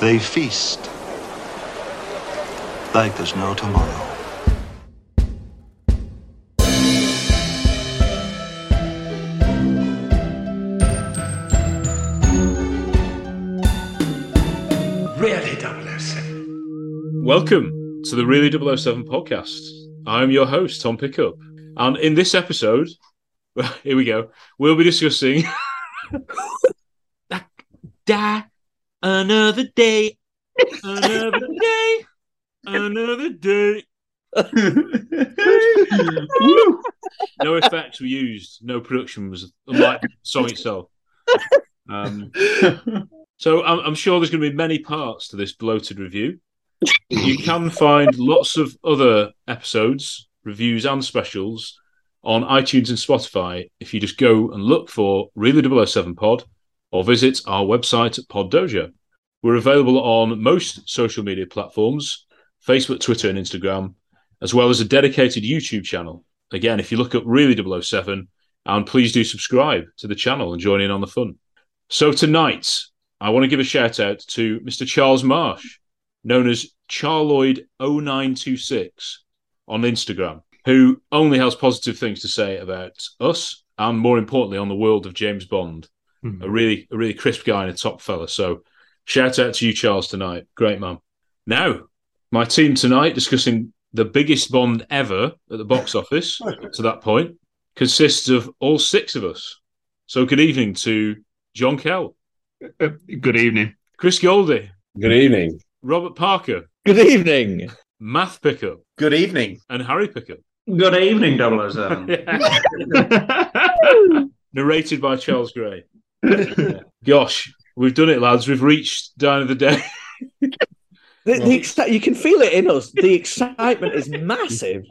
They feast like there's no tomorrow. Really 007. Welcome to the Really 007 podcast. I'm your host, Tom Pickup. And in this episode, here we go, we'll be discussing Die another day, another day, another day. no effects were used, no production was unlike the song itself. Um, so I'm, I'm sure there's going to be many parts to this bloated review. You can find lots of other episodes, reviews, and specials on iTunes and Spotify if you just go and look for Really 007 Pod or visit our website at Pod Dojo. We're available on most social media platforms Facebook, Twitter, and Instagram, as well as a dedicated YouTube channel. Again, if you look up Really 007, and please do subscribe to the channel and join in on the fun. So tonight, I want to give a shout out to Mr. Charles Marsh, known as Charloid0926 on Instagram, who only has positive things to say about us and more importantly on the world of James Bond. Mm-hmm. A really a really crisp guy and a top fella. So shout out to you, Charles, tonight. Great man. Now, my team tonight discussing the biggest Bond ever at the box office to that point consists of all six of us. So good evening to John Kell. Uh, good evening. Chris Goldie. Good evening. Robert Parker. Good evening. Math Pickup. Good evening. And Harry Pickup. Good evening, 007. Narrated by Charles Gray. Gosh, we've done it, lads. We've reached down of the day. The, the exci- you can feel it in us. The excitement is massive,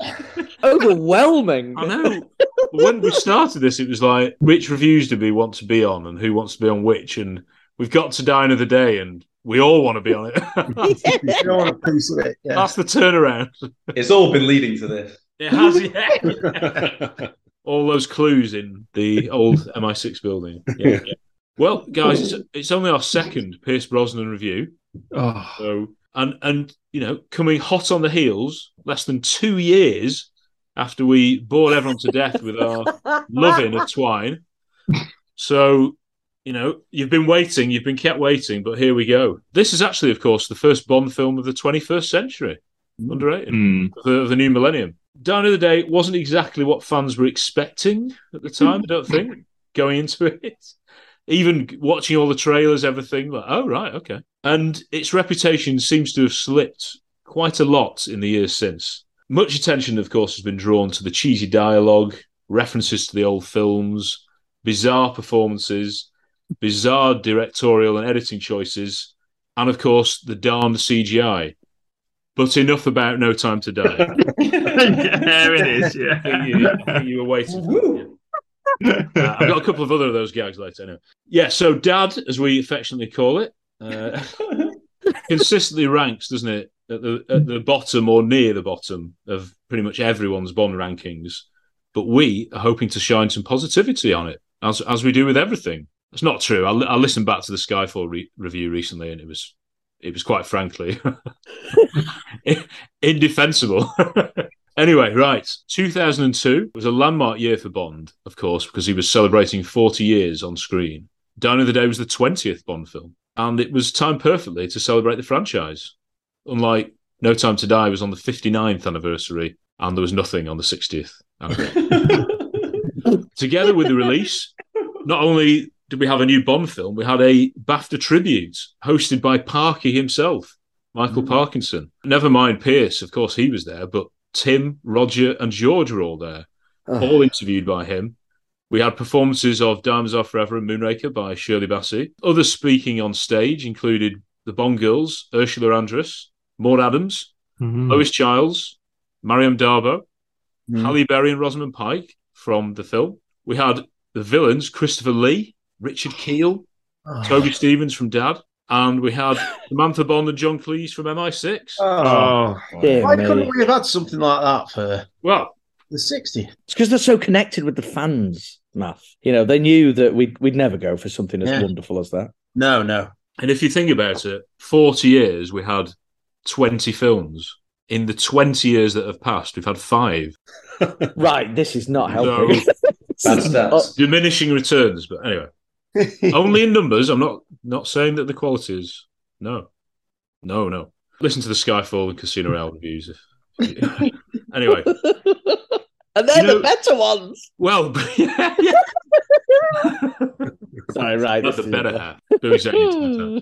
overwhelming. I know. when we started this, it was like, which reviews do we want to be on, and who wants to be on which? And we've got to Die Another Day, and we all want to be on it. you want a piece of it. Yeah. That's the turnaround. It's all been leading to this. It has, yeah. all those clues in the old MI6 building. Yeah, yeah. Well, guys, it's, it's only our second Pierce Brosnan review. Oh. So and and you know coming hot on the heels less than two years after we bored everyone to death with our loving of twine so you know you've been waiting you've been kept waiting but here we go this is actually of course the first bond film of the 21st century underrated Mm. of the, of the new millennium Die Another Day wasn't exactly what fans were expecting at the time i don't think going into it even watching all the trailers, everything, like, oh, right, okay. And its reputation seems to have slipped quite a lot in the years since. Much attention, of course, has been drawn to the cheesy dialogue, references to the old films, bizarre performances, bizarre directorial and editing choices, and, of course, the darned CGI. But enough about No Time to Die. there it is. Yeah. I think you, I think you were waiting for it. Uh, I've got a couple of other of those gags later. Anyway. Yeah, so Dad, as we affectionately call it, uh, consistently ranks, doesn't it, at the at the bottom or near the bottom of pretty much everyone's Bond rankings. But we are hoping to shine some positivity on it, as as we do with everything. It's not true. I, I listened back to the Skyfall re- review recently, and it was it was quite frankly indefensible. anyway, right. 2002 was a landmark year for Bond, of course, because he was celebrating 40 years on screen. Die Another Day was the 20th Bond film, and it was timed perfectly to celebrate the franchise. Unlike No Time to Die was on the 59th anniversary, and there was nothing on the 60th anniversary. Together with the release, not only did we have a new Bond film, we had a BAFTA tribute hosted by Parky himself, Michael mm. Parkinson. Never mind Pierce, of course, he was there, but Tim, Roger, and George were all there, all interviewed by him. We had performances of Diamonds Are Forever and Moonraker by Shirley Bassey. Others speaking on stage included the Bond Girls, Ursula Andress, Maud Adams, mm-hmm. Lois Chiles, Maryam d'Abo, mm. Halle Berry and Rosamund Pike from the film. We had the villains, Christopher Lee, Richard Kiel, oh. Toby Stephens from Dad, and we had Samantha Bond and John Cleese from MI6. Oh, dear why me. couldn't we have had something like that for Well, the 60? It's because they're so connected with the fans, Math. You know, they knew that we'd we'd never go for something as Yeah. wonderful as that. No, no. and if you think about it, 40 years, we had 20 films. In the 20 years that have passed, we've had five. Right, this is not helping. Bad stats. Diminishing returns, but anyway. Only in numbers. I'm not not saying that the quality is no, no, no. Listen to the Skyfall and Casino Royale reviews. If, anyway, and they're You know- the better ones. well, yeah, yeah, Sorry, right. not the better half. Do exactly.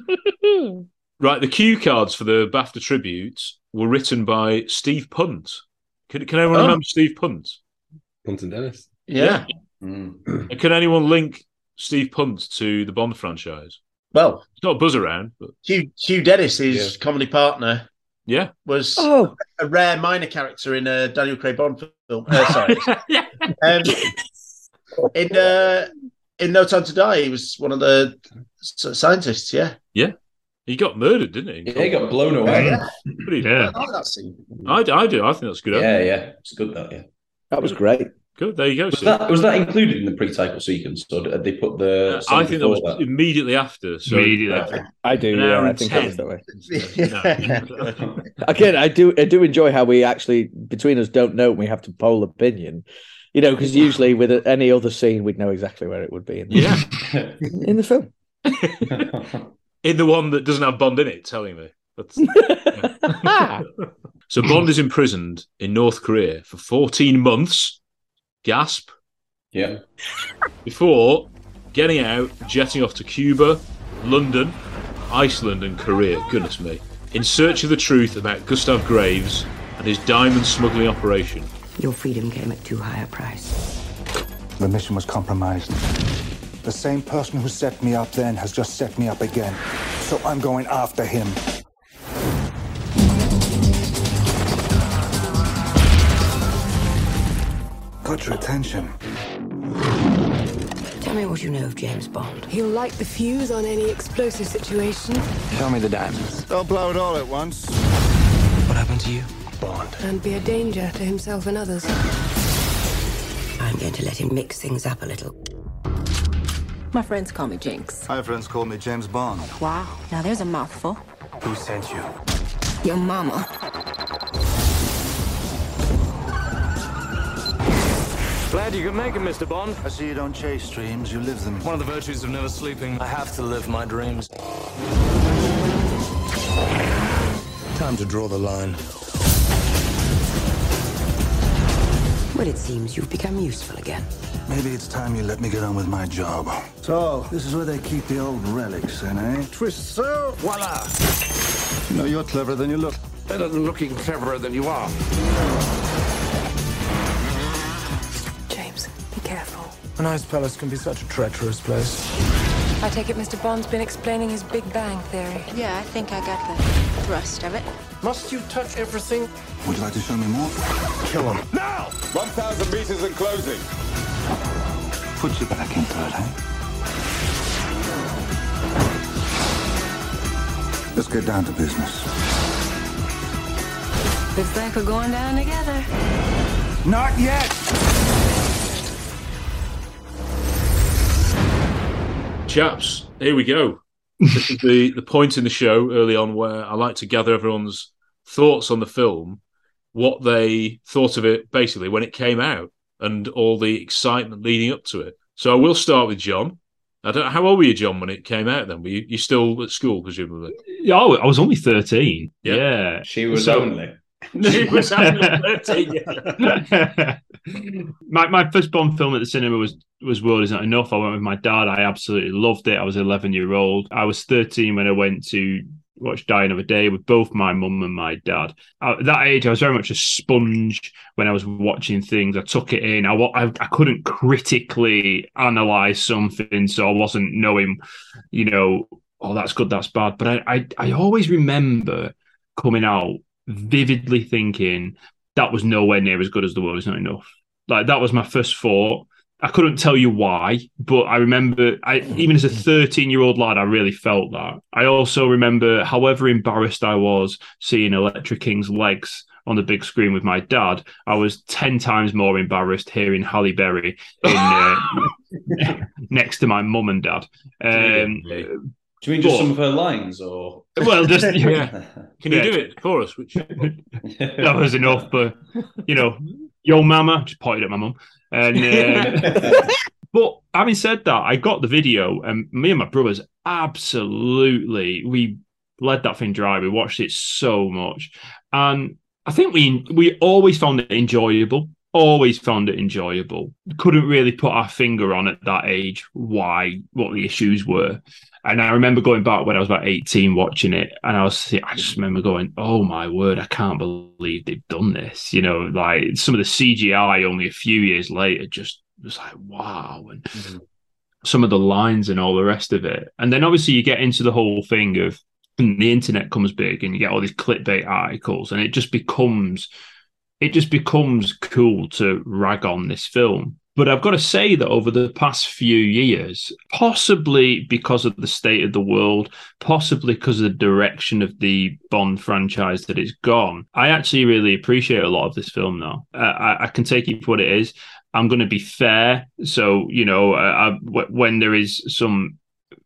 Right, the cue cards for the BAFTA tributes were written by Steve Punt. Can, can anyone Oh. remember Steve Punt? Punt and Dennis. Yeah. Mm. Can anyone link Steve Punt to the Bond franchise? Well, It's not a buzz around, but Hugh, Hugh Dennis, his comedy partner, yeah. was Oh, a rare minor character in a Daniel Craig Bond film. Uh, sorry. um, in uh, in No Time to Die, he was one of the scientists. Yeah, yeah. He got murdered, didn't he? Yeah, he got blown away. Pretty- Yeah. I like that scene. I, I do. I think that's good. Yeah, yeah. It's good that, yeah. that was great. Good. There you go. Was that was that included in the pre-title sequence, or did they put the? song I think that was before immediately after. So Immediately uh, after. I do. An Yeah, I think 10. it was that way. No. Again, I do. I do enjoy how we actually between us don't know. and We have to poll opinion. You know, because usually with any other scene, we'd know exactly where it would be in the, yeah, in the film. in the one that doesn't have Bond in it, telling me. That's, so Bond is imprisoned in North Korea for 14 months. Gasp. yeah. Before getting out, jetting off to Cuba, London, Iceland, and Korea. Goodness me. In search of the truth about Gustav Graves and his diamond smuggling operation. Your freedom came at too high a price. The mission was compromised. The same person who set me up then has just set me up again. So I'm going after him. Got your attention. Tell me what you know of James Bond. He'll light the fuse on any explosive situation Show me the diamonds. Don't blow it all at once. What happened to you? Bond. and be a danger to himself and others. I'm going to let him mix things up a little. My friends call me Jinx. My friends call me James Bond. Wow, now there's a mouthful. Who sent you? Your mama. Glad you could make it, Mr. Bond. I see you don't chase dreams, you live them. One of the virtues of never sleeping. I have to live my dreams. Time to draw the line. Well, it seems you've become useful again. Maybe it's time you let me get on with my job. So, this is where they keep the old relics, in, eh? Twist so, voila! You know, you're cleverer than you look. Better than looking cleverer than you are. An ice palace can be such a treacherous place. I take it Mr. Bond's been explaining his Big Bang theory. Yeah, I think I got the thrust of it. Must you touch everything? Would you like to show me more? Kill him. Now! 1,000 meters and closing. Puts you back into it, eh? Let's get down to business. Looks like we're going down together. Not yet! Chaps, here we go. this is the, the point in the show early on where I like to gather everyone's thoughts on the film, what they thought of it basically when it came out, and all the excitement leading up to it. So I will start with John. I don't. Know, how old were you, John, when it came out? Then were you, you still at school, presumably? Yeah, I was only thirteen. Yeah. Yeah, She was So- only. She was only 13, yeah. my my first Bond film at the cinema was was World Is Not Enough. I went with my dad. I absolutely loved it. I was eleven year old. I was thirteen when I went to watch Die Another Day with both my mum and my dad. At that age, I was very much a sponge when I was watching things. I took it in. I I, I couldn't critically analyze something, so I wasn't knowing, you know, oh that's good, that's bad. But I I, I always remember coming out vividly thinking that was nowhere near as good as the world is not enough. Like that was my first thought. I couldn't tell you why, but I remember I even as a 13 year old lad, I really felt that. I also remember however embarrassed I was seeing Electra King's legs on the big screen with my dad, I was 10 times more embarrassed hearing Halle Berry in, uh, next to my mum and dad. Um, Do you mean just but- some of her lines, or well, just Yeah. Can you Yeah. do it for us? Which that was enough. But you know, yo mama, just pointed at my mum. And uh, but having said that, I got the video, and me and my brothers absolutely we led that thing dry. We watched it so much, and I think we we always found it enjoyable. Always found it enjoyable. Couldn't really put our finger on at that age why what the issues were. And I remember going back when I was about 18 watching it, and I was I just remember going, Oh my word, I can't believe they've done this. You know, like some of the CGI only a few years later just was like, wow. And mm-hmm. some of the lines and all the rest of it. And then obviously you get into the whole thing of the internet comes big and you get all these clickbait articles, and it just becomes it just becomes cool to rag on this film. But I've got to say that over the past few years, possibly because of the state of the world, possibly because of the direction of the Bond franchise that it's gone, I actually really appreciate a lot of this film now. I, I can take it for what it is. I'm going to be fair. So, you know, I, w- when there is some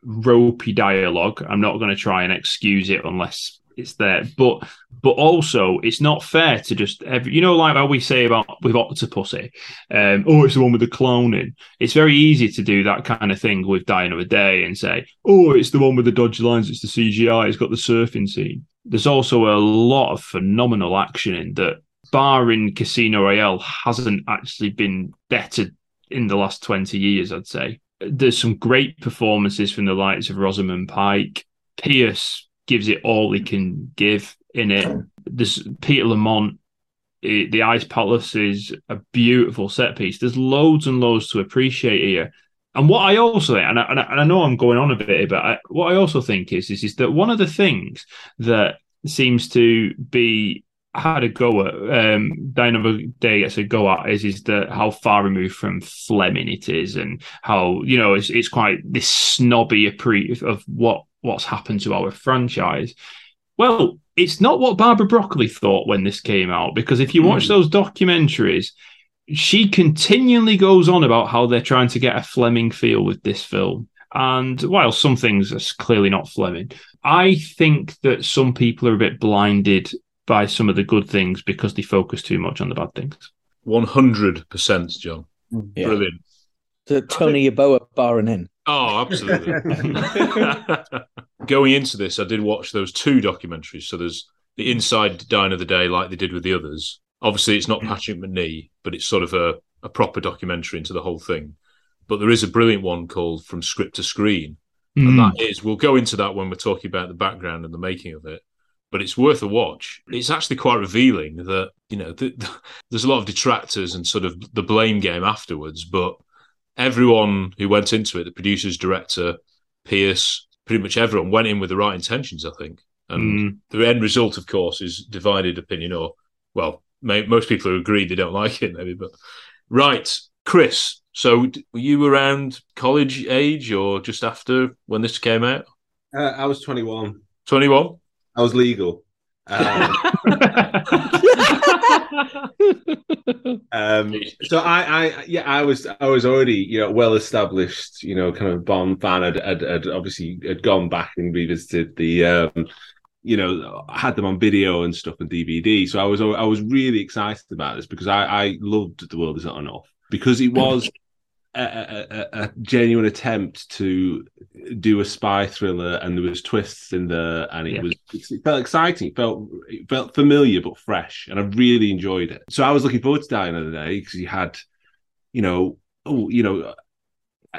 ropey dialogue, I'm not going to try and excuse it unless it's there. But but also it's not fair to just every you know like how we say about with Octopussy, um, oh it's the one with the cloning. It's very easy to do that kind of thing with Die Another Day and say, oh it's the one with the dodgy lines, it's the CGI, it's got the surfing scene. There's also a lot of phenomenal action in that. Barring Casino Royale hasn't actually been better in the last 20 years, I'd say. There's some great performances from the likes of Rosamund Pike. Pierce gives it all he can give in it. This Peter Lamont. eh, The Ice Palace is a beautiful set piece. There's loads and loads to appreciate here. And what I also and I, and I know I'm going on a bit, here, but I, what I also think is, is is that one of the things that seems to be had a go at um Die Another Day gets a go at is is that how far removed from Fleming it is and how you know it's it's quite this snobby appre of what what's happened to our franchise. Well, it's not what Barbara Broccoli thought when this came out because if you watch those documentaries, she continually goes on about how they're trying to get a Fleming feel with this film. And while some things are clearly not Fleming, I think that some people are a bit blinded by some of the good things because they focus too much on the bad things. One hundred percent, John. Yeah. Brilliant. To Tony Yeboah barring in. Oh, absolutely. Going into this, I did watch those two documentaries. So there's the Inside Die Another Day, like they did with the others. Obviously, it's not Patrick Macnee, but it's sort of a, a proper documentary into the whole thing. But there is a brilliant one called From Script to Screen. And Mm. that is, we'll go into that when we're talking about the background and the making of it. But it's worth a watch. It's actually quite revealing that, you know, th- th- there's a lot of detractors and sort of the blame game afterwards. But everyone who went into it, the producers, director, Pierce, pretty much everyone went in with the right intentions, I think. And Mm. the end result, of course, is divided opinion, or, well, may, most people are agreed they don't like it, maybe. But, right, Chris. So, were you around college age or just after when this came out? Uh, I was 21. 21? I was legal. Um, um, so I, I, yeah, I was, I was already, you know, well established, you know, kind of Bond fan. I'd, I'd, I'd obviously had gone back and revisited the, um, you know, had them on video and stuff and DVD. So I was, I was really excited about this because I, I loved The World Is Not Enough because it was a, a, a, genuine attempt to do a spy thriller, and there was twists in there, and it Yeah. was it felt exciting. It felt it felt familiar but fresh, and I really enjoyed it. So I was looking forward to Die Another Day because you had, you know, oh, you know.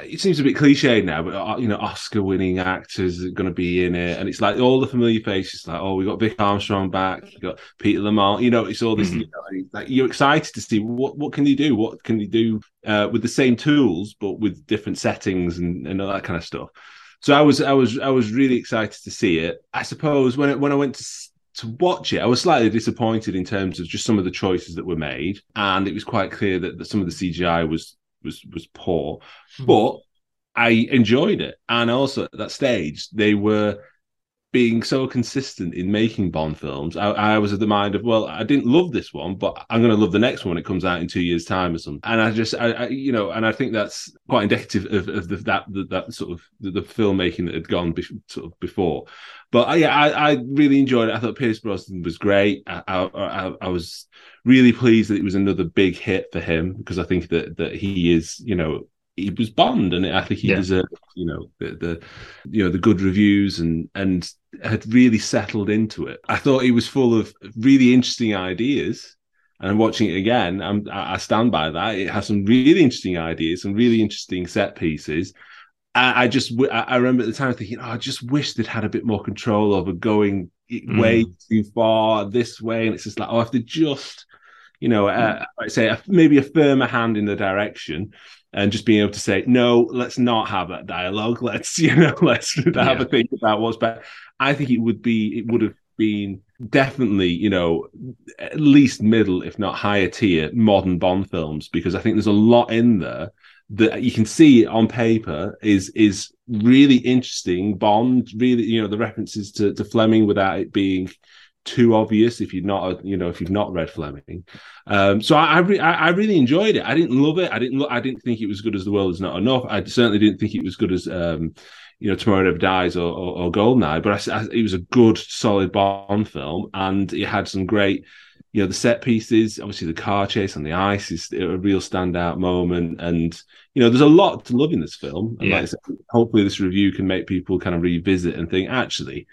It seems a bit cliche now, but uh, you know, Oscar-winning actors are going to be in it, and it's like all the familiar faces. Like, oh, we got Vic Armstrong back, you got Peter Lamont. You know, it's all this. Mhm. You know, like you're excited to see what what can they do, what can they do uh, with the same tools but with different settings and, and all that kind of stuff. So I was I was I was really excited to see it. I suppose when it, when I went to to watch it, I was slightly disappointed in terms of just some of the choices that were made, and it was quite clear that, that some of the CGI was was was poor, hmm. but I enjoyed it, and also at that stage they were being so consistent in making Bond films, I, I was of the mind of, well, I didn't love this one, but I'm going to love the next one when it comes out in two years' time or something. And I just, I, I you know, and I think that's quite indicative of, of the, that, that that sort of the, the filmmaking that had gone be, sort of before. But I, yeah, I, I really enjoyed it. I thought Pierce Brosnan was great. I, I was really pleased that it was another big hit for him because I think that that he is, you know, he was Bond, and I think he Yeah. deserved, you know, the, the you know the good reviews and and had really settled into it. I thought he was full of really interesting ideas. And I'm watching it again. I'm, I I stand by that. It has some really interesting ideas, some really interesting set pieces. I, I just, I remember at the time thinking, oh, I just wish they'd had a bit more control over going Mm. way too far this way. And it's just like, oh, if they just, you know, uh, I'd say a, maybe a firmer hand in the direction and just being able to say, no, let's not have that dialogue. Let's, you know, let's have Yeah. a think about what's better. I think it would be, it would have been definitely, you know, at least middle, if not higher tier modern Bond films, because I think there's a lot in there that you can see on paper is is really interesting. Bond, really, you know, the references to, to Fleming without it being too obvious if you're not, you know, if you've not read Fleming. Um, so I I, re- I really enjoyed it. I didn't love it. I didn't. Lo- I didn't think it was good as The World Is Not Enough. I certainly didn't think it was good as. Um, you know, Tomorrow Never Dies or, or, or Goldeneye, but I I it was a good, solid Bond film, and it had some great, you know, the set pieces. Obviously, the car chase on the ice is a real standout moment, and you know, there's a lot to love in this film. And Yeah. like I said, hopefully, this review can make people kind of revisit and think, actually,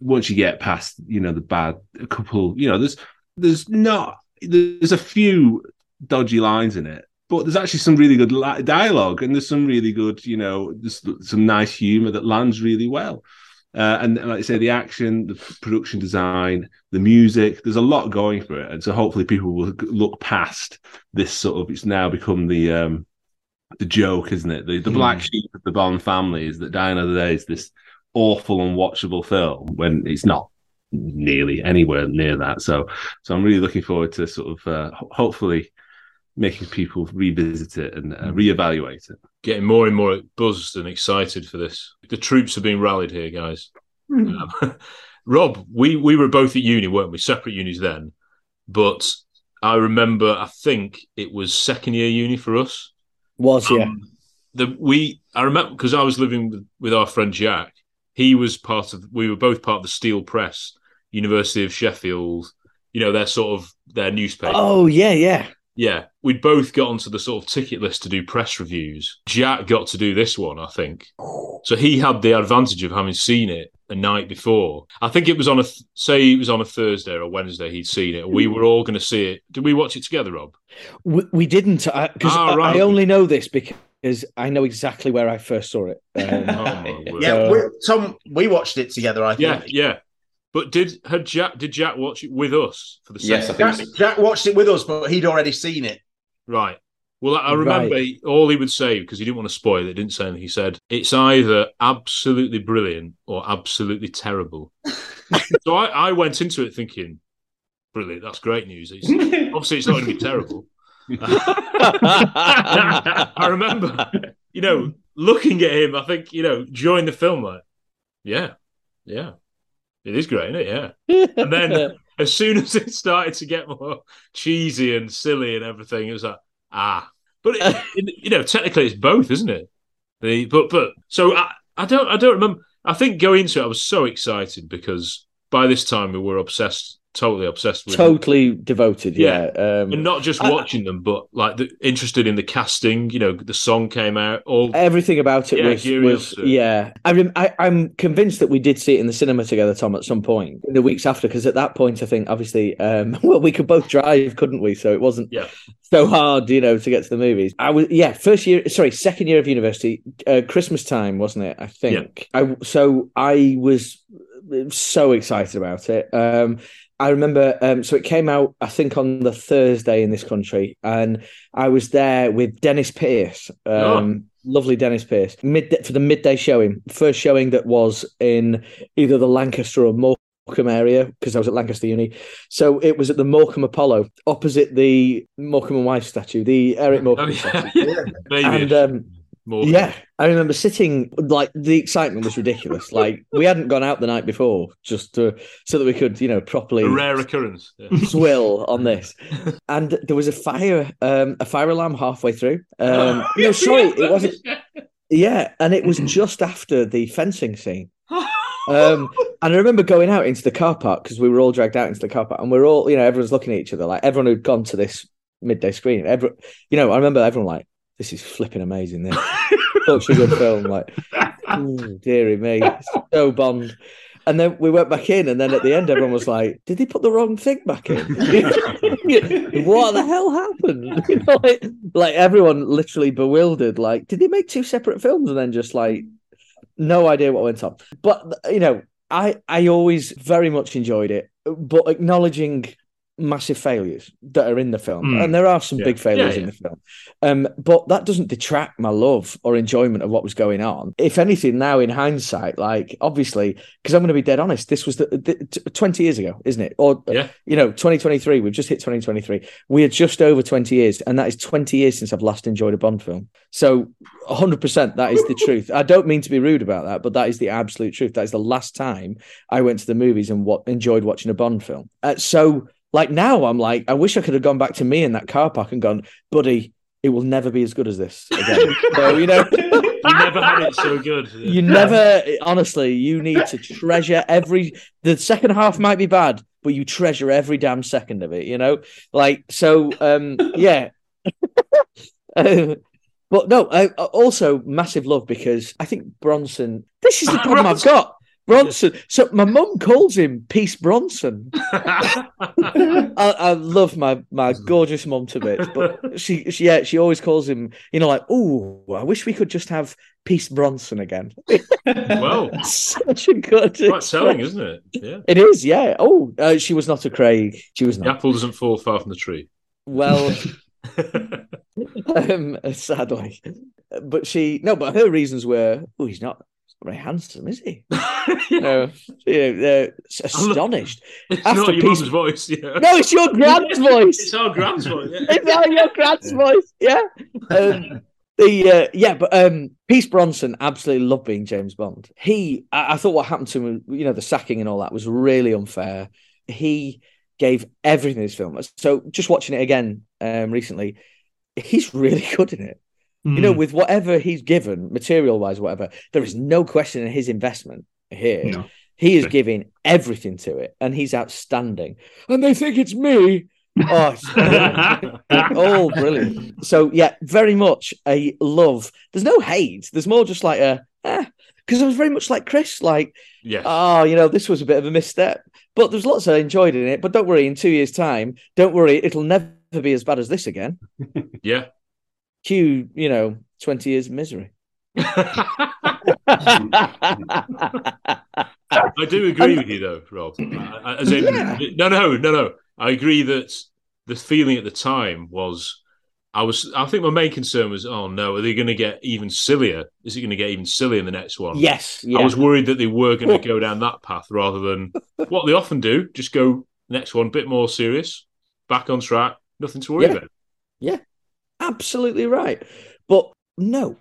once you get past, you know, the bad, a couple, you know, there's there's not there's a few dodgy lines in it, but there's actually some really good li- dialogue and there's some really good, you know, there's some nice humor that lands really well. Uh, and like I say, the action, the production design, the music, there's a lot going for it. And so hopefully people will look past this sort of, it's now become the, um, the joke, isn't it? The, the black sheep of the Bond family is that Die Another Day is this awful, unwatchable film when it's not nearly anywhere near that. So, so I'm really looking forward to sort of uh, hopefully making people revisit it and uh, reevaluate it. Getting more and more buzzed and excited for this. The troops are being rallied here, guys. Um, Rob, we we were both at uni, weren't we? Separate unis then, but I remember. I think it was second year uni for us. Was yeah. Um, the we I remember because I was living with, with our friend Jack. He was part of. We were both part of the Steel Press, University of Sheffield. You know, their sort of their newspaper. Oh yeah, yeah. Yeah, we'd both got onto the sort of ticket list to do press reviews. Jack got to do this one, I think. So he had the advantage of having seen it a night before. I think it was on a th- say it was on a Thursday or a Wednesday. He'd seen it. We were all going to see it. Did we watch it together, Rob? We, we didn't because Ah, I. I only know this because I know exactly where I first saw it. Um, Oh. Yeah, we, Tom, we watched it together. I think. yeah, yeah. But did had Jack did Jack watch it with us for the Yes, second? I think Jack, Jack watched it with us, but he'd already seen it. Right. Well, I remember he, all he would say because he didn't want to spoil it. Didn't say anything. He said it's either absolutely brilliant or absolutely terrible. so I, I went into it thinking, brilliant. That's great news. It's, obviously, it's not going to be terrible. I remember, you know, looking at him. I think you know during the film, like, yeah, yeah, it is great, isn't it? Yeah. And then as soon as it started to get more cheesy and silly and everything, it was like, ah. But it, it, you know, technically, it's both, isn't it? The but but so I, I don't I don't remember. I think going into it, I was so excited because by this time we were obsessed totally obsessed with totally them. devoted yeah, yeah. Um, and not just watching I, them but like the, interested in the casting you know the song came out all everything about it yeah, was, was yeah I, I i'm convinced that we did see it in the cinema together tom at some point in the weeks after because at that point i think obviously um well we could both drive couldn't we so it wasn't yeah so hard you know to get to the movies i was yeah first year sorry second year of university uh, christmas time wasn't it i think yeah. i so i was so excited about it. Um, I remember, um, so it came out, I think, on the Thursday in this country, and I was there with Dennis Pierce, um, oh. lovely Dennis Pierce, mid for the midday showing, first showing that was in either the Lancaster or Morecambe area because I was at Lancaster Uni. So it was at the Morecambe Apollo, opposite the Morecambe and Wise statue, the Eric Morecambe oh, yeah. statue, yeah. and um, more. Yeah, I remember sitting like the excitement was ridiculous. like we hadn't gone out the night before just to, so that we could, you know, properly a rare occurrence yeah. swill on this. and there was a fire, um, a fire alarm halfway through. Um, no, sorry, it wasn't. Yeah, and it was just after the fencing scene. Um, and I remember going out into the car park because we were all dragged out into the car park, and we're all, you know, everyone's looking at each other like everyone who'd gone to this midday screening. Every, you know, I remember everyone like this is flipping amazing. This such a good film. Like, ooh, dearie me, so Bond. And then we went back in, and then at the end, everyone was like, "Did they put the wrong thing back in? what the hell happened?" You know, like, like everyone literally bewildered. Like, did they make two separate films and then just like no idea what went on? But you know, I I always very much enjoyed it, but acknowledging massive failures that are in the film, mm. and there are some yeah. big failures yeah, yeah. in the film. Um, but that doesn't detract my love or enjoyment of what was going on. If anything, now in hindsight, like obviously, because I'm going to be dead honest, this was the, the, 20 years ago, isn't it? Or yeah. you know, 2023. We've just hit 2023. We are just over 20 years, and that is 20 years since I've last enjoyed a Bond film. So 100, percent that is the truth. I don't mean to be rude about that, but that is the absolute truth. That is the last time I went to the movies and what enjoyed watching a Bond film. Uh, so like now, I'm like, I wish I could have gone back to me in that car park and gone, buddy, it will never be as good as this again. so, you know, you never had it so good. You never, honestly, you need to treasure every. The second half might be bad, but you treasure every damn second of it. You know, like so. Um, yeah. but no, I, also massive love because I think Bronson. This is the problem I've got. Bronson. So my mum calls him Peace Bronson. I, I, love my my gorgeous mum to bits, but she, she yeah she always calls him you know like oh I wish we could just have Peace Bronson again. well, such a good quite selling, isn't it? Yeah, it is. Yeah. Oh, uh, she was not a Craig. She was not. The apple doesn't fall far from the tree. Well, um, sadly, but she no, but her reasons were oh he's not very handsome, is he? no, you know, astonished. It's After not your piece... mum's voice. Yeah. No, it's your grand's voice. it's our grand's voice. Yeah. it's our, your grand's voice. Yeah. Um, the uh, yeah, but um, Peace Bronson absolutely loved being James Bond. He, I, I thought what happened to him, you know, the sacking and all that was really unfair. He gave everything in this film. So just watching it again um, recently, he's really good in it. You know, hmm. with whatever he's given, material wise, whatever, there is no question in his investment here. No. He is giving everything to it, and he's outstanding. And they think it's me. Oh, oh, brilliant. So, yeah, very much a love. There's no hate. There's more just like a, eh, because I was very much like Chris, like, yeah, oh, you know, this was a bit of a misstep. But there's lots I enjoyed in it. But don't worry, in two years' time, don't worry, it'll never be as bad as this again. yeah cue, you know, 20 years of misery. I do agree with you, though, Rob. As in, yeah. no, no, no, no. I agree that the feeling at the time was I was. I think my main concern was, oh no, are they going to get even sillier? Is it going to get even sillier in the next one? Yes, yeah. I was worried that they were going to go down that path rather than what they often do. Just go next one, bit more serious, back on track, nothing to worry Yeah. about. Yeah, absolutely right. But no,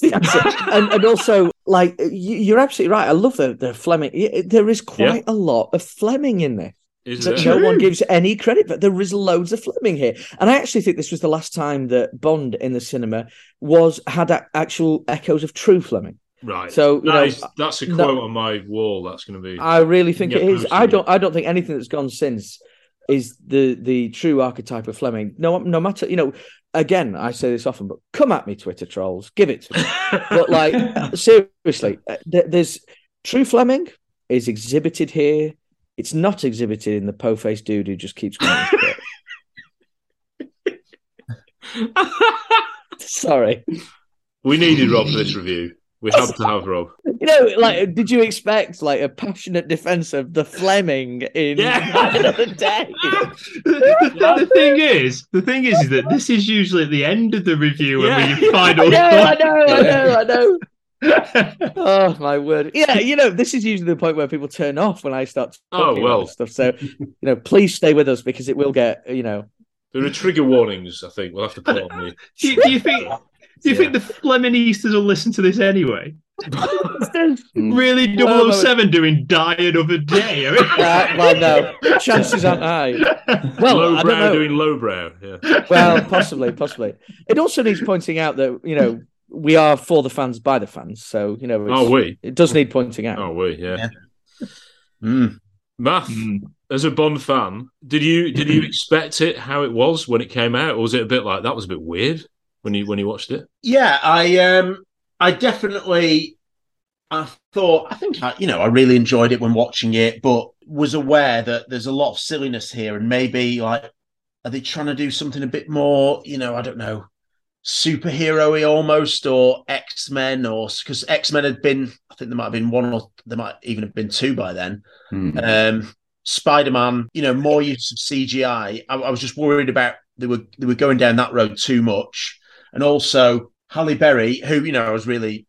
the answer. and, and also, like you, you're absolutely right. I love the the Fleming. There is quite a lot of Fleming in there. Is that no one gives any credit, but there is loads of Fleming here. And I actually think this was the last time that Bond in the cinema was had a- actual echoes of true Fleming. Right. So, you That know, is- that's a no- quote on my wall. That's going to be. I really think it is. posted. I don't. I don't think anything that's gone since is the the true archetype of Fleming. No, no matter you know. Again, I say this often, but come at me, Twitter trolls. Give it to me. but like seriously, uh, there's true Fleming is exhibited here. It's not exhibited in the po-faced dude who just keeps going. Sorry. We needed Rob for this review. We had to have Rob. You know, like, did you expect like a passionate defense of the Fleming in another day? the, the thing is, the thing is, is that this is usually at the end of the review when Yeah. we final. I know, I know, I know, I know. oh my word! Yeah, you know, this is usually the point where people turn off when I start Oh, talking well. about stuff. So, you know, please stay with us because it will get, you know, There are trigger warnings. I think we'll have to put on the. Do you, do you think? Do you think the Fleming Easters will listen to this anyway? really, 007 doing Die Another Day. I mean- Uh, well, no, chances aren't high. Well, I don't lowbrow know. doing lowbrow. Yeah. Well, possibly, possibly. It also needs pointing out that you know we are for the fans by the fans, so you know. it's- Oh, we? It does need pointing out. Oh, we yeah. Mm. Math. As a Bond fan, did you did you expect it how it was when it came out, or was it a bit like that was a bit weird when you when you watched it? Yeah, I um I definitely I thought I think I you know I really enjoyed it when watching it, but was aware that there's a lot of silliness here and maybe like are they trying to do something a bit more, you know, I don't know, superhero-y almost or X-Men or because X-Men had been I think there might have been one or there might even have been two by then. Um Spider-Man, you know, more use of CGI. I, I was just worried about they were they were going down that road too much. And also Halle Berry, who, you know, I was really,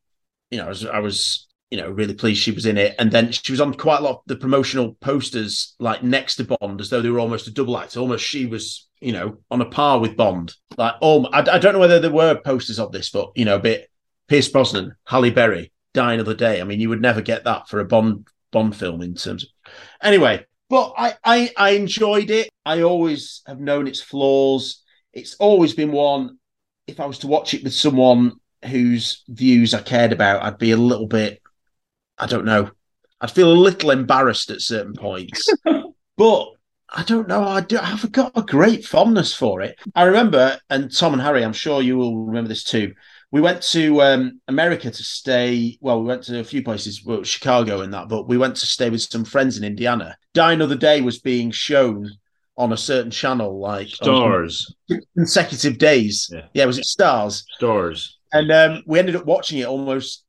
you know, I was I was, you know, really pleased she was in it. And then she was on quite a lot of the promotional posters, like next to Bond, as though they were almost a double act. Almost she was, you know, on a par with Bond. Like, oh, I, I don't know whether there were posters of this, but you know, a bit Pierce Brosnan, Halle Berry, Die Another Day. I mean, you would never get that for a Bond Bond film in terms of. Anyway, but I I, I enjoyed it. I always have known its flaws. It's always been one. If I was to watch it with someone whose views I cared about, I'd be a little bit. I don't know. I'd feel a little embarrassed at certain points, but I don't know. I do. I've got a great fondness for it. I remember, and Tom and Harry, I'm sure you will remember this too. We went to um, America to stay. Well, we went to a few places, well, Chicago and that, but we went to stay with some friends in Indiana. Die Another Day was being shown on a certain channel, like Starz. consecutive days. Yeah, was it Starz? Starz. And um, we ended up watching it almost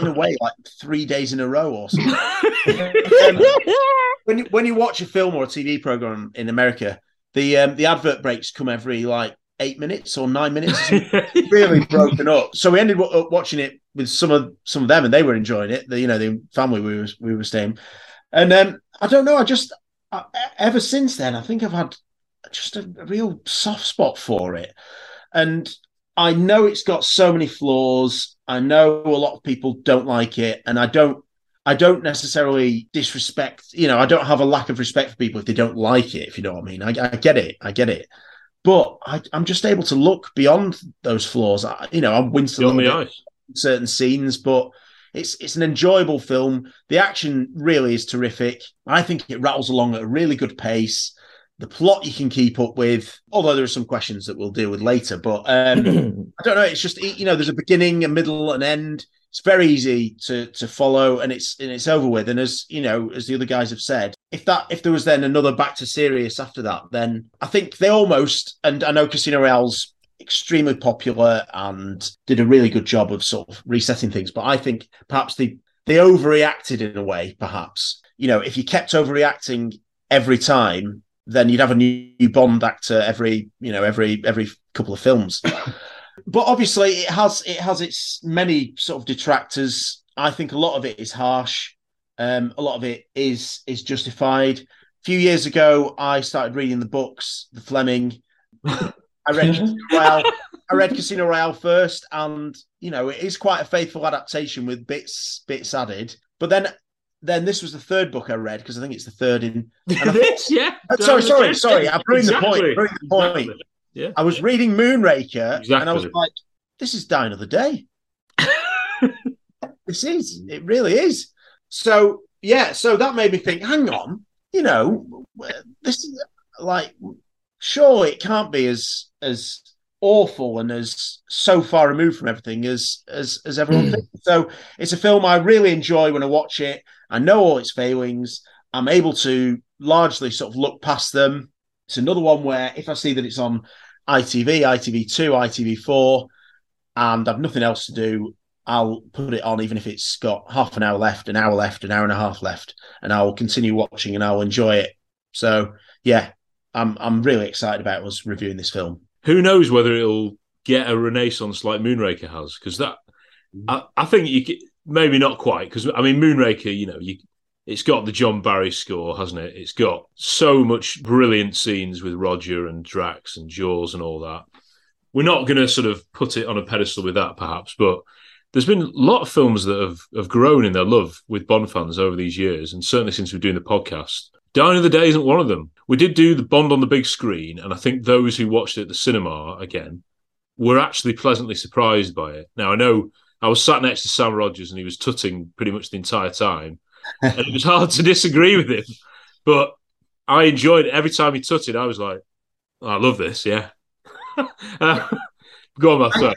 in a way like three days in a row or something. Um, when you, when you watch a film or a TV program in America, the um, the advert breaks come every like eight minutes or nine minutes, really broken up. So we ended up watching it with some of some of them, and they were enjoying it. The you know the family we were we were staying, and um, I don't know. I just I, uh, ever since then, I think I've had just a, a real soft spot for it, and I know it's got so many flaws. I know a lot of people don't like it, and I don't. I don't necessarily disrespect. You know, I don't have a lack of respect for people if they don't like it. If you know what I mean, I, I get it. I get it. But I, I'm just able to look beyond those flaws. I, you know, I'm Beyond little the in certain scenes, but it's it's an enjoyable film. The action really is terrific. I think it rattles along at a really good pace. The plot you can keep up with, although there are some questions that we'll deal with later. But um, I don't know. It's just you know, there's a beginning, a middle, an end. It's very easy to to follow, and it's and it's over with. And as you know, as the other guys have said, if that if there was then another back to serious after that, then I think they almost. And I know Casino Royale's extremely popular and did a really good job of sort of resetting things. But I think perhaps they they overreacted in a way. Perhaps you know, if you kept overreacting every time, then you'd have a new Bond actor every you know every every couple of films. but obviously, it has it has its many sort of detractors. I think a lot of it is harsh. Um, a lot of it is is justified. A few years ago, I started reading the books, the Fleming. I read Casino Royale. I read Casino Royale first, and you know it is quite a faithful adaptation with bits bits added. But then then this was the third book I read because I think it's the third in. and I this, yeah. Uh, sorry, sorry, sorry. I'm ruining the point. Exactly. ruining the point. Exactly. Yeah. I was reading Moonraker and I was like, this is Die Another Day. this is. It really is. So, yeah, so that made me think, hang on, you know, this is like, sure, it can't be as as awful and as so far removed from everything as as as everyone hmm. thinks. So it's a film I really enjoy when I watch it. I know all its failings. I'm able to largely sort of look past them. It's another one where if I see that it's on ITV, ITV2, ITV4, and I've nothing else to do, I'll put it on even if it's got half an hour left, an hour left, an hour and a half left, and I will continue watching and I'll enjoy it. So yeah, I'm I'm really excited about us reviewing this film. Who knows whether it'll get a renaissance like Moonraker has? Because that, mm. I, I think you could, maybe not quite. Because I mean, Moonraker, you know, you it's got the John Barry score, hasn't it? It's got so much brilliant scenes with Roger and Drax and Jaws and all that. We're not going to sort of put it on a pedestal with that, perhaps, but there's been a lot of films that have, have grown in their love with Bond fans over these years, and certainly since we're doing the podcast. Die Another Day isn't one of them. We did do the Bond on the big screen, and I think those who watched it at the cinema again were actually pleasantly surprised by it. Now, I know I was sat next to Sam Rogers and he was tutting pretty much the entire time, and it was hard to disagree with him, but I enjoyed it. Every time he tutted, I was like, I love this, yeah. Uh, go on, Math. sorry.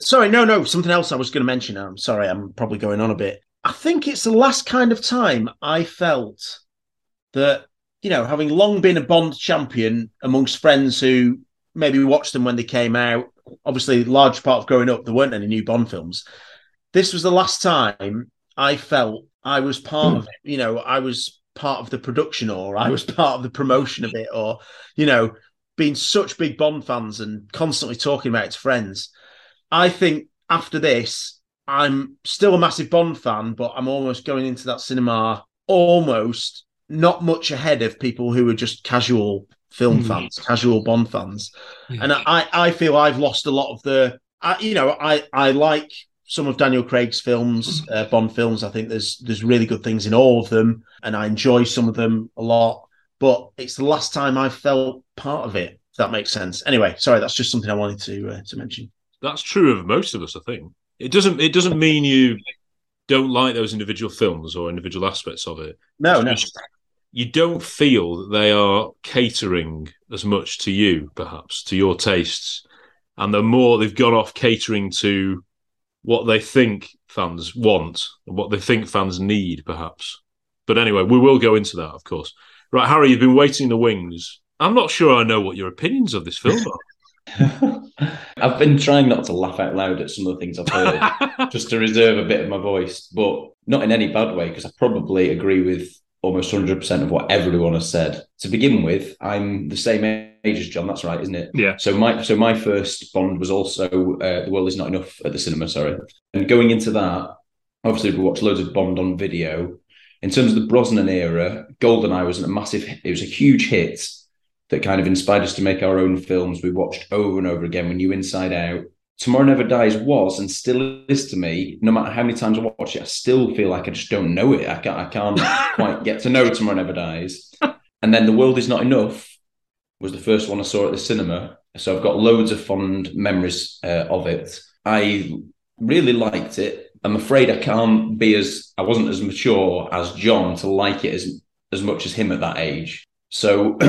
Sorry, no, no, something else I was going to mention. I'm sorry, I'm probably going on a bit. I think it's the last kind of time I felt that, you know, having long been a Bond champion amongst friends who maybe watched them when they came out, obviously, large part of growing up, there weren't any new Bond films. This was the last time I felt I was part of it. You know, I was part of the production or I was part of the promotion of it or, you know, being such big Bond fans and constantly talking about it to friends. I think after this, I'm still a massive Bond fan, but I'm almost going into that cinema almost not much ahead of people who are just casual film Mm. fans, casual Bond fans. And I, I feel I've lost a lot of the, I, you know, I, I like some of Daniel Craig's films, uh, Bond films. I think there's there's really good things in all of them, and I enjoy some of them a lot. But it's the last time I felt part of it. If that makes sense. Anyway, sorry, that's just something I wanted to uh, to mention. That's true of most of us, I think. It doesn't. It doesn't mean you don't like those individual films or individual aspects of it. No, It's no. just you don't feel that they are catering as much to you, perhaps to your tastes, and the more they've gone off catering to what they think fans want and what they think fans need, perhaps. But anyway, we will go into that, of course. Right, Harry, you've been waiting in the wings. I'm not sure I know what your opinions of this film are. I've been trying not to laugh out loud at some of the things I've heard, just to reserve a bit of my voice, but not in any bad way, because I probably agree with almost 100% of what everyone has said. To begin with, I'm the same age as John. That's right, isn't it? Yeah. So my so my first Bond was also uh, The World Is Not Enough at the cinema. Sorry, and going into that, obviously we watched loads of Bond on video. In terms of the Brosnan era, GoldenEye was a massive. It was a huge hit that kind of inspired us to make our own films. We watched over and over again. We knew Inside Out. Tomorrow Never Dies was and still is to me. No matter how many times I watch it, I still feel like I just don't know it. I can't. I can't quite get to know Tomorrow Never Dies. And then The World Is Not Enough was the first one I saw at the cinema. So I've got loads of fond memories uh, of it. I really liked it. I'm afraid I can't be as I wasn't as mature as John to like it as as much as him at that age. So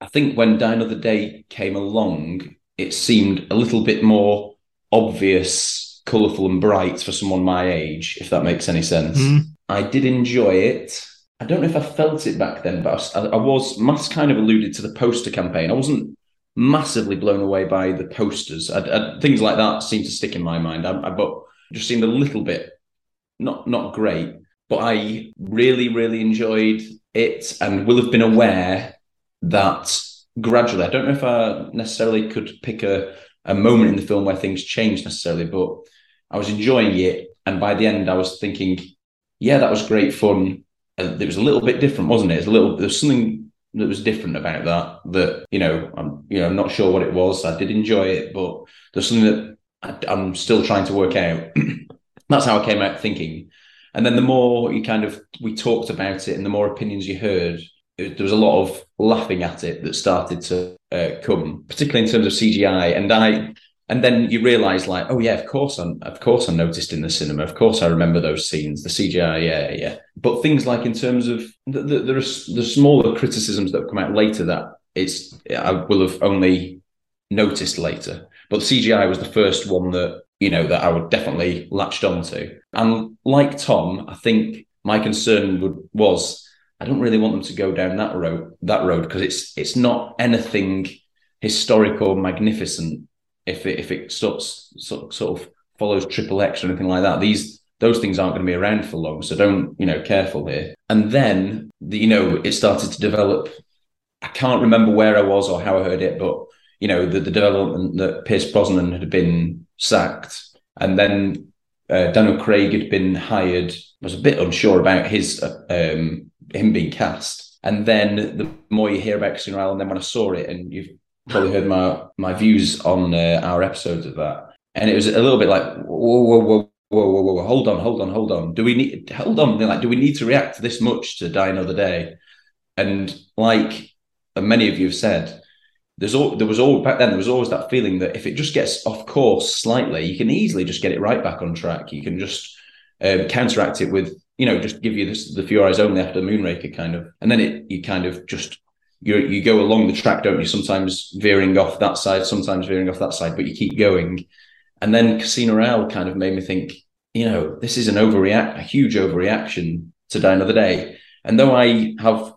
I think when Die Another Day came along, it seemed a little bit more obvious, colourful, and bright for someone my age, if that makes any sense. Mhm. I did enjoy it. I don't know if I felt it back then, but I was, I, was Math kind of alluded to the poster campaign. I wasn't massively blown away by the posters. I, I, things like that seem to stick in my mind. I, I, but just seemed a little bit not not great. But I really, really enjoyed it, and will have been aware that gradually. I don't know if I necessarily could pick a, a moment in the film where things changed necessarily, but I was enjoying it. And by the end, I was thinking, yeah, that was great fun. It was a little bit different, wasn't it? It's a little, there's something that was different about that, that, you know, I'm, you know, I'm not sure what it was. I did enjoy it, but there's something that I, I'm still trying to work out. That's how I came out thinking. And then the more you kind of, we talked about it and the more opinions you heard, it, there was a lot of laughing at it that started to uh, come, particularly in terms of CGI. And I, and then you realize like, oh yeah, of course, I'm, of course, I noticed in the cinema. Of course, I remember those scenes, the CGI, yeah, yeah. But things like in terms of the, the, there are the smaller criticisms that have come out later that it's I will have only noticed later. But CGI was the first one that you know that I would definitely latched onto. And like Tom, I think my concern would was I don't really want them to go down that road that road because it's it's not anything historic or magnificent if it if it starts sort, sort of follows triple X or anything like that. These those things aren't going to be around for long, so don't you know careful here. And then the, you know it started to develop. I can't remember where I was or how I heard it, but you know the, the development that Pierce Brosnan had been sacked, and then uh, Daniel Craig had been hired. Was a bit unsure about his uh, um, him being cast. And then the more you hear about Casino Royale, and then when I saw it, and you've probably heard my my views on uh, our episodes of that, and it was a little bit like whoa whoa whoa. Whoa, whoa, whoa, hold on, hold on, hold on. Do we need hold on? They're Like, do we need to react this much to Die Another Day? And like many of you have said, there's all there was all back then there was always that feeling that if it just gets off course slightly, you can easily just get it right back on track. You can just um, counteract it with you know, just give you this, the few eyes only after Moonraker kind of, and then it you kind of just you you go along the track, don't you? Sometimes veering off that side, sometimes veering off that side, but you keep going. And then Casino Royale kind of made me think, you know, this is an overreact, a huge overreaction to Die Another Day. And though I have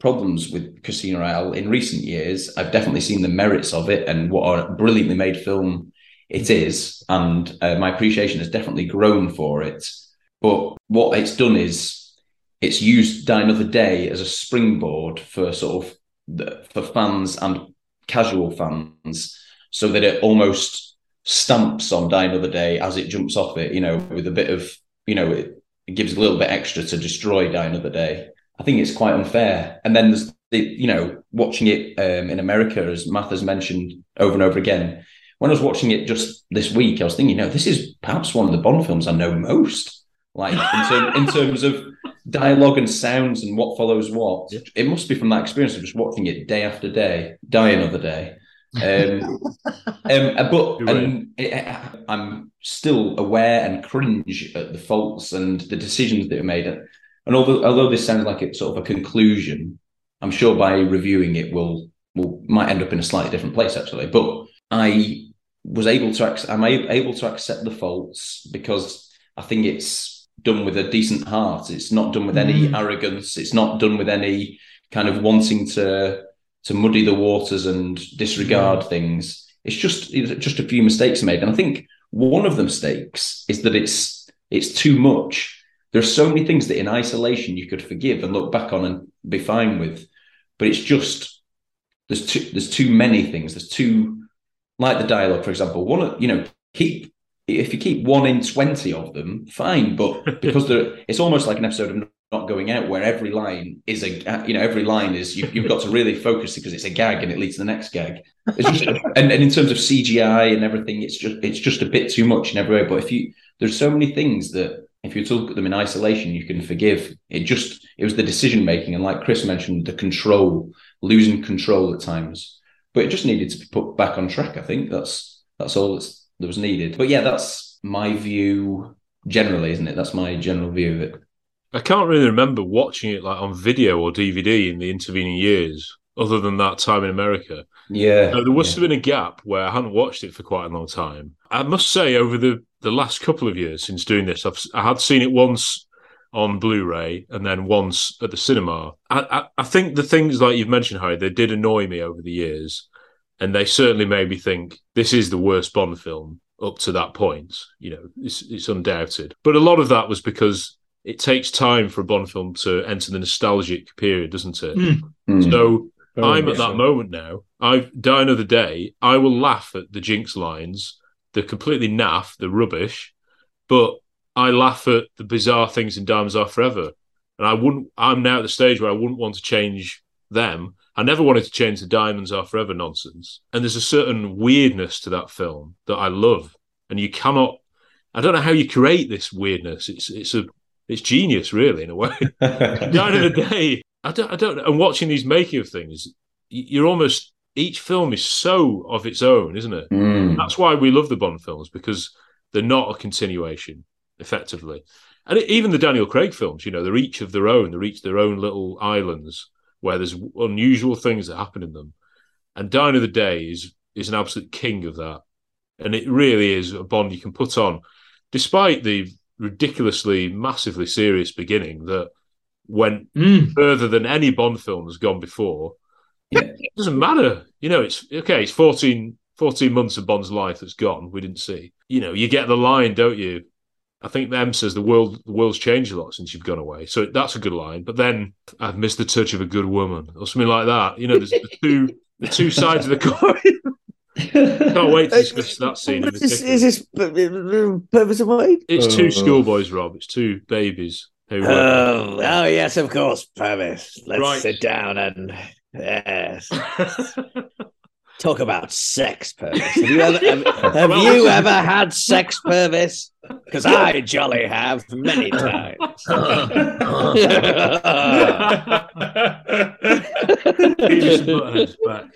problems with Casino Royale in recent years, I've definitely seen the merits of it and what a brilliantly made film it is, and uh, my appreciation has definitely grown for it. But what it's done is it's used Die Another Day as a springboard for sort of the, for fans and casual fans, so that it almost stamps on Die Another Day as it jumps off it. You know, with a bit of you know, it, it gives a little bit extra to destroy Die Another Day. I think it's quite unfair. And then there's the, you know, watching it um, in America, as Math has mentioned over and over again. When I was watching it just this week, I was thinking, you know, this is perhaps one of the Bond films I know most. Like in, term, in terms of dialogue and sounds and what follows what. Yeah. It must be from that experience of just watching it day after day, die another day. Um, um, uh, but right. and it, I'm still aware and cringe at the faults and the decisions that are made. And although although this sounds like it's sort of a conclusion, I'm sure by reviewing it will will might end up in a slightly different place actually. But I was able to I'm able to accept the faults because I think it's done with a decent heart. It's not done with any mm. arrogance. It's not done with any kind of wanting to to muddy the waters and disregard mm. things. It's just it's just a few mistakes made, and I think one of the mistakes is that it's it's too much. There's so many things that in isolation you could forgive and look back on and be fine with, but it's just there's too there's too many things. There's too like the dialogue, for example. One, you know, keep if you keep one in 20 of them, fine. But because they're, it's almost like an episode of not going out where every line is a, you know, every line is, you, have got to really focus because it's a gag and it leads to the next gag. Just, and, and in terms of CGI and everything, it's just, it's just a bit too much in every way. But if you, there's so many things that if you look at them in isolation, you can forgive. It just, it was the decision making. And like Chris mentioned, the control, losing control at times. But it just needed to be put back on track. I think that's, that's all that's that was needed. But yeah, that's my view generally, isn't it? That's my general view of it. I can't really remember watching it like on video or DVD in the intervening years, other than that time in America. Yeah, so there must yeah. have been a gap where I hadn't watched it for quite a long time. I must say, over the the last couple of years since doing this, I've I had seen it once on Blu-ray and then once at the cinema. I, I, I think the things like you've mentioned, Harry, they did annoy me over the years and they certainly made me think this is the worst Bond film up to that point. You know, it's, it's undoubted. But a lot of that was because it takes time for a Bond film to enter the nostalgic period, doesn't it? Mm. So Very I'm at that so. moment now. I've die another day. I will laugh at the Jinx lines. They're completely naff. They're rubbish, but I laugh at the bizarre things in Diamonds Are Forever. And I wouldn't. I'm now at the stage where I wouldn't want to change them. I never wanted to change the Diamonds Are Forever nonsense. And there's a certain weirdness to that film that I love. And you cannot. I don't know how you create this weirdness. It's it's a it's genius, really, in a way. At the end of the day, I don't, I don't. And watching these making of things, you're almost each film is so of its own, isn't it? Mm. That's why we love the Bond films because they're not a continuation, effectively. And even the Daniel Craig films, you know, they're each of their own. They're each their own little islands where there's unusual things that happen in them. And Die Another Day is is an absolute king of that. And it really is a Bond you can put on, despite the ridiculously, massively serious beginning that went hmm. further than any Bond film has gone before. It doesn't matter. You know, it's okay, it's 14, 14 months of Bond's life that's gone, we didn't see. You know, you get the line, don't you? I think M says the world the world's changed a lot since you've gone away. So that's a good line. But then I've missed the touch of a good woman or something like that. You know, there's the two the two sides of the coin. Can't wait to discuss that scene. Is this, particular. is this uh, purpose of mine? It's two schoolboys, Rob. It's two babies who. uh, Oh, oh yes, of course, Purvis. Let's Right. sit down and yes. Talk about sex, Purvis. Have you ever have, have Well, you ever had sex, Purvis? Because I jolly have many times. Beavis and Butthead's back.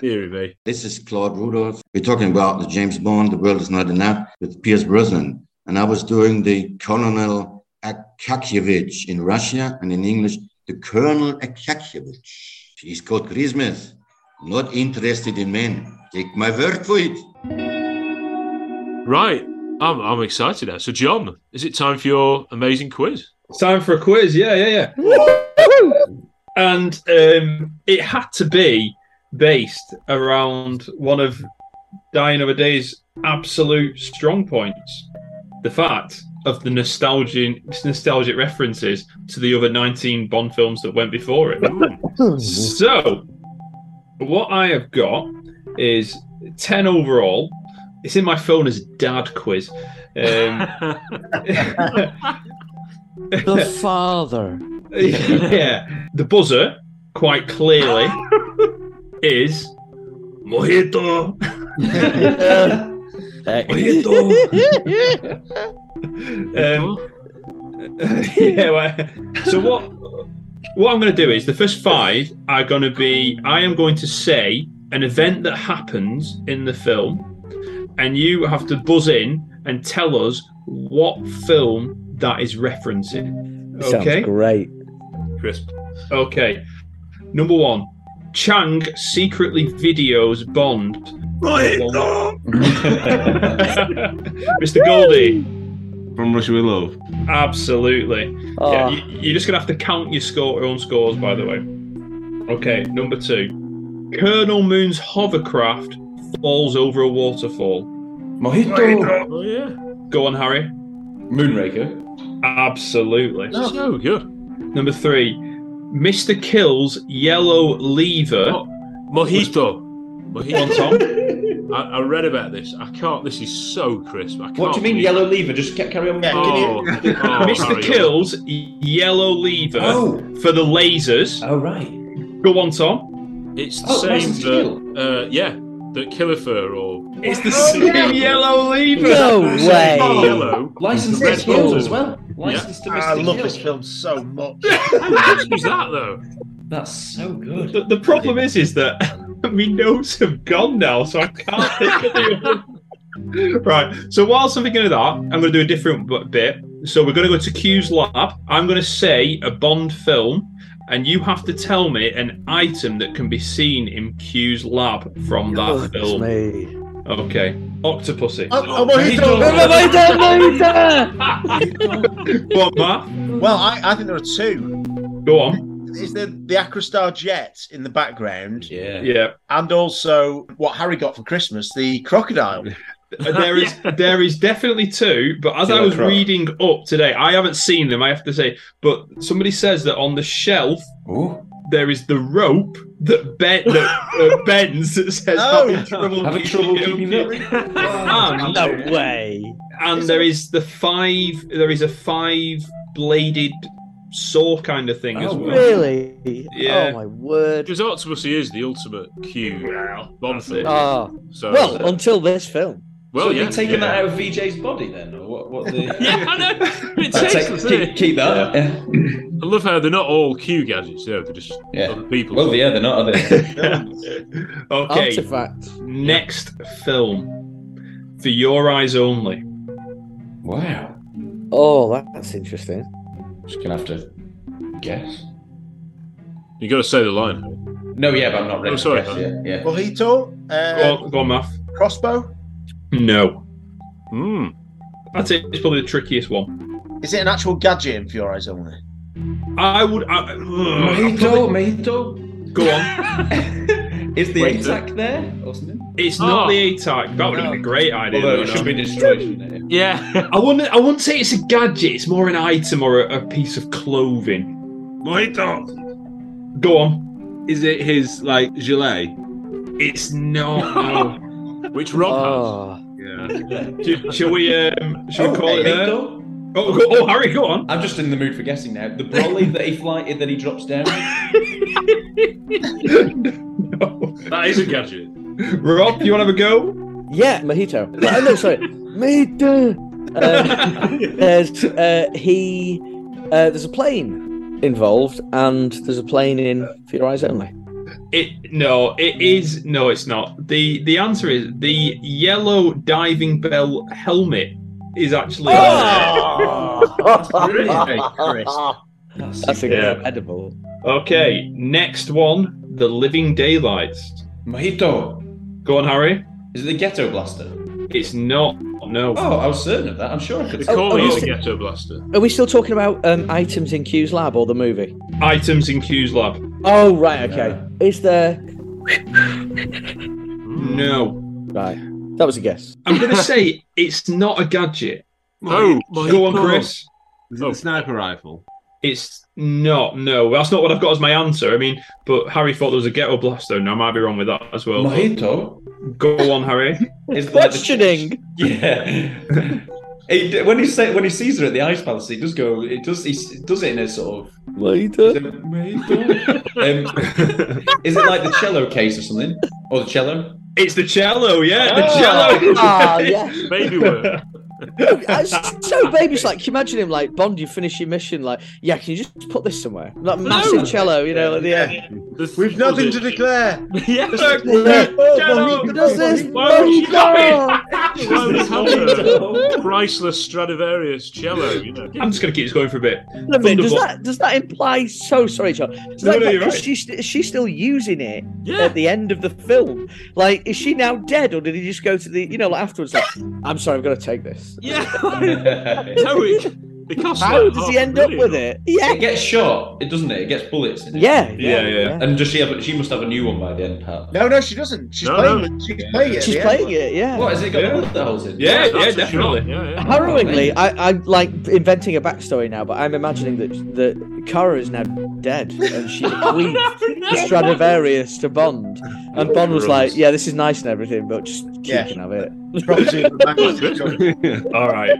Deary. This is Claude Rudolph. We're talking about the James Bond, The World Is Not Enough, with Pierce Brosnan. And I was doing the Colonel Akakievich in Russia, and in English, the Colonel Akakievich. She's called Christmas. Not interested in men. Take my word for it. Right. I'm, I'm excited now. So, John, is it time for your amazing quiz? It's time for a quiz. Yeah, yeah, yeah. and um, it had to be based around one of Die Another Day's absolute strong points the fact of the nostalgic, nostalgic references to the other 19 Bond films that went before it. so, what I have got is 10 overall. It's in my phone as dad quiz. Um, the father. yeah. The buzzer, quite clearly, is Mojito. Um, yeah. Well, so what? What I'm going to do is the first five are going to be. I am going to say an event that happens in the film, and you have to buzz in and tell us what film that is referencing. Sounds Okay. great. Crisp. Okay. Number one. Chang secretly videos Bond. Right. Mr. Goldie. From Russia with Love. Absolutely. Oh. Yeah, ah. you, you're just gonna have to count your score, own scores, by the way. Okay, number two. Colonel Moon's hovercraft falls over a waterfall. Mojito. Oh, oh yeah. Go on, Harry. Moonraker. Absolutely. So good. Number three. Mr. Kil's yellow lever. Oh, Mojito. Go on, Tom. I, I read about this. I can't. This is so crisp. I can't What do you mean believe- yellow lever? Just ca- carry on. Oh, oh, Mr. Harry, Kil's yellow lever Oh. for the lasers. Oh right. Go on, Tom. It's the Oh, same License to that, uh, yeah, that Killifer or It's the same yellow lever. No way. Yellow. License Red to kill Bull. as well. License to I love Kill. this film so much. Who's that though? That's so good. The, the problem is, is that my notes have gone now, so I can't think of the other. Right. So whilst I'm thinking of that, I'm going to do a different bit. So we're going to go to Q's lab. I'm going to say a Bond film, and you have to tell me an item that can be seen in Q's lab from that Goodness film. me. Okay. Octopussy. Oh, oh, Mojito. Go on, Math. Well, I, I think there are two. Go on. Is there the Acrostar jet in the background? Yeah. Yeah. And also what Harry got for Christmas, the crocodile. there is there is definitely two, but as I was Croc. reading up today, I haven't seen them. I have to say, but somebody says that on the shelf Oh. there is the rope that, ben, that uh, bends that says Oh. having trouble Having trouble keeping it. and, No way. and there is the five. There is a five-bladed saw kind of thing as Oh, well. Really? Yeah. Oh my word. Because Octopussy is the ultimate Q Bond film. Oh. So, well, uh, until this film. well, so yeah, have they yeah. that out of Vijay's body then, or what? What the? Yeah, I know. It takes take- keep, there. keep that. Yeah. I love how they're not all Q gadgets. Yeah, they're just Yeah. other people. Well, yeah, they're not, are they? Okay. Artifact. Next film for your eyes only. wow. Oh, that- that's interesting. Just gonna have to guess. You got to say the line. No, yeah, but I'm not ready Oh, sorry. to guess yet. Yeah. Mojito. Go Uh, on, go on, Math. crossbow. No. Hmm. I'd say it's probably the trickiest one. Is it an actual gadget in For Your Eyes Only? I would. I, Mojito, mojito. Go on. Is the Wait, ATAC there or something? It's not Oh. the ATAC. That would have been a great idea. Although though, it no? should be destroyed, shouldn't it? Yeah. I wouldn't. I wouldn't say it's a gadget. It's more an item or a, a piece of clothing. Mojito. Go on. Is it his like gilet? It's not. No. Which Rob Oh. Yeah. Shall- shall we? Um, shall we Oh, call it there? mojito? Oh, go, oh, Harry, go on. I'm just in the mood for guessing now. The brolly that he flighted that he drops down. has. That is a gadget. Rob, do you want to have a go? Yeah, mojito. Oh, no, sorry, mojito. Um, there's uh, he. Uh, there's a plane involved, and there's a plane in For Your Eyes Only. It no, it is no, it's not. the The answer is the yellow diving bell helmet is actually. That's That's Yeah. incredible. Okay, next one, the Living Daylights. Mojito. Go on, Harry. Is it the ghetto blaster? It's not. No. Oh, I was certain of that. I'm sure I could. They call oh, it is a it- ghetto blaster. Are we still talking about um, items in Q's lab or the movie? Items in Q's lab. Oh, right, okay. Is there? No. Right, that was a guess. I'm going to say it's not a gadget. Oh, Go on, Chris. Is it the sniper rifle? It's not. No, that's not what I've got as my answer. I mean, but Harry thought there was a ghetto blaster. and I might be wrong with that as well. Mojito. Go on, Harry. Is the, Questioning. Yeah. He, when he say, when he sees her at the ice palace, he does go. It does. He s- does it in a sort of. Mojito. Um, is it like the cello case or something, or the cello? It's the cello, yeah, the Ah. cello. Ah, yeah. Baby work. It's so baby's like, can you imagine him like Bond? You finish your mission, like, yeah, can you just put this somewhere? Like massive cello, you know, at the end. We've nothing to declare. yeah, Does this? Why would you Mojito! Why would you have a priceless Stradivarius cello? You know. I'm just going to keep this going for a bit. A minute, does that does that imply? So sorry, John. Does No, that no, you're right. she is she still using it Yeah. at the end of the film? Like, is she now dead, or did he just go to the you know like afterwards? Like, I'm sorry, I've got to take this. Yeah. no, it, it How does he end up with it? Yeah, It gets shot, it doesn't it? It gets bullets. In it. yeah, Yeah, yeah. And does she have? She must have a new one by the end, Pat. No, no, she doesn't. She's No, playing. no. With, she's playing it. She's at the end. playing it. Yeah. What has it got Yeah. bullet holes in? Yeah, yeah, That's for definitely. Yeah, yeah. Harrowingly, I, I'm like inventing a backstory now, but I'm imagining that that Kara is now dead and she bequeathed oh, the Stradivarius to Bond, and Bond was like, "Yeah, this is nice and everything, but just you Yeah. can have it." Property of the. All right.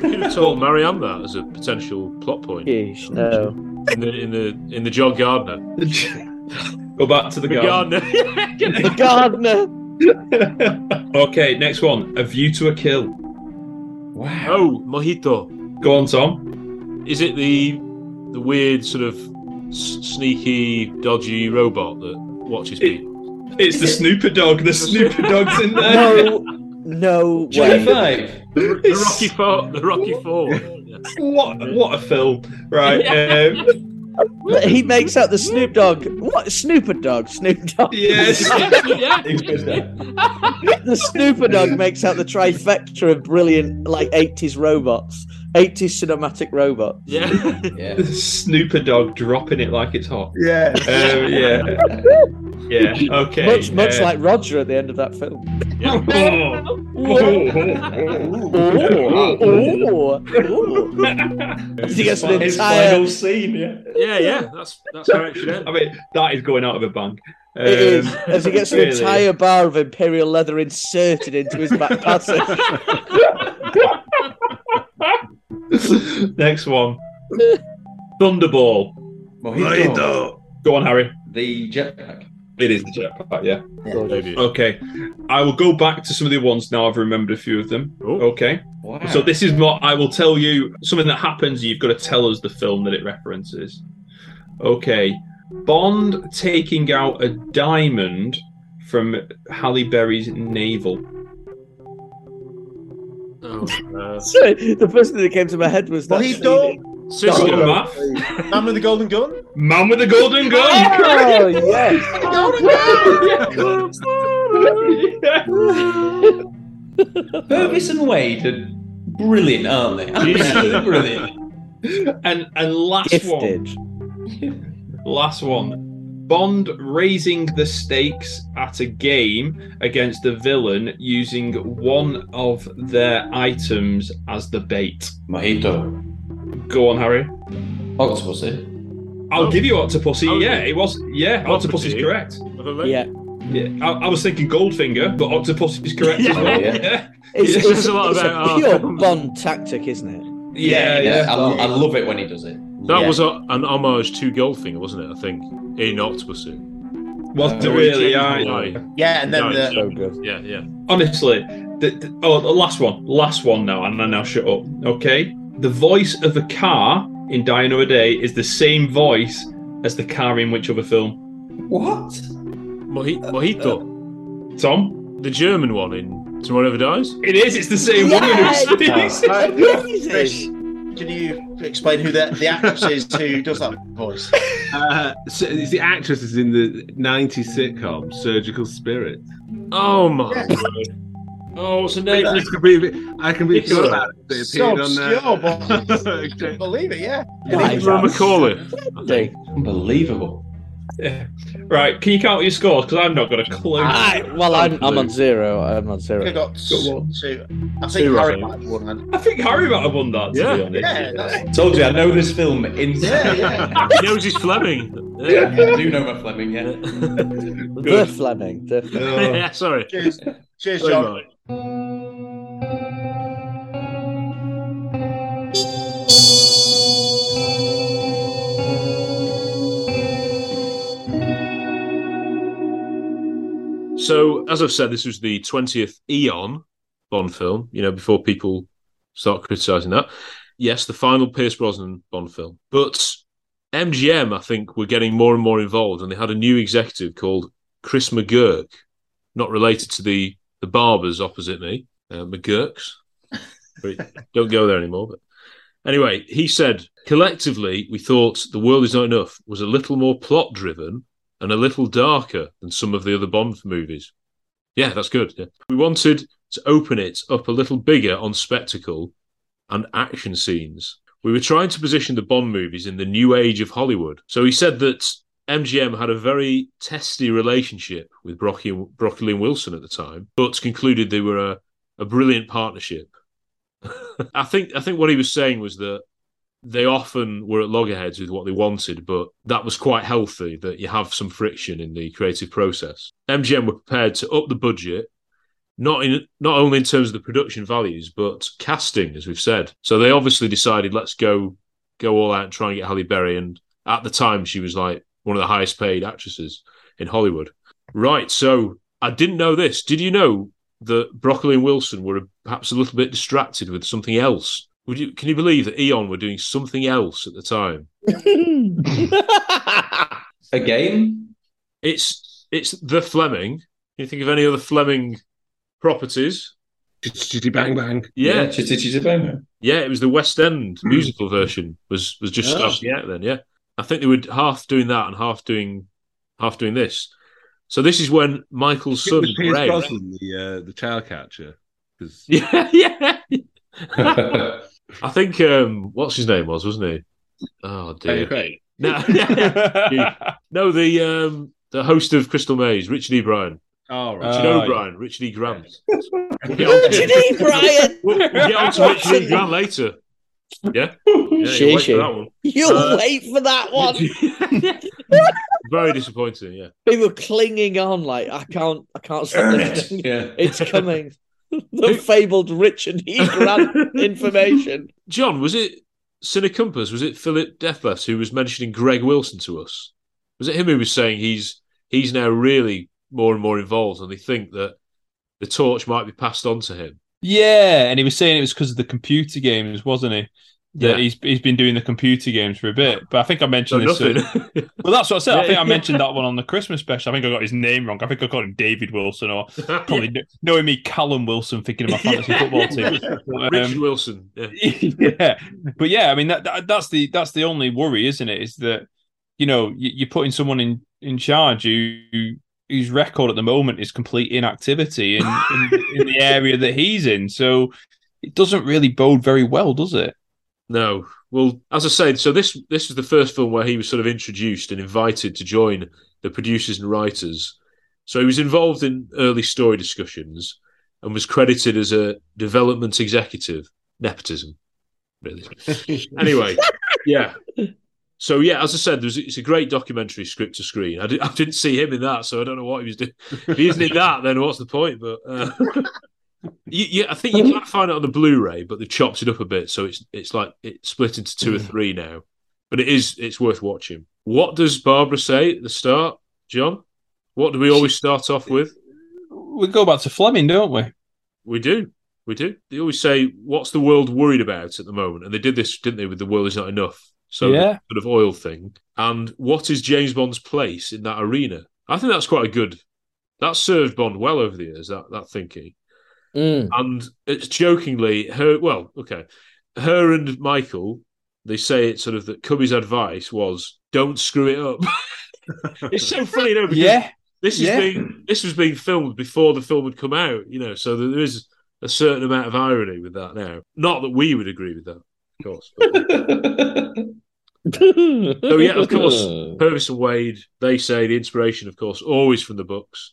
Could have told Marianne that as a potential plot point Yeesh, no. in the in the in the John Gardner. Go back to the, The garden. Gardner. The gardener. Okay, next one. A View to a Kill. Oh, wow. oh, Mojito. Go on, Tom. Is it the the weird sort of s- sneaky, dodgy robot that watches It- people? It's the Snooper Dog. The Snooper Dog's in there. No, no Johnny way. Five. The, the Rocky Four. The Rocky Four. What? What a film! Right. Um, He makes out the Snoop Dogg. What Snooper Dog? Snoop Dogg. yes. yeah. the Snooper Dog makes out the trifecta of brilliant like 80s robots. 80s cinematic robot. Yeah. yeah. Snooper dog dropping it like it's hot. Yeah. Um, yeah. Yeah. Okay. Much, much uh, like Roger at the end of that film. Oh. He gets an His entire- final scene. Yeah. Yeah, yeah. That's that's correct. Yeah. I mean, that is going out of a bank. It is, Um, as he gets an really. entire bar of imperial leather inserted into his back passage. Next one. Thunderball. Mojito. Go on, Harry. The jetpack. It is the jetpack, yeah. Maybe. Okay. I will go back to some of the ones now. I've remembered a few of them. Oh. Okay. Wow. So this is what I will tell you something that happens. You've got to tell us the film that it references. Okay. Bond taking out a diamond from Halle Berry's navel. Oh, Sorry, the first thing that came to my head was that. Mojito. scene. Cisco. Go on, Math. Man with the golden gun. Man with the golden gun. Oh, yes. Purvis and Wade are brilliant, aren't they? Absolutely brilliant. and and last Gifted. one. Last one. Bond raising the stakes at a game against the villain using one of their items as the bait. Mojito. Go on, Harry. Octopussy. I'll Oh. give you Octopussy. Oh, yeah, yeah. it was. Yeah, Octopus is correct. Yeah. Yeah, I, I was thinking Goldfinger, but Octopus is correct as Yeah. well. Yeah. Yeah, It's, Yeah. it's, Says a lot it's about a pure. Bond tactic, isn't it? yeah, yeah. I, I love it when he does it. That Yeah. was a, an homage to Goldfinger, wasn't it? I think in Octopussy. Was it Uh, really? Yeah. Yeah. Yeah, and then No, the, So good. Yeah, yeah. Honestly, the, the- oh, the last one, last one now, and I now shut up. Okay, the voice of the car in Die Another Day is the same voice as the car in which other film? What? Moji- Mojito, Tom, the German one in Tomorrow Never Dies. it is. It's the same woman who speaks. Chris, can you explain who the, the actress is who does that voice? Uh, so it's the actress is in the 90s sitcom Surgical Spirit. Oh my god! Oh, what's her name? I can be, I can be It's sure about it. It so appeared on obscure, there. but I couldn't believe it. Yeah. Nichola McAuliffe. Unbelievable. Yeah. Right, can you count your scores? Because I've not got a clue. I, well, I'm, I'm on zero. I'm on zero. I got Go two. I think Two, I Harry think. might have won. then. I think Harry might have won that. To Yeah. be honest. Yeah, that's- Told you, I know this film inside. yeah, yeah. He knows he's Fleming. Yeah, Yeah. I do know my Fleming, yeah. The Fleming. The oh. Fleming. yeah, sorry. Cheers, cheers, Sorry, John. Mike. So, as I've said, this was the 20th Eon Bond film, you know, before people start criticizing that. Yes, the final Pierce Brosnan Bond film. But MGM, I think, were getting more and more involved, and they had a new executive called Chris McGurk, not related to the, the barbers opposite me, uh, McGurks. Don't go there anymore. But anyway, he said, collectively, we thought The World Is Not Enough was a little more plot driven and a little darker than some of the other Bond movies. Yeah, that's good. Yeah. We wanted to open it up a little bigger on spectacle and action scenes. We were trying to position the Bond movies in the new age of Hollywood. So he said that MGM had a very testy relationship with Brocky, Broccoli and Wilson at the time, but concluded they were a, a brilliant partnership. I think I think what he was saying was that they often were at loggerheads with what they wanted, but that was quite healthy that you have some friction in the creative process. MGM were prepared to up the budget, not in not only in terms of the production values, but casting, as we've said. So they obviously decided let's go go all out and try and get Halle Berry. And at the time, she was like one of the highest paid actresses in Hollywood. Right. So I didn't know this. Did you know that Broccoli and Wilson were perhaps a little bit distracted with something else? Would you can you believe that Eon were doing something else at the time? Again? It's it's the Fleming. Can you think of any other Fleming properties? Chitty bang bang. Yeah, Chitty Chitty Bang Bang. yeah, it was the West End musical version was was just Oh. starting out then. Yeah, I think they were half doing that and half doing half doing this. So this is when Michael's It son was Pierce Brosnan, the uh, the child catcher. 'Cause- Yeah, yeah. I think um, what's his name was, wasn't he? Oh dear. Craig. No, no, the um, the host of Crystal Maze, Richard E. Bryan. Oh, Richard Oh, O'Brien, Richard E. Grant. We'll get on to- Richard E. Bryan. We'll, we'll get on to Richard E. Grant later. Yeah, yeah you'll wait for that one. You'll Uh, wait for that one. Very disappointing. Yeah. People clinging on like I can't, I can't stop Ernest, listening. yeah. It's coming. the fabled Richard E. Grant information. John, was it Cinecumpus? Was it Philip Deathless who was mentioning Gregg Wilson to us? Was it him who was saying he's he's now really more and more involved, and they think that the torch might be passed on to him? Yeah, and he was saying it was because of the computer games, wasn't he? That Yeah. he's he's been doing the computer games for a bit. But I think I mentioned No, this. nothing. well, that's what I said. I Yeah, think I mentioned that one on the Christmas special. I think I got his name wrong. I think I called him David Wilson, or probably kn- knowing me, Callum Wilson, thinking of my fantasy football team. Um, Wilson. Yeah. yeah, but yeah, I mean that, that that's the that's the only worry, isn't it? Is that you know you, you're putting someone in in charge who whose record at the moment is complete inactivity in, in in the area that he's in. So it doesn't really bode very well, does it? No. Well, as I said, so this this was the first film where he was sort of introduced and invited to join the producers and writers. So he was involved in early story discussions and was credited as a development executive. Nepotism, really. anyway, yeah. So yeah, as I said, there's it's a great documentary script to screen. I, did, I didn't see him in that, so I don't know what he was doing. If he isn't in that, then what's the point? But uh, you, yeah, I think you um, can't find it on the Blu-ray, but they've chopped it up a bit, so it's it's like it's split into two or three now. But it is it's worth watching. What does Barbara say at the start, John? What do we always start off with? We go back to Fleming, don't we? We do. We do. They always say, "What's the world worried about at the moment?" And they did this, didn't they, with the world is not enough. So Yeah. sort of oil thing. And what is James Bond's place in that arena? I think that's quite a good. That served Bond well over the years. That that thinking. Mm. And it's jokingly her. Well, okay, her and Michael. They say it's sort of that Cubby's advice was, "Don't screw it up." it's so funny, though. Because Yeah. this is Yeah. being this was being filmed before the film had come out, you know. So there is a certain amount of irony with that now. Not that we would agree with that, of course. but- so yeah, of course, Purvis and Wade. They say the inspiration, of course, always from the books.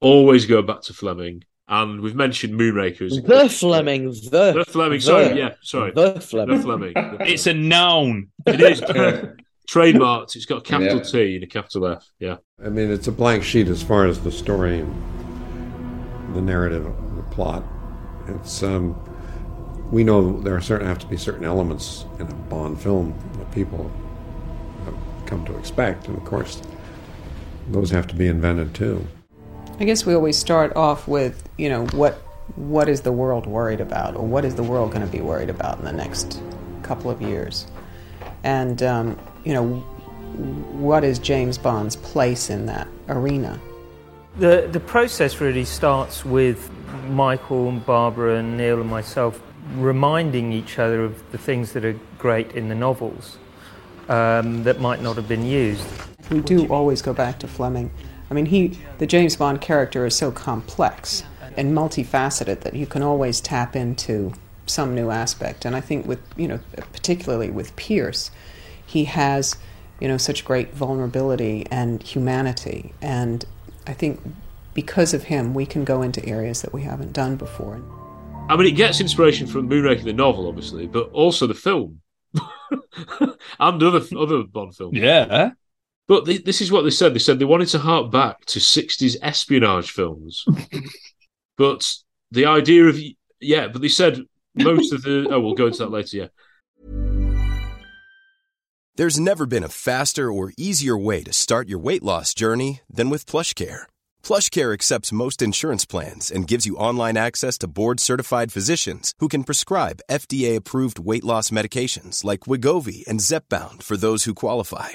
Always go back to Fleming, and we've mentioned Moonrakers. The Fleming, the, The Fleming, sorry, the- yeah, sorry. the Fleming. The Fleming. It's a noun. It is trademarked. It's got a capital Yeah. T and a capital F. Yeah. I mean, it's a blank sheet as far as the story and the narrative, the plot. It's um, we know there are certain have to be certain elements in a Bond film that people have come to expect, and of course, those have to be invented too. I guess we always start off with, you know, what what is the world worried about, or what is the world going to be worried about in the next couple of years, and um, you know, what is James Bond's place in that arena? The the process really starts with Michael and Barbara and Neil and myself reminding each other of the things that are great in the novels um, that might not have been used. We do always go back to Fleming. I mean, he the James Bond character is so complex and multifaceted that you can always tap into some new aspect. And I think with you know, particularly with Pierce, he has you know such great vulnerability and humanity. And I think because of him, we can go into areas that we haven't done before. I mean, it gets inspiration from Moonraker, the novel, obviously, but also the film and other other Bond films. Yeah. But th- this is what they said. They said they wanted to hark back to 60s espionage films. but the idea of, yeah, but they said most of the, oh, we'll go into that later, yeah. There's never been a faster or easier way to start your weight loss journey than with PlushCare. PlushCare accepts most insurance plans and gives you online access to board-certified physicians who can prescribe FDA-approved weight loss medications like Wegovy and Zepbound for those who qualify.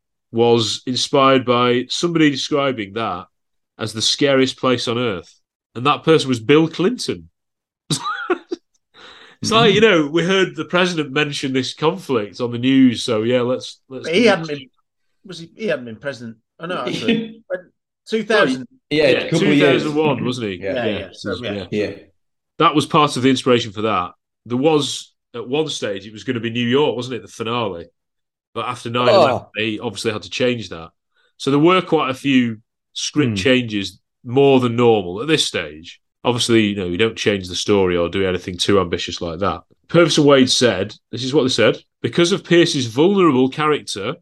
was inspired by somebody describing that as the scariest place on earth, and that person was Bill Clinton. It's like you know, we heard the president mention this conflict on the news, so yeah, let's let's. He hadn't been. Was he? He hadn't been president. Oh know, actually, two thousand. Yeah, two thousand one, wasn't he? Yeah, yeah. So, yeah. Yeah. That was part of the inspiration for that. There was at one stage it was going to be New York, wasn't it? The finale, but after 9 Oh. they obviously had to change that. So there were quite a few script hmm. changes more than normal at this stage. Obviously, you know, you don't change the story or do anything too ambitious like that. Purvis and Wade said, this is what they said, because of Pierce's vulnerable character,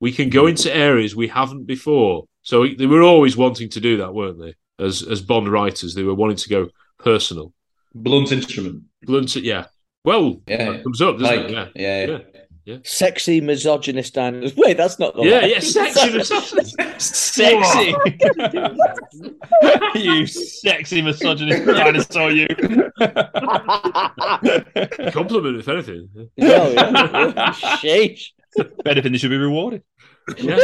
we can go into areas we haven't before. So they were always wanting to do that, weren't they? As as Bond writers, they were wanting to go personal. Blunt instrument. Blunt, yeah. Well, Yeah. that comes up, doesn't Like, it? Yeah. yeah. yeah. Yeah. Sexy misogynist diners. Wait, that's not the Yeah, line. yeah, sexy misogynist. Sexy. you sexy misogynist dinosaur, you. Compliment, if anything. Oh, yeah. Sheesh. Anything they should be rewarded. Yeah.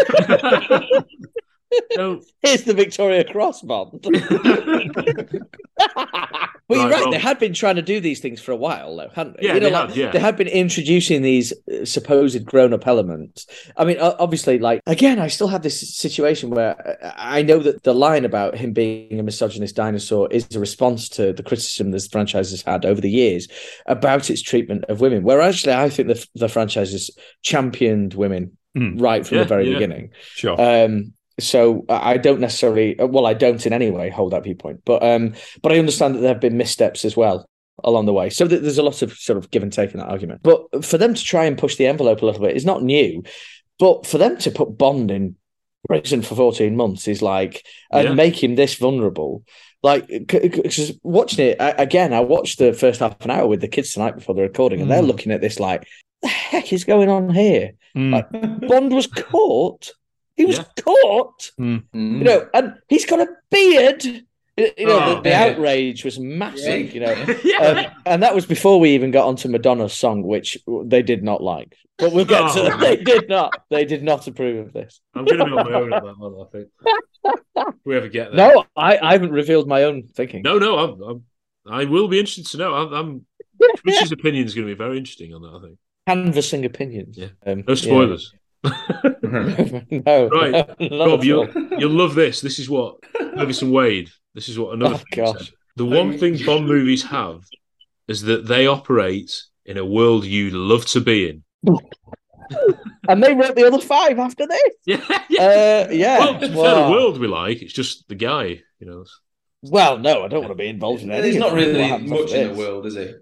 no. Here's the Victoria Cross Bond. but you're Right, right. well- They had been trying to do these things for a while, though, hadn't they? Yeah, you know, they like, have, yeah. they had been introducing these uh, supposed grown-up elements. I mean, obviously, like again, I still have this situation where uh, I know that the line about him being a misogynist dinosaur is a response to the criticism this franchise has had over the years about its treatment of women. Where actually, I think the the franchise has championed women right from Yeah, the very yeah. beginning. Sure. Um, so I I don't necessarily, well, I don't in any way hold that viewpoint, but um, but I understand that there have been missteps as well along the way. So th- there's a lot of sort of give and take in that argument. But for them to try and push the envelope a little bit is not new. But for them to put Bond in prison for 14 months is like and Yeah. make him this vulnerable. Like, because watching it I, again, I watched the first half an hour with the kids tonight before the recording, and they're Mm. looking at this like, the heck is going on here? Like, Bond was caught. He was caught. Mm. You know, and he's got a beard. You you know, Oh, the, the outrage was massive. You know, Yeah. um, and that was before we even got onto Madonna's song, which they did not like. But we'll get to Oh. that. They did not. They did not approve of this. I'm going to be on my own on that one, I think. If we ever get there. No, I, I haven't revealed my own thinking. No, no, I'm, I'm, I will be interested to know. I'm, I'm Twitch's opinion is going to be very interesting on that, I think. Canvassing opinions. Yeah. Um, No spoilers. no, Right. not Rob, you'll, you'll love this. This is what Purvis and Wade, this is what another Oh, thing he said. The one thing Bond movies have is that they operate in a world you'd love to be in. and they wrote the other five after this. Yeah, Uh, yeah. Well, to be the world we like, it's just the guy, you know. Well, no, I don't want to be involved in There's anything. not really happens much in the world, is it?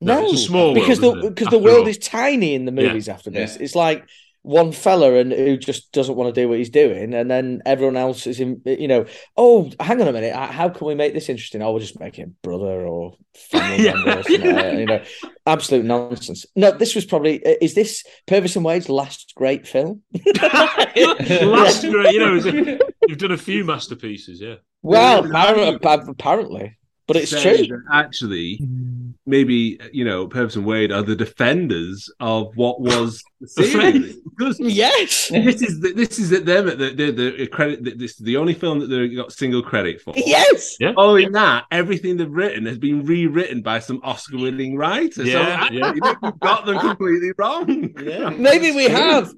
No, it's a small because world, the because the world all? is tiny in the Yeah. movies after this. Yeah. It's like one fella and who just doesn't want to do what he's doing, and then everyone else is in. You know, oh, hang on a minute, uh, how can we make this interesting? Oh, we'll just make him brother or family Yeah, member or something. like that, you know, absolute nonsense. No, this was probably uh, is this Purvis and Wade's last great film? Last great, you know, you've done a few masterpieces, yeah. Well, appar- apparently, but it's true. actually maybe you know Purvis and Wade are the defenders of what was the series. because yes, this is the, this is them at the, the, the credit. This is the only film that they got single credit for. Yes. Yeah. Following that, everything they've written has been rewritten by some Oscar-winning writer. so Yeah, actually, yeah. you've got them completely wrong. Yeah. Maybe we have.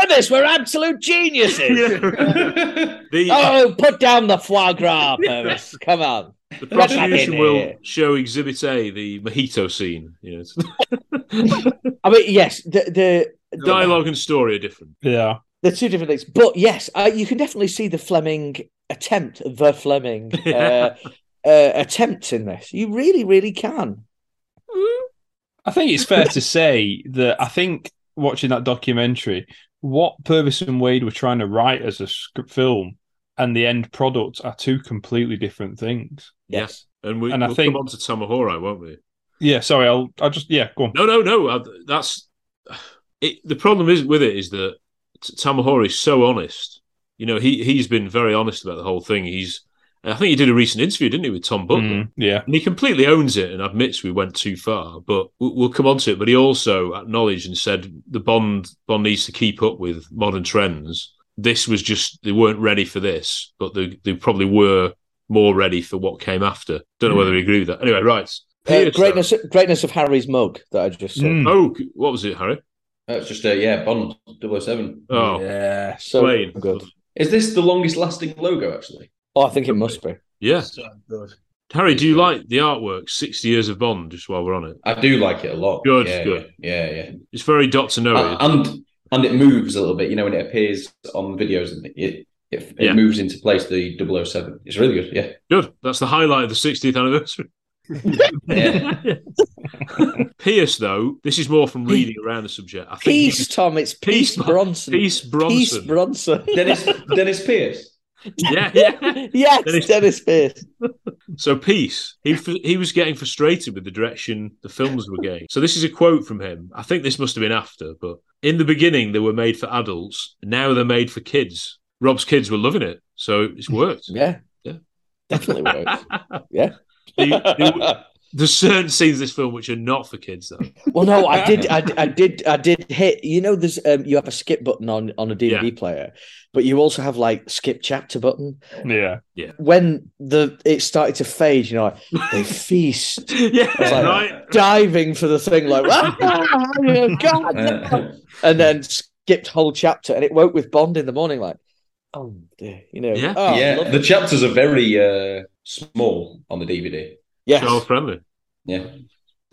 Purvis, we're absolute geniuses. The, Oh, put down the foie gras, Purvis. Come on. the Get back prosecution will here. show Exhibit A, the mojito scene. You know, it's- I mean, yes, the the dialogue and story are different. Yeah. the two different things, but yes, uh, you can definitely see the Fleming attempt, the Fleming uh, uh, attempts in this. You really, really can. I think it's fair to say that I think watching that documentary, what Purvis and Wade were trying to write as a script film and the end product are two completely different things. Yes, and we, And I we'll think- come on to Tamahori, won't we? Yeah, sorry, I'll I'll just yeah, go on. No, no, no. uh, That's it. The problem is with it is that T- Tamahori is so honest. You know, he he's been very honest about the whole thing. He's, I think he did a recent interview, didn't he, with Tom Butler? Mm, yeah. and he completely owns it and admits we went too far. But we- we'll come on to it. But he also acknowledged and said the Bond Bond needs to keep up with modern trends. This was just they weren't ready for this, but they they probably were more ready for what came after. Don't know whether you agree with that. Anyway, right. Uh, greatness, greatness of Harry's mug that I just saw. Mm. Oh, what was it, Harry? That's just a yeah, Bond 007. Oh, yeah, so plain. good. Is this the longest lasting logo actually? Oh, I think it must be. Yeah. good. Harry, do you like the artwork? Sixty years of Bond. Just while we're on it, I do like it a lot. Good, yeah, good. Yeah, yeah. it's very Doctor No. Uh, and and it moves a little bit. You know, when it appears on videos, and it it, it Yeah. moves into place. The 007. It's really good. Yeah. Good. That's the highlight of the 60th anniversary. Pierce, though, this is more from reading around the subject. I think Peace, Tom. It's Peace, Peace- Bronson. Peace Bronson. Peace Bronson. Dennis Dennis Pierce. Yeah, yeah. yes, Dennis- Dennis, Pierce. So Peace, he he was getting frustrated with the direction the films were going. So this is a quote from him. I think this must have been after, but in the beginning they were made for adults. Now they're made for kids. Rob's kids were loving it, so it's worked. Yeah, Yeah. definitely worked. yeah. There's certain scenes in this film which are not for kids, though. Well, no, I did, I, I did, I did hit. You know, there's um, you have a skip button on on a DVD player, but you also have like skip chapter button. Yeah. Yeah. When the it started to fade, you know, like, they feast. yeah, I was like right. diving for the thing, like "Ah, God, no." and then skipped whole chapter, and it woke with Bond in the morning, like, oh dear, you know, Yeah. oh, yeah. The chapters are very uh, small on the DVD. Yes, Child friendly. Yeah.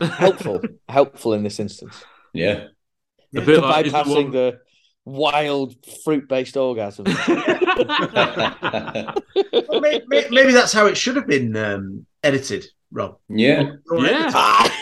helpful, helpful in this instance. Yeah. A bit for like bypassing one- the wild fruit-based orgasm. Well, maybe, maybe that's how it should have been um, edited, Rob. Yeah. Yeah.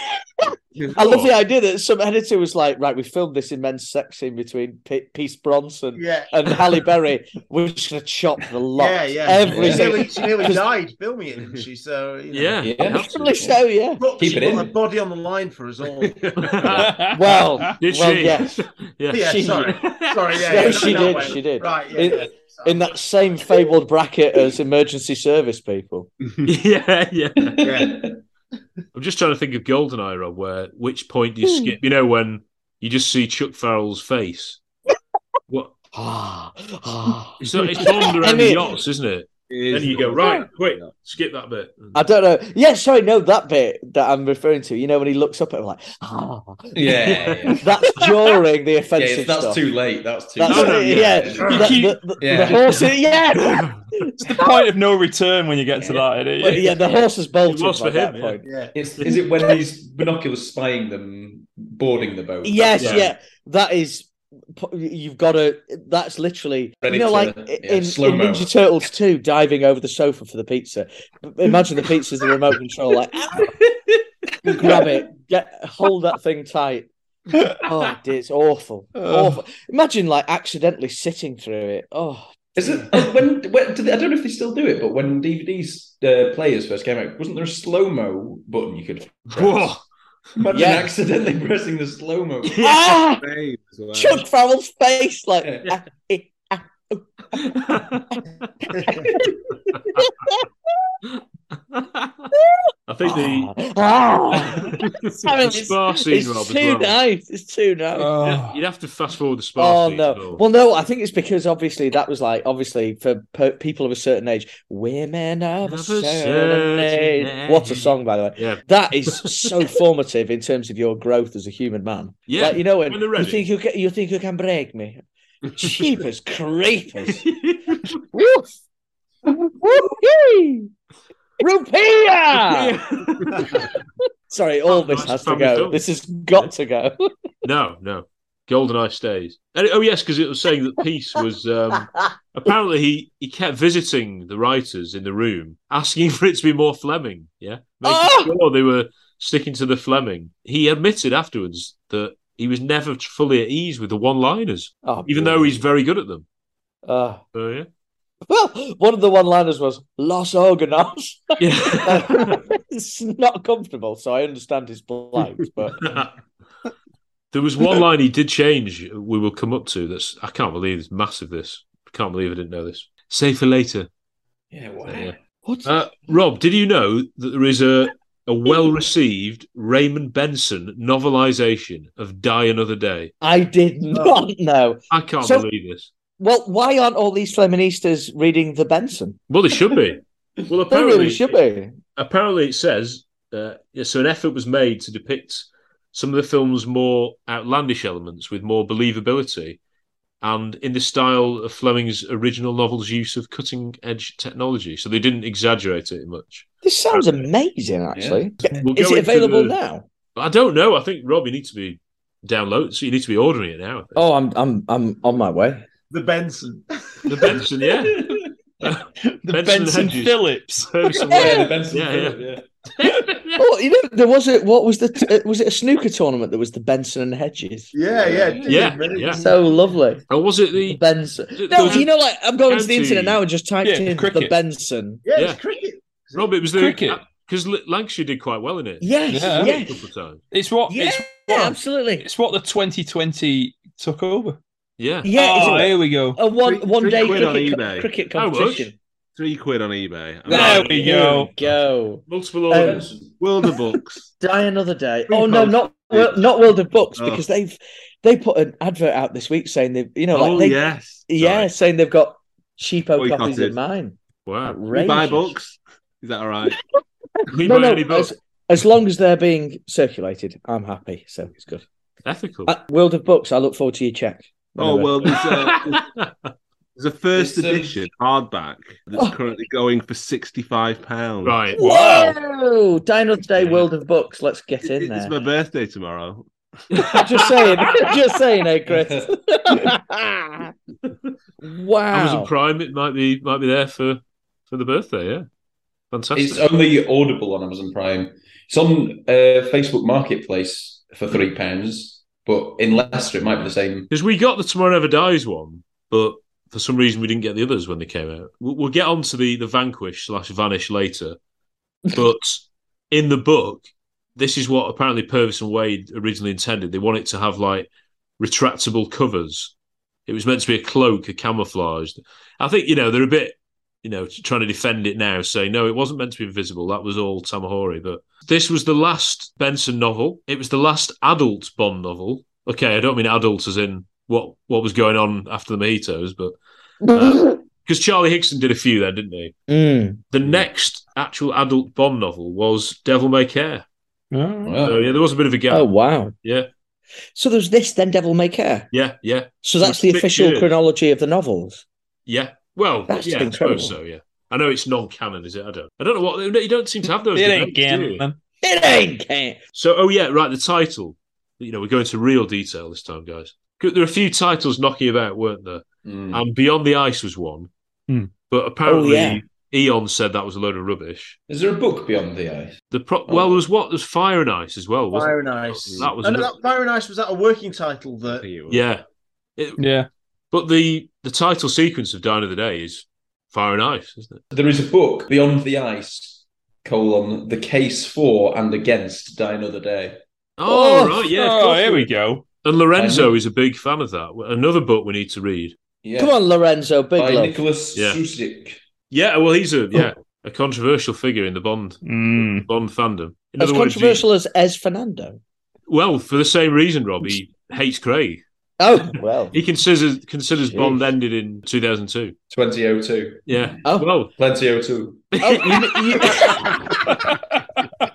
I love the idea that some editor was like, right, we filmed this immense sex scene between P- Peace Bronson Yeah. and Halle Berry. We're just going to chop the lot. Yeah, yeah. Every she, nearly, she nearly 'cause- died filming it, didn't she? So you know. Yeah. Yeah. Apparently so, yeah. Put, Keep she it put in. her body on the line for us all. Well, Did well, she? yes. yeah. yeah, She- sorry, sorry. Yeah, No, yeah, she that did, way. she did. Right, yeah, In- yeah. In that same fabled bracket as emergency service people. yeah, yeah. Yeah. I'm just trying to think of Goldeneye, Rob, where which point Hmm. do you skip? You know, when you just see Chuck Farrell's face. What? Ah, ah. It's, not, it's Bond around the yachts, isn't it? Then you go, right, quick, skip that bit. I don't know. Yeah, sorry, no, that bit that I'm referring to. You know when he looks up at him like, ah, Yeah. yeah. that's during the Yeah, offensive that's stuff. too late. That's too That's No, no, late. yeah, yeah. The, the, the, Yeah. the horse. Yeah, It's the point of no return when you get to that. Isn't Well, it? yeah, the horse has bolted It was by for that him, point. Yeah. It's, is it when he's binoculars spying them boarding the boat? Yes, Yeah. yeah. that is. You've got to. That's literally. Ready you know, to- like yeah, in, in slow-mo. Ninja Turtles 2, diving over the sofa for the pizza. Imagine the pizza's the remote control. Like, grab it, get hold that thing tight. Oh, dear, it's awful. Awful. Imagine like accidentally sitting through it. Oh, Is it uh, when? when do they, I don't know if they still do it, but when DVDs uh, players first came out, wasn't there a slow mo button you could? press? Whoa. Imagine Yeah. accidentally pressing the slow mo. ah! Babe as well. Chuck Farrell's face, like. Yeah. ah, eh, ah. I think the the oh. I mean, it's, spa scene, it's Rob, as too well. nice. It's too nice. Oh. You'd have to fast forward the spa Oh scene. no! as well. Well, no. I think it's because obviously that was like obviously for per- people of a certain age, women of a Of a certain, certain age. age. What a song, by the way. Yeah. That is so formative in terms of your growth as a human man. Yeah, Like, you know when, when they're you think you can, you think you can break me. Cheapers creepers. Woof. Woo-hee. Rupiah! Sorry, all this has to go. film. This has got to go. no, no. Goldeneye stays. And, oh yes, because it was saying that Peace was um, apparently he he kept visiting the writers in the room, asking for it to be more Fleming. Yeah, making Oh! sure they were sticking to the Fleming. He admitted afterwards that he was never fully at ease with the one-liners, Oh, even though he's very good at them. Uh, So yeah, well, one of the one-liners was "Los Organos." yeah. it's not comfortable, so I understand his plight. But there was one line he did change. We will come up to this. I can't believe it's massive. This I can't believe I didn't know this. Save for later. Yeah, wow. Yeah. what? Uh, Rob, did you know that there is a a well-received Raymond Benson novelization of Die Another Day? I did not know. I can't So- believe this. Well, why aren't all these feministas reading the Benson? Well, they should be. Well, They apparently, really should be. apparently it says uh, yeah, so an effort was made to depict some of the film's more outlandish elements with more believability and in the style of Fleming's original novel's use of cutting edge technology. So they didn't exaggerate it much. This sounds amazing, actually. We'll Is it available the- now? I don't know. I think Rob, you need to be download, so you need to be ordering it now. Oh, I'm I'm I'm on my way. The Benson. The Benson, yeah. The Benson Benson, Phillips. Yeah, the Benson yeah, Phillip, yeah. yeah. Oh, you know, there was a what was the uh, was it a snooker tournament that was the Benson and the Hedges? Yeah, yeah, Yeah, yeah. So lovely. Or was it the Benson. There No, was you know, like I'm going to the internet now and just typed Yeah, in the. Benson. Yeah, Yeah. cricket. Rob? It was the Cricket. because Lancashire did quite well in it. Yes, Yeah. A yes, couple of times. It's what yeah, it's what, absolutely. it's what the 2020 took over. Yeah. Yeah, oh, it's here we go. a, a one Three- one three day quid on cricket, eBay. cricket competition. Three quid on eBay. There Right, we go. go. Multiple Um, orders. World of Books. Die another day. Free Oh no, not Wor- not World of Books Oh. because they've they put an advert out this week saying they've you know like oh they yes. yeah Sorry. saying they've got cheapo copies Boycotted. of mine. Wow. We buy books. Is that all right? We No, buy no. any books. As, as long as they're being circulated, I'm happy. So it's good. Ethical. Uh, World of Books. I look forward to your check. Oh well, there's a, there's a first It's, um, edition hardback that's currently going for sixty-five pounds. right. Whoa! Die Another Day. World of Books. Let's get in It's there. It's my birthday tomorrow. just saying. just saying, eh, Chris? wow. Amazon Prime. It might be might be there for for the birthday. Yeah. Fantastic. It's only audible on Amazon Prime. It's on uh, Facebook Marketplace for three pounds, but in Leicester it might be the same. Because we got the Tomorrow Never Dies one, but for some reason we didn't get the others when they came out. We'll, we'll get on to the, the Vanquish slash Vanish later. But in the book, this is what apparently Purvis and Wade originally intended. They wanted to have like retractable covers. It was meant to be a cloak, a camouflage. I think, you know, they're a bit, you know, trying to defend it now, saying, no, it wasn't meant to be invisible. That was all Tamahori. But this was the last Benson novel. It was the last adult Bond novel. Okay, I don't mean adult as in what what was going on after the mojitos, but because Charlie Higson did a few then, didn't he? Mm. The next actual adult Bond novel was Devil May Care. Oh. So yeah, there was a bit of a gap. Oh wow. Yeah, So there's this, then Devil May Care. yeah, yeah, So that's the official years. chronology of the novels. yeah. Well, That's yeah, I suppose so. Yeah, I know it's non-canon, is it? I don't. I don't know what you don't seem to have those. It ain't debates, do you? canon. It ain't can. So, oh yeah, right. The title. You know, we're going into real detail this time, guys. There were a few titles knocking about, weren't there? Mm. And Beyond the Ice was one. Hmm. But apparently, yeah. Eon said that was a load of rubbish. Is there a book beyond the ice? The pro- well, there was what? There was Fire and Ice as well. Wasn't Fire and Ice. That was and another- that Fire and Ice was that a working title that think it was. yeah. It- Yeah. But the the title sequence of Dine of the Day is Fire and Ice, isn't it? There is a book beyond the ice colon the case for and against Die Another Day. Oh, right, yeah. Oh, here there we go. And Lorenzo is a big fan of that. Another book we need to read. Yeah. Come on, Lorenzo, big by love. Nicholas Yeah. Suszczyk. Yeah, well, he's a yeah a controversial figure in the Bond Mm. Bond fandom. In As other words, he- controversial as Ez Fernando. well, for the same reason, Rob, he hates Craig. Oh well. He considers considers Jeez. Bond ended in 2002. 2002. Yeah. Oh. Well, Plenty 02. Oh, you, you,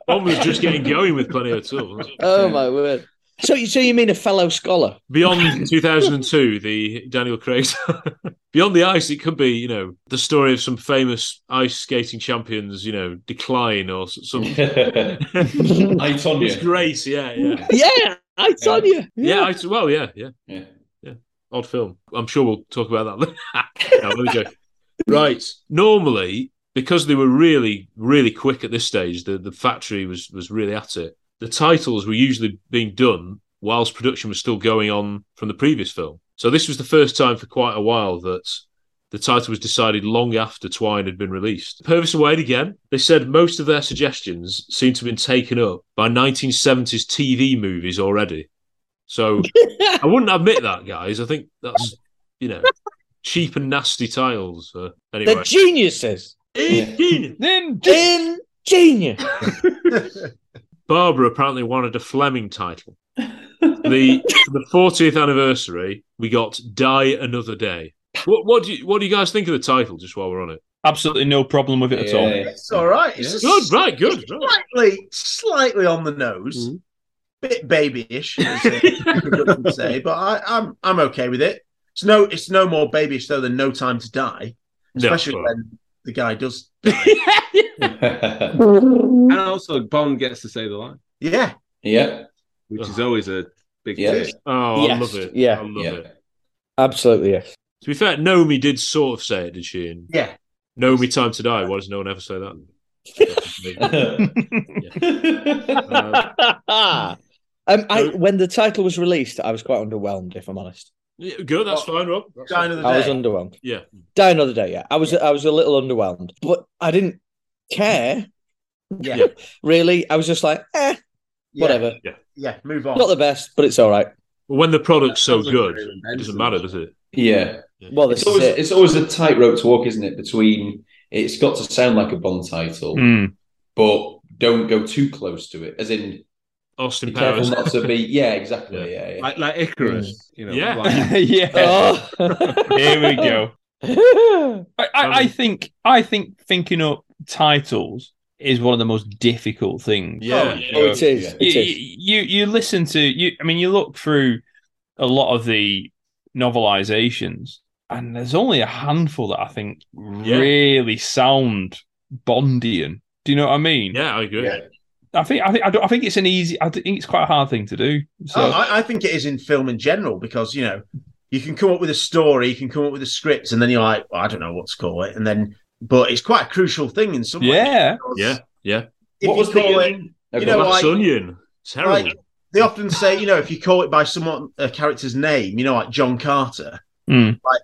Bond was just getting going with Plenty of Tools. oh my word. So, you- so you mean a fellow scholar? Beyond 2002, the Daniel Craig. Beyond the ice, it could be, you know, the story of some famous ice skating champions, you know, decline or some. I, Tonya. It's Grace, yeah, yeah. Yeah, I told you. Yeah, I, well, yeah, yeah. Yeah. Odd film. I'm sure we'll talk about that. no, let me go. Right. Normally, because they were really, really quick at this stage, the, the factory was was really at it. The titles were usually being done whilst production was still going on from the previous film. So this was the first time for quite a while that the title was decided long after Twine had been released. Purvis and Wade again. They said most of their suggestions seemed to have been taken up by 1970s TV movies already. So I wouldn't admit that, guys. I think that's you know cheap and nasty titles. Uh, anyway, They're geniuses. Ingenious. Ingenious. Barbara apparently wanted a Fleming title. the the 40th anniversary, we got Die Another Day. What, what do you what do you guys think of the title? Just while we're on it, Absolutely no problem with it at all. It's all right. It's Good, right, good, right. Slightly, slightly on the nose, mm-hmm. bit babyish, as people would say, but I, I'm I'm okay with it. It's no, it's no more babyish though than No Time to Die, especially well. when the guy does. and also Bond gets to say the line. Yeah, yeah, which is always a big Yeah. thing. Oh, I Yes, love it. yeah. I love Yeah. it. Absolutely, yes. To be fair, Naomi did sort of say it, did she? And yeah. Naomi, time to die. Why does no one ever say that? um, I, when the title was released, I was quite underwhelmed, if I'm honest. Yeah, good, that's fine, Rob. That's Die fine. Another I was underwhelmed. Yeah. Die another day, yeah. I was I was a little underwhelmed, but I didn't care. Yeah. Really, I was just like, eh, Yeah. whatever. Yeah. Yeah, move on. Not the best, but it's all right. But when the product's so good, Graham it doesn't matter, does it? Yeah. Well, It's always it. it's always a tightrope to walk, isn't it? Between it's got to sound like a Bond title, Mm. but don't go too close to it. As in, Austin be careful Powers. not to be. Yeah, exactly. Yeah, yeah. Like like Icarus, you know. Yeah. like- yeah. Oh. Here we go. I, I, I think I think thinking up titles is one of the most difficult things. Yeah. You Oh, know, it is. Yeah. It you, is. you you listen to you. I mean, you look through a lot of the novelizations, and there's only a handful that I think really sound Bondian. Do you know what I mean? Yeah, I agree. Yeah. I think I think I, don't, I think it's an easy. I think it's quite a hard thing to do. So Oh, I, I think it is in film in general because you know you can come up with a story, you can come up with a script, and then you're like, well, I don't know what to call it, and then but it's quite a crucial thing in some way. yeah, because Yeah, yeah. If What you was the, call it, um, you know, like, Onion. Terrible. like they often say, you know, if you call it by someone a character's name, you know, like John Carter, Mm. well,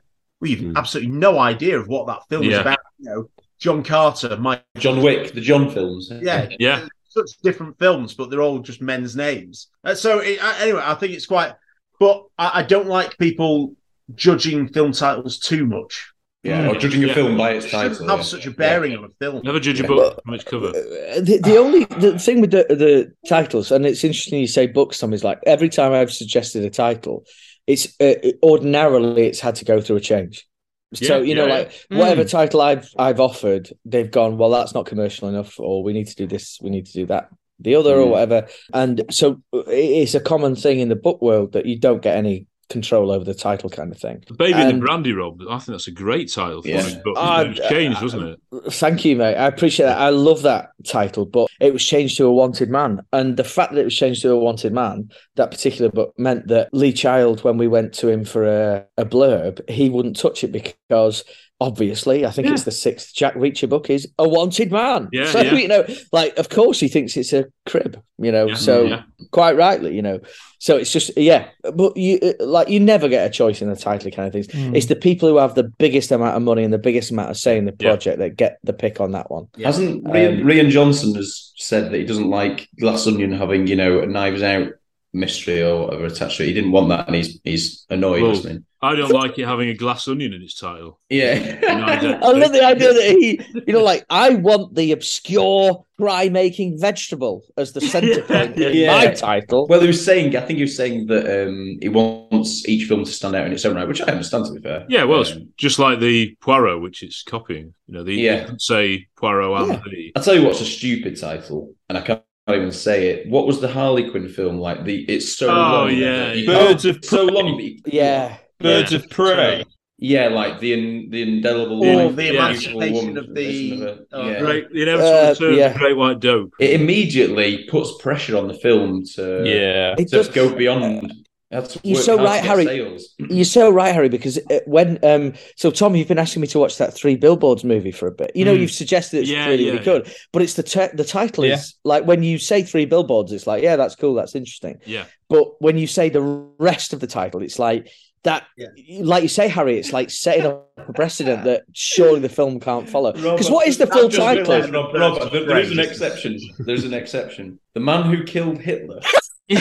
you've Mm. absolutely no idea of what that film is about. You know, John Carter, Mike. John Wick, the John films. Yeah, Yeah. such different films, but they're all just men's names. Uh, so it, I- anyway, I think it's quite. But I, I don't like people judging film titles too much. Yeah, or judging Yeah. a film by its It title. have yeah. such a bearing on a film. Never judge a Yeah. book from its cover. Uh, the, the only the thing with the the titles, and it's interesting you say books. Tom is like every time I've suggested a title, it's uh, ordinarily it's had to go through a change. So Yeah, you know, yeah, like yeah. whatever Mm. title I've I've offered, they've gone. Well, that's not commercial enough, or we need to do this, we need to do that, the other, or Mm. whatever. And so it's a common thing in the book world that you don't get any control over the title, kind of thing. Baby and the Brandy Rob. I think that's a great title for Yeah. it, but Ah, it was changed, wasn't it? Thank you, mate. I appreciate that. I love that title, but it was changed to a wanted man. And the fact that it was changed to a wanted man, that particular book meant that Lee Child, when we went to him for a, a blurb, he wouldn't touch it because obviously, I think it's the sixth Jack Reacher book is a wanted man. Yeah, so, yeah. you know, like, of course he thinks it's a crib, you know, Yeah, so yeah. quite rightly, you know. So it's just, yeah, but you like, you never get a choice in the title kind of things. Mm. It's the people who have the biggest amount of money and the biggest amount of say in the Yeah. project that get the pick on that one. Hasn't Rian, Um, Rian Johnson has said that he doesn't like Glass Onion having, you know, a Knives Out mystery or whatever attached to it. He didn't want that, and he's he's annoyed. Well, isn't I don't like it having a glass onion in its title. he? Yeah. I love the idea that he, you know, like I want the obscure pie-making vegetable as the centre point in Yeah. my title. Well, he was saying, I think he was saying that um, he wants each film to stand out in its own right, which I understand. To be fair, Yeah, well, it's Um, just like the Poirot, which it's copying. You know, the Yeah. yeah. say Poirot and Yeah. the I'll tell you what's a stupid title, and I can't even say it. What was the Harley Quinn film like? The it's so Oh, long. yeah, You yeah. Birds of so long. Yeah, Birds Yeah. of Prey. Yeah, like the in, the indelible. Or life the of emancipation woman of the- from oh, yeah. great, the inevitable Uh, yeah. the Great White Dope. It immediately puts pressure on the film to Yeah. it to does. go beyond. That's You're so right, Harry. sales. You're so right, Harry. Because uh, when um, so Tom, you've been asking me to watch that Three Billboards movie for a bit. You know, Mm. you've suggested it's Yeah, really, yeah, really good, but it's the te- the title Yeah. is like when you say Three Billboards, it's like yeah, that's cool, that's interesting. Yeah. But when you say the rest of the title, it's like that, like you say, Harry, it's like setting up a precedent that surely the film can't follow. Because what is the I've full title? realised, Rob, Rob, there- there is an exception. There's an exception. The man who killed Hitler.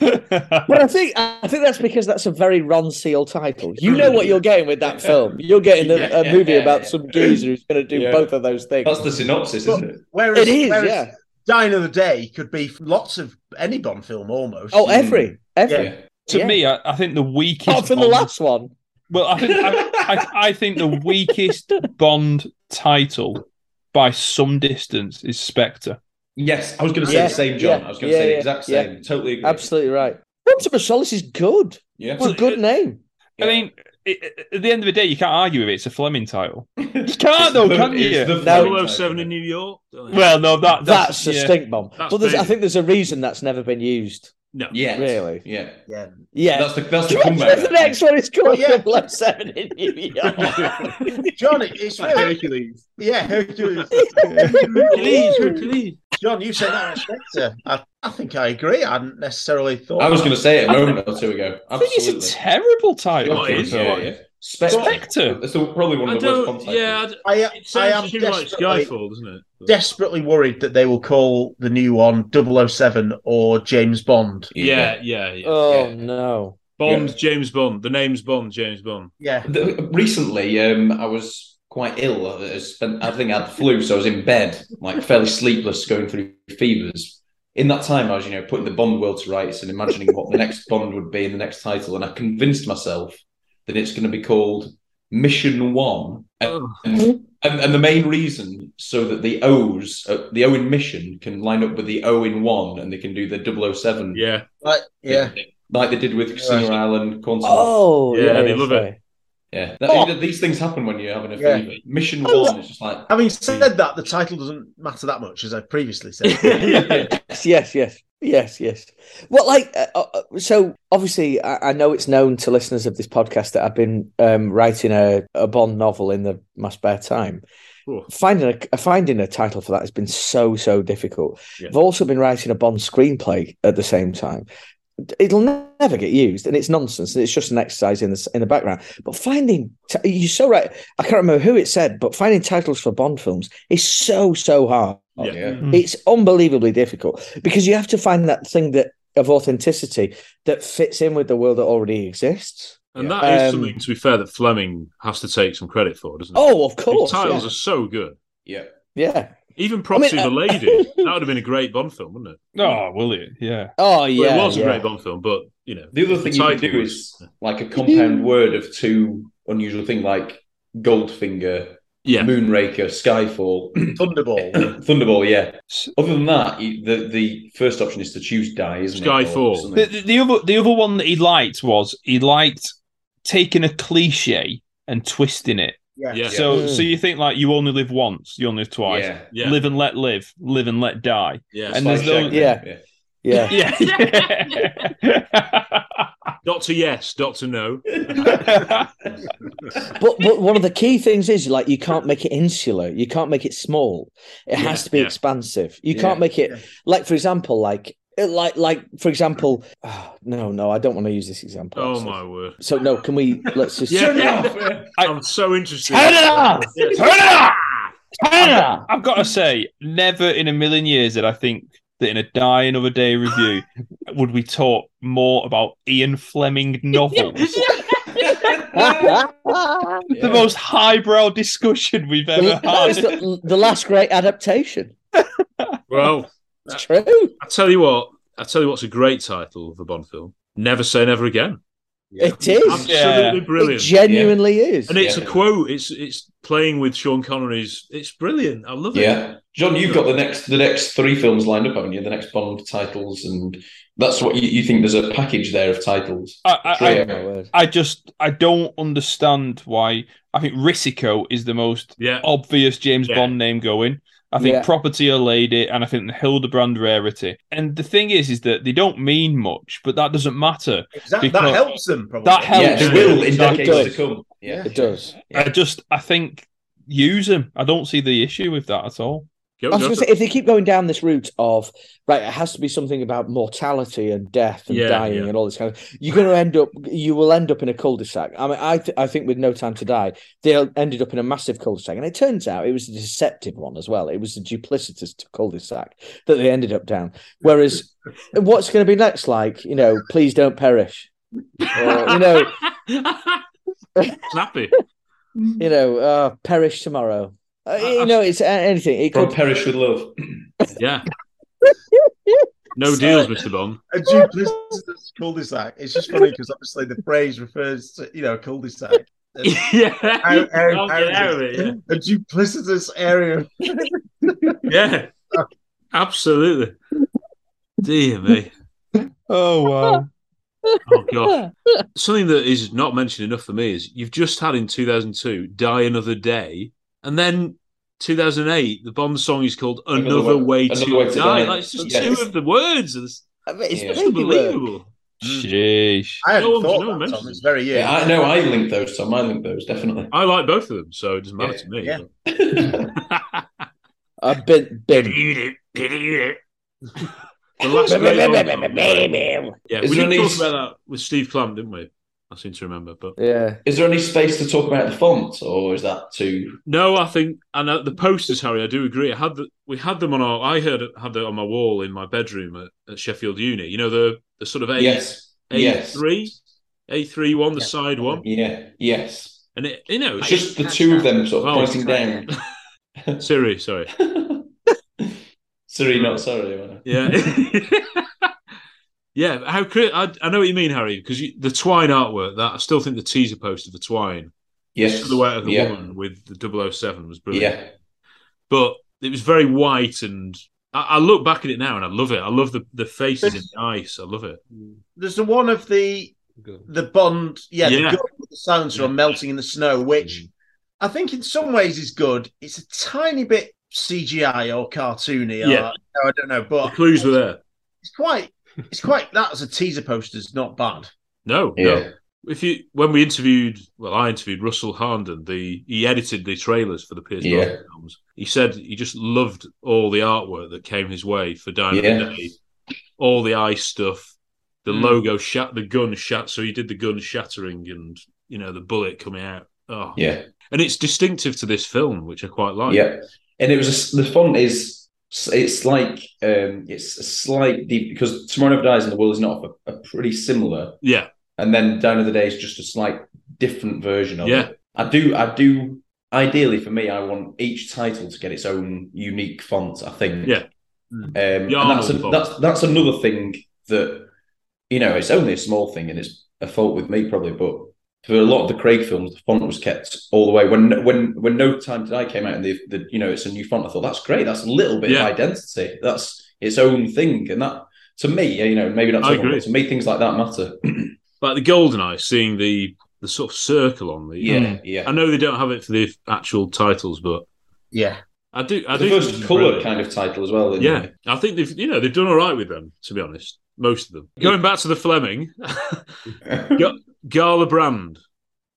But I think I think that's because that's a very Ronseal title. You know what you're getting with that film. You're getting a, Yeah, a movie yeah, about yeah. some geezer who's going to do Yeah. both of those things. That's the synopsis, isn't it? Whereas, It is, whereas yeah. Die the Day could be lots of any Bond film almost. Oh, every mm. every. Yeah. To Yeah. me, I, I think the weakest. Apart from the last one. Well, I think I, I, I think the weakest Bond title by some distance is Spectre. Yes, I was going to say Yeah, the same, John. yeah, I was going to yeah, say the yeah, exact yeah. same. Totally agree. Absolutely right. Quantum of Solace is good. Yeah. It's a good name. I mean, it, at the end of the day, you can't argue with it. It's a Fleming title. You can't, though, the- can it's you? the No. Fleming 007 in New York. Well, no, that That's, that's, a yeah. stink bomb. That's But there's, I think there's a reason that's never been used. No. Yeah. Really? Yeah. Yeah. Yeah. That's the that's the comeback. reckon the next one is called Well, yeah. 007 in New York? John, it- it's Like really Hercules. yeah. Hercules. Hercules, Hercules. John, you said that Spectre. I, I think I agree. I hadn't necessarily thought. I was going to say it a moment or two ago. I think Absolutely. it's a terrible title. What is yeah, it? yeah. Spectre. Spectre. It's probably one I of the worst don't. Bond titles. Yeah, I d- I, it I am too like desperately, Skyfall, doesn't it? But- desperately worried that they will call the new one 007 or James Bond. yeah, yeah, yeah. Oh Yeah. no. Bond, James Bond. The name's Bond, James Bond. Yeah. The- recently, um, I was quite ill. I, spent, I think I had the flu, so I was in bed, like fairly sleepless, going through fevers. In that time, I was, you know, putting the Bond world to rights and imagining what the next Bond would be in the next title, and I convinced myself that it's going to be called Mission One. And, and, and the main reason so that the O's, uh, the O in Mission, can line up with the O in One, and they can do the 007 Yeah. Like, yeah. like they did with Casino Island, Quantum. Oh, Yeah, yeah. they love it. Yeah, that, Oh. these things happen when you're having a Yeah. fever. Mission one is just like Having said that, the title doesn't matter that much, as I previously said. Yes, yes, yes, yes, yes. Well, like, uh, uh, so obviously, I, I know it's known to listeners of this podcast that I've been um, writing a, a Bond novel in the my spare time. Oh. Finding a finding a title for that has been so so difficult. Yeah. I've also been writing a Bond screenplay at the same time. It'll never get used, and it's nonsense. And it's just an exercise in the in the background. But finding you're so right. I can't remember who it said, but finding titles for Bond films is so so hard. Yeah. yeah. It's unbelievably difficult because you have to find that thing that of authenticity that fits in with the world that already exists. And that is Um, something, to be fair, that Fleming has to take some credit for, doesn't it? Oh, of His course. titles yeah. are so good. Yeah. yeah. Even Proxy I mean, of uh, Lady, that would have been a great Bond film, wouldn't it? Oh, will it? Yeah. Oh Well, yeah. it was yeah. a great Bond film, but, you know. The other if thing you can title do was- is like a compound word of two unusual things, like Goldfinger, Yeah. Moonraker, Skyfall, Thunderball. Thunderball. Yeah. Other than that, the the first option is to choose die, isn't it? Skyfall. The, the, the other the other one that he liked was he liked taking a cliche and twisting it. Yeah. Yeah. So Mm. so you think like you only live once, you only live twice. Yeah. Yeah. Live and let live, live and let die. Yeah. And there's no- Shag, Yeah. Yeah. Yeah. Doctor Yes, Doctor No. But but one of the key things is like you can't make it insular. You can't make it small. It has to be yeah. expansive. You Yeah. can't make it like for example like Uh, like like for example oh, no no I don't want to use this example. Oh, actually. my word. So no, can we let's just Yeah. turn it off. I'm so interested. Turn it off! Yeah. Turn it off! Turn it off! I've got to say, never in a million years did I think that in a Die Another Day review would we talk more about Ian Fleming novels. The most highbrow discussion we've ever had. the, the last great adaptation. Well, Uh, it's true. I tell you what, I tell you what's a great title of a Bond film. Never say never again. It is. Absolutely Yeah. brilliant. It genuinely is. and it's Yeah. a quote. It's it's playing with Sean Connery's. It's brilliant. I love it. Yeah, John, you've got the next the next three films lined up, haven't you? The next Bond titles, and that's what you, you think. There's a package there of titles. I, I, I, oh, I just I don't understand why. I think Risico is the most Yeah. obvious James Yeah. Bond name going. I think Yeah. Property a Lady, and I think the Hildebrand Rarity. And the thing is, is that they don't mean much, but that doesn't matter. That, that helps them, probably. That helps. Yeah, they them. will in Exactly. decades to come. Yeah. It does. I just, I think, use them. I don't see the issue with that at all. Go, I was go. going to say, if they keep going down this route of right, it has to be something about mortality and death and Yeah, dying yeah. and all this kind of. You're going to end up. You will end up in a cul-de-sac. I mean, I th- I think with No Time to Die, they ended up in a massive cul-de-sac, and it turns out it was a deceptive one as well. It was a duplicitous cul-de-sac that they ended up down. Whereas, what's going to be next? Like, you know, please don't perish. Or, you know, Snappy. you know, uh, perish tomorrow. Uh, you know, it's anything. It Or could perish with love. Yeah. No deals, Mr. Bond. A duplicitous cul-de-sac. It's just funny because obviously the phrase refers to you know a cul-de-sac. yeah. How- how- Can't how get is out of it? it, yeah. A duplicitous area. Yeah. Absolutely. Dear me. Oh wow. Oh god. Something that is not mentioned enough for me is you've just had in 2002 Die Another Day, and then 2008 the Bond song is called Another, Another Way, Way- to, Another Way to Die. Die. Like, it's just Yes. two of the words. It's, I mean, it's Yeah. it's baby work. unbelievable. Mm. Sheesh. I hadn't No one- thought no that, Tom. It's very yeah. Yeah, I know. I link those, Tom. I link those definitely. I like both of them, so it doesn't matter Yeah, to me. yeah. but- I've been been. It, it. The last great Yeah, we there did any- talk about that with Steve Clamp, didn't we? I seem to remember, but Yeah. Is there any space to talk about the font, or is that too? no, I think and uh, the posters, Harry, I do agree. I had the, we had them on our. I heard had them on my wall in my bedroom at, at Sheffield Uni. You know the the sort of A Yes. A Yes. three A three one, the side one, Yeah. Yes. and it you know It's just the two of them sort of Oh, pointing down. Siri, sorry, Sorry, not sorry. yeah. Yeah, how cri- I, I know what you mean, Harry, because the Twine artwork that I still think the teaser poster for Twine, Yes. the silhouette of the Yeah. woman with the 007 was brilliant. Yeah. but it was very white and I, I look back at it now and I love it. I love the, the faces in the ice. I love it. There's the one of the the Bond, yeah, Yeah. the gun with the silencer on melting in the snow, which mm. I think in some ways is good. It's a tiny bit CGI or cartoony. Or, Yeah. I don't know, The but clues were there. it's quite, it's quite. That as a teaser poster is not bad. No, Yeah. no. If you when we interviewed, well, I interviewed Russell Harnden. The he edited the trailers for the Pierce Yeah. Brosnan films. He said he just loved all the artwork that came his way for Dine of Yeah. Day, all the ice stuff, the Mm. logo shat, the gun shat. So he did the gun shattering and you know the bullet coming out. Oh, Yeah. and it's distinctive to this film, which I quite like. Yeah, and it was a, the font is it's like um it's a slight deep because Tomorrow Never Dies and the World is not a, are pretty similar, yeah, and then Down of the Day is just a slight different version of Yeah. it. I do, I do. Ideally, for me, I want each title to get its own unique font. I think. Yeah. Um, and that's, a, that's that's another thing that you know it's only a small thing and it's a fault with me probably, but for a lot of the Craig films, the font was kept all the way. When when when No Time to Die came out and the, the you know it's a new font, I thought that's great. That's a little bit Yeah. of identity. That's its own thing, and that to me, you know, maybe not to I everyone, but to me, things like that matter. like the golden eye, seeing the the sort of circle on the. Yeah, mm. yeah. I know they don't have it for the actual titles, but Yeah, I do. I the do. first color brilliant. kind of title as well. Yeah, it? I think they've you know they've done all right with them. To be honest, most of them. Going back to the Fleming, Ga- Gala Brand.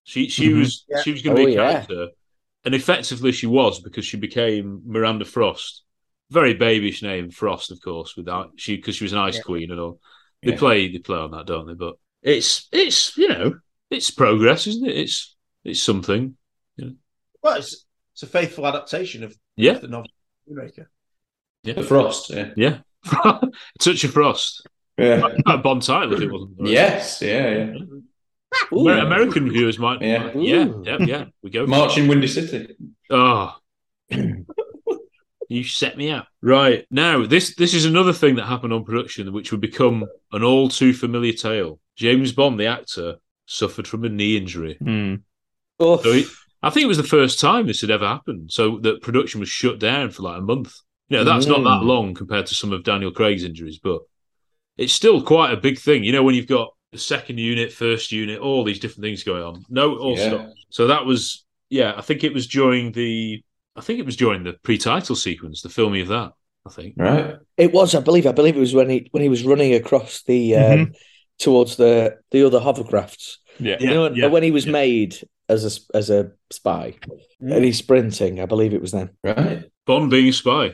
She she Mhm. was Yeah. she was going to be Oh, a yeah. character, and effectively she was because she became Miranda Frost. Very babyish name, Frost, of course, with that she because she was an ice Yeah. queen and all. They Yeah. play they play on that, don't they? But it's it's you know it's progress, isn't it? It's it's something. well, it's, it's a faithful adaptation of Yeah, the novel Moonraker. The frost. Yeah. yeah. Touch of Frost. Yeah. A Bond title if it wasn't. Yes. Yeah. Yeah. Amer- American viewers might. Yeah. might- yeah, yeah, yeah. We go. March in Windy City. Oh, you set me up. Right now, this this is another thing that happened on production, which would become an all too familiar tale. James Bond, the actor, suffered from a knee injury. Hmm. Oof. So he, I think it was the first time this had ever happened. So that production was shut down for like a month. You know, that's not that Mm. long compared to some of Daniel Craig's injuries, but it's still quite a big thing. You know, when you've got the second unit, first unit, all these different things going on. No, all Yeah. stopped. So that was, yeah, I think it was during the I think it was during the pre-title sequence, the filming of that. I think. Right. It was, I believe. I believe it was when he when he was running across the um, Mhm. towards the the other hovercrafts. Yeah. You know, yeah, when he was made as a as a spy, and he's sprinting. I believe it was then. Right. Bond being a spy.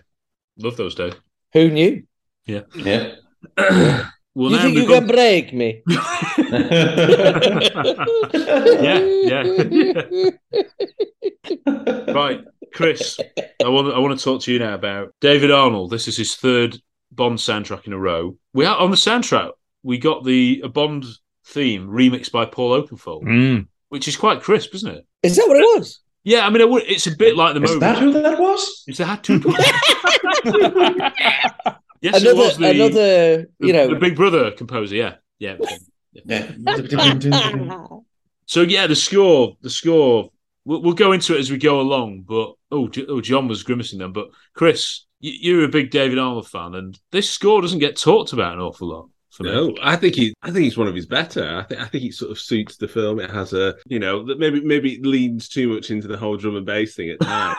Love those days. Who knew? Yeah. Yeah. well, you think you we've can break me? yeah, yeah. right, Chris. I want I want to talk to you now about David Arnold. This is his third Bond soundtrack in a row. We are on the soundtrack. We got the a Bond theme remixed by Paul Oakenfold, Mm. which is quite crisp, isn't it? Is that what it was? Yeah, I mean, it's a bit like the Is moment. that who that was? Is that two? yes, it another was the, another, you the- know, the Big Brother composer. Yeah, yeah. Yeah. So yeah, the score, the score. We'll, we'll go into it as we go along. But oh, oh, John was grimacing then. But Chris, y- you're a big David Arnold fan, and this score doesn't get talked about an awful lot. No, I think he. I think he's one of his better. I think. I think it sort of suits the film. It has a, you know, that maybe maybe it leans too much into the whole drum and bass thing at times.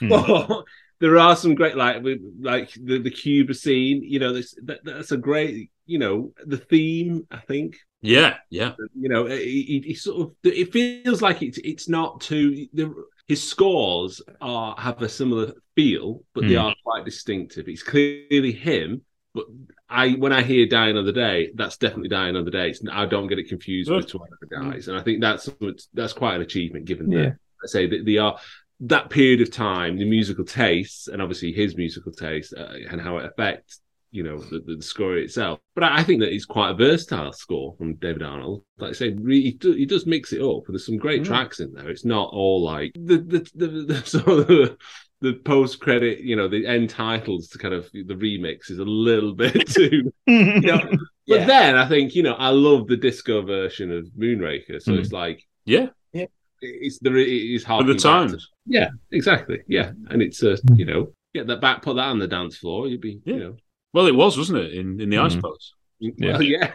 but there are some great, like like the the Cuba scene. You know, this, that, that's a great. You know, the theme. I think. Yeah, yeah. You know, he, he, he sort of. It feels like it's it's not too. The, his scores are have a similar feel, but they Hmm. are quite distinctive. It's clearly him, but I when I hear "Die Another Day," that's definitely "Die Another Day." It's, I don't get it confused with two other guys, and I think that's that's quite an achievement given Yeah. that I say that they are that period of time, the musical tastes, and obviously his musical taste, uh, and how it affects you know the, the score itself. But I, I think that it's quite a versatile score from David Arnold. Like I say, really, he, do, he does mix it up. There's some great tracks in there. It's not all like the the the, the sort of the, the post credit, you know, the end titles to kind of the remix is a little bit too. You know, but Yeah. then I think you know I love the disco version of Moonraker, so Mm. it's like Yeah, it's there it is for the harking back to- times. yeah, exactly. Yeah, and it's uh, you know get that back, put that on the dance floor. You'd be, you know, Well, it was, wasn't it, in in the Ice Mhm. Palace? well, yeah.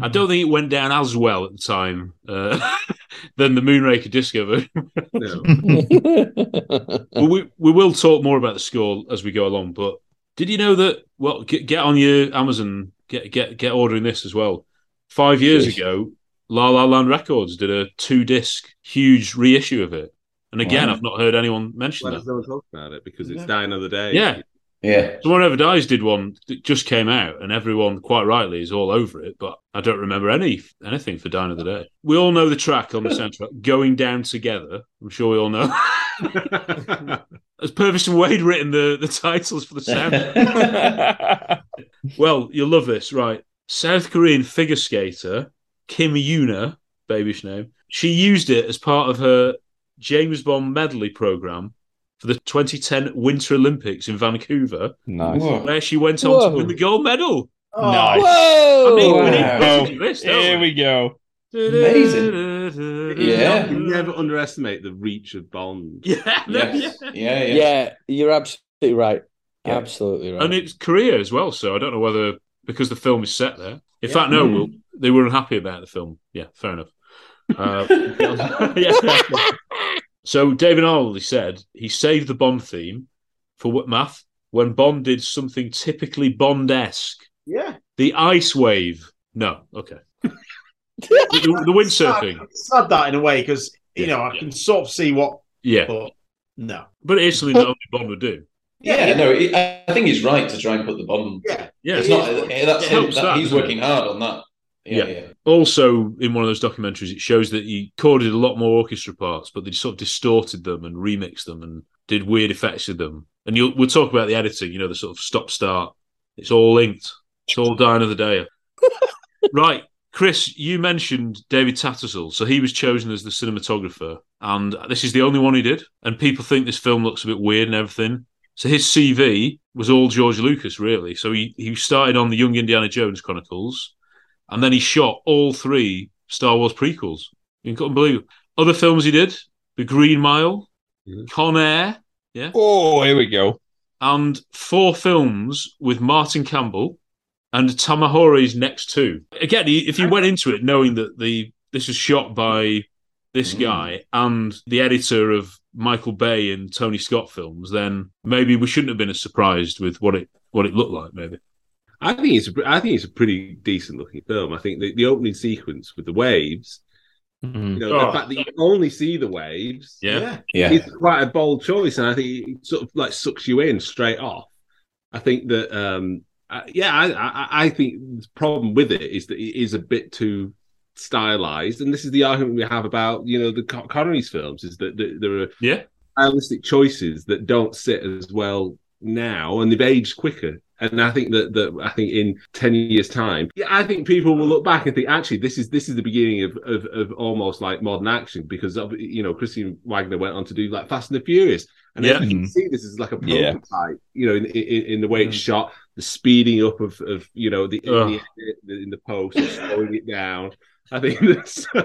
I don't think it went down as well at the time uh, than the Moonraker disco version. well, we we will talk more about the score as we go along. But did you know that? Well, get, get on your Amazon, get get get ordering this as well. Five years ago, La La Land Records did a two disc huge reissue of it, and again, Wow. I've not heard anyone mention Why that. does no one talk about it? Because it's Die Another Day. Yeah. Yeah. Someone Ever Dies did one that just came out, and everyone, quite rightly, is all over it. But I don't remember any anything for Die Another Day. We all know the track on the soundtrack, "Going Down Together." I'm sure we all know. Has Purvis and Wade written the, the titles for the soundtrack? well, you'll love this, right? South Korean figure skater Kim Yuna, baby's name, she used it as part of her James Bond medley program for the 2010 Winter Olympics in Vancouver, Nice. where she went on Whoa. to win the gold medal. Nice. Whoa! I mean, we need Wow. footage this, Here we? we go. Amazing. Yeah. You never underestimate the reach of Bond. Yeah, Yes. yeah. Yeah. Yeah. Yeah, you're absolutely right. Yeah. Absolutely right. And it's Korea as well, so I don't know whether because the film is set there. In Yeah. fact, no, Mm. well, they were unhappy about the film. Yeah, fair enough. Uh, yeah. So David Arnold, he said he saved the Bond theme for what math when Bond did something typically Bond-esque. Yeah. The ice wave. No, okay. the, the windsurfing. It's sad that in a way because you Yeah, know I yeah. can sort of see what, Yeah, but no. but it is something that only Bond would do. Yeah, no, he- I I think he's right to try and put the Bond. Yeah. Yeah, It's not. That's It him. That, that, he's doesn't it? working hard on that. Yeah, Yeah. yeah. Also, in one of those documentaries, it shows that he recorded a lot more orchestra parts, but they sort of distorted them and remixed them and did weird effects with them. And you'll, we'll talk about the editing, you know, the sort of stop start. It's all linked. It's all die another day. right. Chris, you mentioned David Tattersall. So he was chosen as the cinematographer. And this is the only one he did. And people think this film looks a bit weird and everything. So his CV was all George Lucas, really. So he, he started on the Young Indiana Jones Chronicles and then he shot all three Star Wars prequels. You couldn't believe it. Other films he did: The Green Mile, Con Air, yeah, Oh, here we go. and four films with Martin Campbell and Tamahori's next two. Again, if you went into it knowing that the this was shot by this Mm. guy and the editor of Michael Bay and Tony Scott films, then maybe we shouldn't have been as surprised with what it what it looked like. Maybe. I think it's a, I think it's a pretty decent looking film. I think the, the opening sequence with the waves, you know, Oh. the fact that you only see the waves, Yeah. Yeah. is quite a bold choice, and I think it sort of like sucks you in straight off. I think that, um, uh, yeah, I, I, I think the problem with it is that it is a bit too stylized, and this is the argument we have about you know the Con- Connery's films is that, that there are Yeah. stylistic choices that don't sit as well now, and they've aged quicker. And I think that, that I think in ten years' time, yeah, I think people will look back and think actually this is this is the beginning of of, of almost like modern action because of, you know Christian Wagner went on to do like Fast and the Furious, and Yeah. yeah. you can mm-hmm. see this is like a Yeah. prototype, you know, in, in, in the way it's mm. shot, the speeding up of of you know the in, Ugh. the, in the post, and slowing it down. I think that's.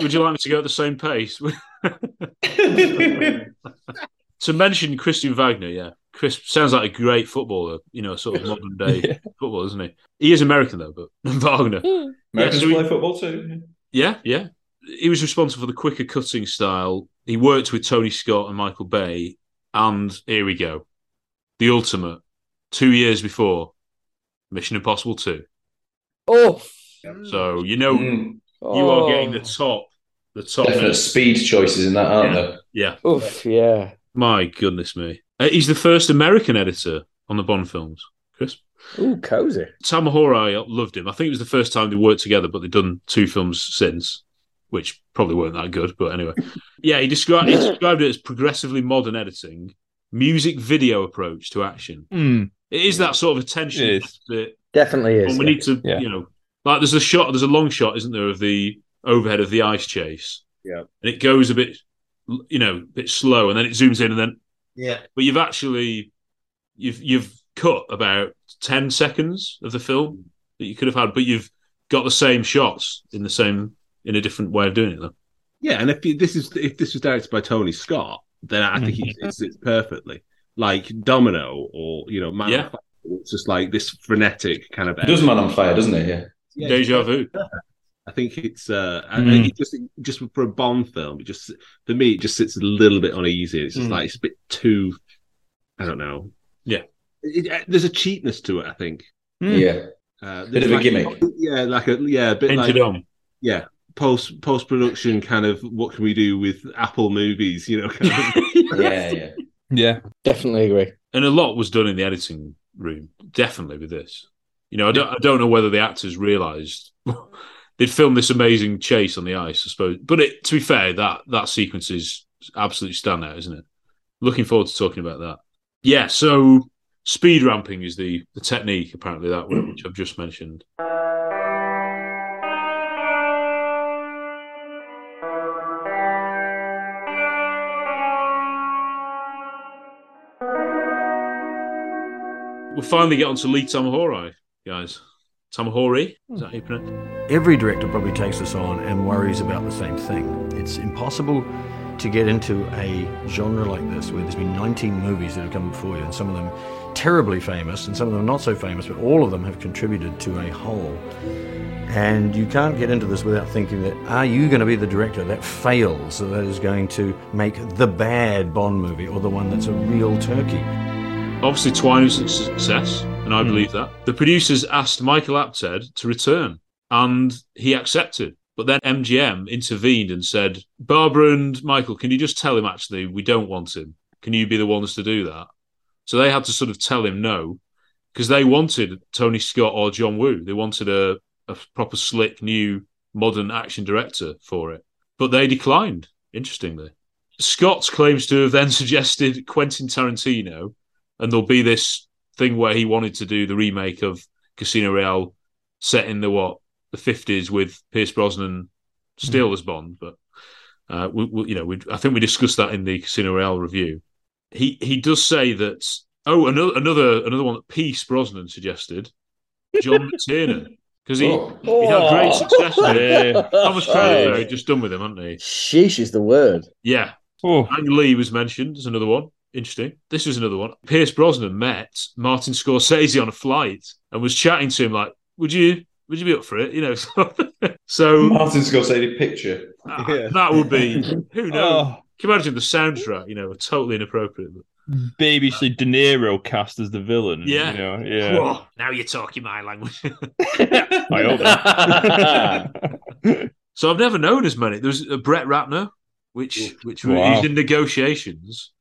Would you like me to go at the same pace? to mention Christian Wagner, yeah, Chris sounds like a great footballer. You know, sort of modern day football, isn't he? He is American though, but Wagner. Americans so he- play football too. Yeah, yeah. He was responsible for the quicker cutting style. He worked with Tony Scott and Michael Bay, and here we go, the ultimate. Two years before Mission Impossible Two. Oh, So you know Mm. you are getting the top, the top. Definite speed choices in that, aren't Yeah. there? Yeah. Oof, yeah. My goodness me. Uh, he's the first American editor on the Bond films, Chris. Ooh, cozy. Tamahori, I loved him. I think it was the first time they worked together, but they've done two films since, which probably weren't that good. But anyway, yeah, he described he described it as progressively modern editing, music video approach to action. Mm. It is that sort of attention It is. that Definitely is. and we yeah. need to, Yeah. you know, like there's a shot, there's a long shot, isn't there, of the overhead of the ice chase, Yeah. and it goes a bit, you know, a bit slow, and then it zooms in, and then Yeah. but you've actually you've you've cut about 10 seconds of the film mm. that you could have had but you've got the same shots in the same in a different way of doing it though Yeah, and if you- this is if this was directed by Tony Scott, then I think it, it sits perfectly. Like Domino or you know, Man Yeah. on Fire, it's just like this frenetic kind of. He does Man on Fire, doesn't it? Yeah. Yeah, deja vu I think it's uh, I- Mm. it just just for a Bond film, it just for me it just sits a little bit uneasy. It's just Mm. like it's a bit too, I don't know. Yeah. It, it- there's a cheapness to it. I think. Yeah. Uh, Bit there's of a gimmick. Yeah, like a yeah, a bit painted like on yeah, post post production kind of what can we do with Apple movies? You know, kind of. Yeah, yeah. Yeah. Definitely agree. and a lot was done in the editing room definitely with this you know i don't, I don't know whether the actors realized they'd filmed this amazing chase on the ice i suppose. But it, to be fair that that sequence is absolutely standout isn't it? Looking forward to talking about that. Yeah so speed ramping is the the technique apparently that which i've just mentioned. We'll finally get on to lee tamahori guys tamahori is that how you pronounce it Every director probably takes this on and worries about the same thing. It's impossible to get into a genre like this where there's been 19 movies that have come before you, and some of them terribly famous, and some of them not so famous, but all of them have contributed to a whole. And you can't get into this without thinking that are you going to be the director that fails, that is going to make the bad Bond movie or the one that's a real turkey? Obviously, Twine was a success, and I hmm. believe that. The producers asked Michael Apted to return, and he accepted. But then MGM intervened and said, Barbara and Michael, can you just tell him actually we don't want him? Can you be the ones to do that? So they had to sort of tell him no, because they wanted Tony Scott or John Woo. They wanted a, a proper slick, new, modern action director for it. But they declined, interestingly. Scott claims to have then suggested Quentin Tarantino, and there'll be this thing where he wanted to do the remake of Casino Royale set in the what the fifties with Pierce Brosnan still as Bond, but uh, we, we, you know, we, I think we discussed that in the Casino Royale review. He he does say that. Oh, another another another one that Pierce Brosnan suggested, John McTiernan, because he, Oh. he had great success. with him. Yeah. Thomas Crown, he'd just done with him, hadn't he? Sheesh is the word. Yeah. Ang Lee was mentioned as another one. Interesting. This was another one. Pierce Brosnan met Martin Scorsese on a flight and was chatting to him like, "Would you, would you be up for it?" You know. So, So Martin Scorsese picture. that, that would be who knows. Oh. Can you imagine the soundtrack? You know, totally inappropriate. But, Babishly De Niro cast as the villain. yeah, you know, yeah. Whoa, now you're talking my language. I hope. so I've never known as many. There's uh, Brett Ratner, which which were- Wow. he's in negotiations,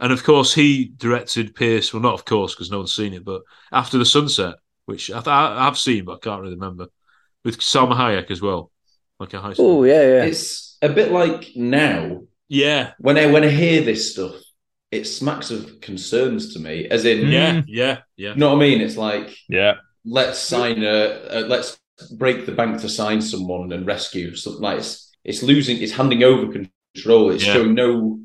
and of course he directed Pierce. Well, not of course because no one's seen it, but After the Sunset, which I th- I- I've seen, but I can't really remember, with Salma Hayek as well, like a high school. Oh yeah, yeah. It's a bit like now. Yeah. When I when I hear this stuff, it smacks of concerns to me. As in, Yeah, yeah, yeah. You know what I mean? It's like, yeah, let's sign a, a let's break the bank to sign someone and rescue something. Like it's, it's losing, it's handing over control. It's Yeah. showing no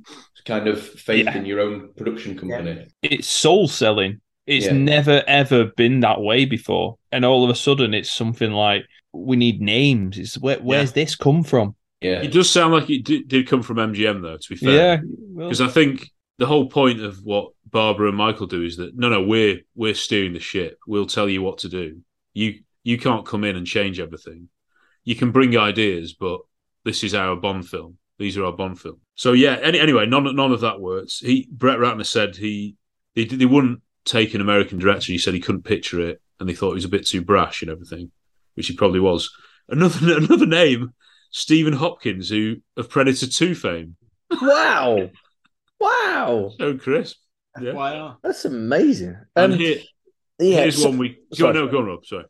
kind of faith in your own production company. it's soul selling. It's Yeah. never ever been that way before, and all of a sudden, it's something like we need names. It's where, where's this come from? Yeah, It does sound like it did, did come from MGM, though. To be fair, Yeah, well- because I think the whole point of what Barbara and Michael do is that no, no, we're we're steering the ship. We'll tell you what to do. You you can't come in and change everything. You can bring ideas, but this is our Bond film. These are our Bond film. So yeah. Any, anyway, none none of that works. He Brett Ratner said he they they wouldn't take an American director. He said he couldn't picture it, and they thought he was a bit too brash and everything, which he probably was. Another another name, Stephen Hopkins, who of Predator Two fame. Wow. Wow. So crisp. Yeah. FYR. That's amazing. And Um, here, yeah, here's so- one we. Go, sorry. no, go on, Rob. Sorry.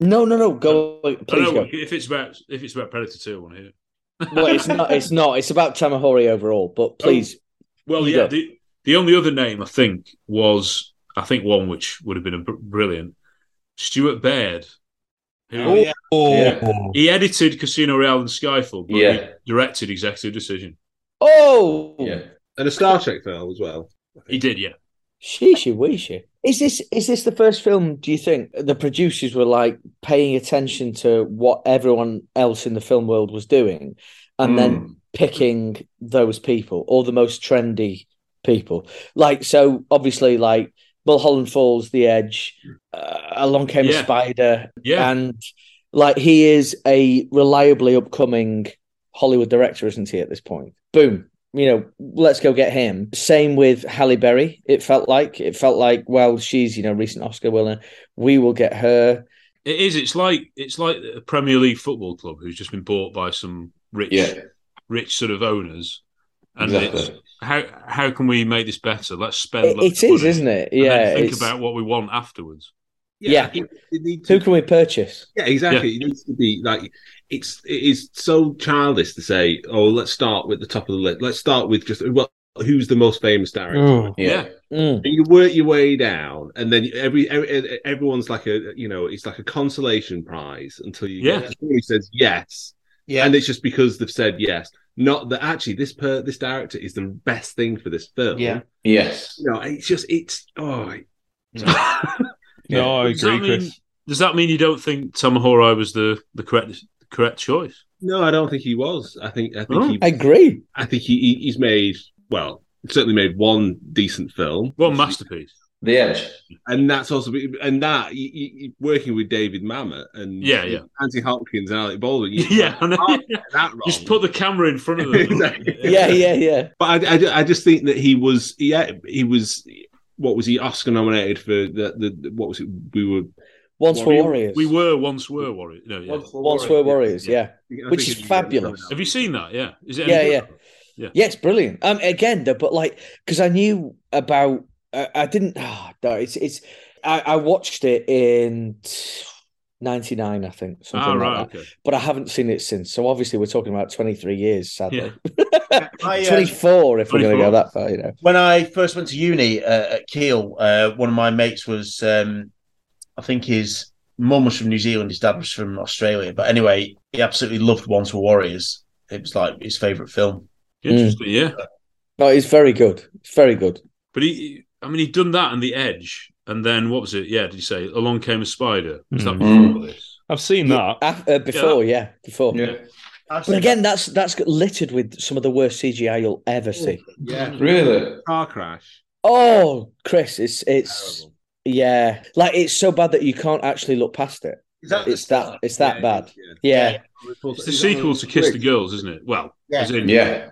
No, no, no. Go, I please know, go. If it's about if it's about Predator Two, I want to hear. It. Well, it's not. It's not. It's about Tamahori overall. But oh, please. Well, yeah. The, the only other name I think was I think one which would have been a br- brilliant Stuart Baird. Who, Oh, yeah. Oh. He edited Casino Royale and Skyfall, but Yeah. he directed Executive Decision. Oh. Yeah. And a Star Trek film as well. He did, yeah. Sheesh, weesh. Is this is this the first film? Do you think the producers were like paying attention to what everyone else in the film world was doing, and Hmm. then picking those people or the most trendy people? Like, so obviously, like Mulholland Falls, The Edge, uh, Along Came a Spider, Yeah. and like he is a reliably upcoming Hollywood director, isn't he? At this point, boom. You know, let's go get him. Same with Halle Berry. It felt like it felt like well, she's you know recent Oscar winner. We will get her. It is. It's like it's like a Premier League football club who's just been bought by some rich, Yeah. rich sort of owners. And Exactly. it's how how can we make this better? Let's spend. It, lots it is, money isn't it? and then Yeah. think about what we want afterwards. Yeah. it- it needs to- Who can we purchase? Yeah, exactly. It needs to be like it's it is so childish to say, oh, let's start with the top of the list. Let's start with just well, who's the most famous director? Oh. Yeah. Mm. And you work your way down, and then every, every everyone's like a you know it's like a consolation prize until you Yeah. get to says yes, Yeah. and it's just because they've said yes, not that actually this per this director is the best thing for this film. Yeah. Yes. you know, it's just it's oh. No, I Does that agree, mean- Chris. Does that mean you don't think Tamahori was the the correct the correct choice? No, I don't think he was. I think I think Oh. he. I agree. I think he, he he's made well certainly made one decent film, One masterpiece. The Edge. and that's also and that you, you, working with David Mamet and Yeah, yeah. Anthony Hopkins and Alec Baldwin. You Yeah, I know. that wrong. Just put the camera in front of them. Exactly. Yeah, yeah, yeah. But I, I, I just think that he was yeah he was what was he Oscar nominated for the, the, the what was it we were Once we, were warriors. We were once were warriors. No, yeah. Once were warriors. Yeah, I which is it- fabulous. Have you seen that? Yeah. Is it? any Yeah, good? yeah. Yeah. Yeah, it's brilliant. Um, again, though, but like, because I knew about, I, I didn't. Oh, no, it's it's. I, I watched it in '99, I think, something Ah, like that. okay. But I haven't seen it since. So obviously, we're talking about 23 years, sadly. I, uh, 24, if we're going to go that far, you know. when I first went to uni uh, at Keele, uh, one of my mates was, um, I think his mum was from New Zealand, his dad was from Australia. But anyway, he absolutely loved Once Were Warriors. It was like his favourite film. Interesting. Yeah. No, it's very good. It's very good. But he, I mean, he'd done that and The Edge, and then what was it? Yeah, did you say Along Came a Spider? Was that Mm. before this? I've seen that. Af- uh, before, yeah, before. Yeah. But again, that's that's littered with some of the worst CGI you'll ever see. Yeah, Really? car crash. Oh, Chris, it's it's yeah, like it's so bad that you can't actually look past it. that it's that it's that bad. Yeah. It's the sequel to Kiss the Girls, isn't it? Well, Yeah. as in Yeah.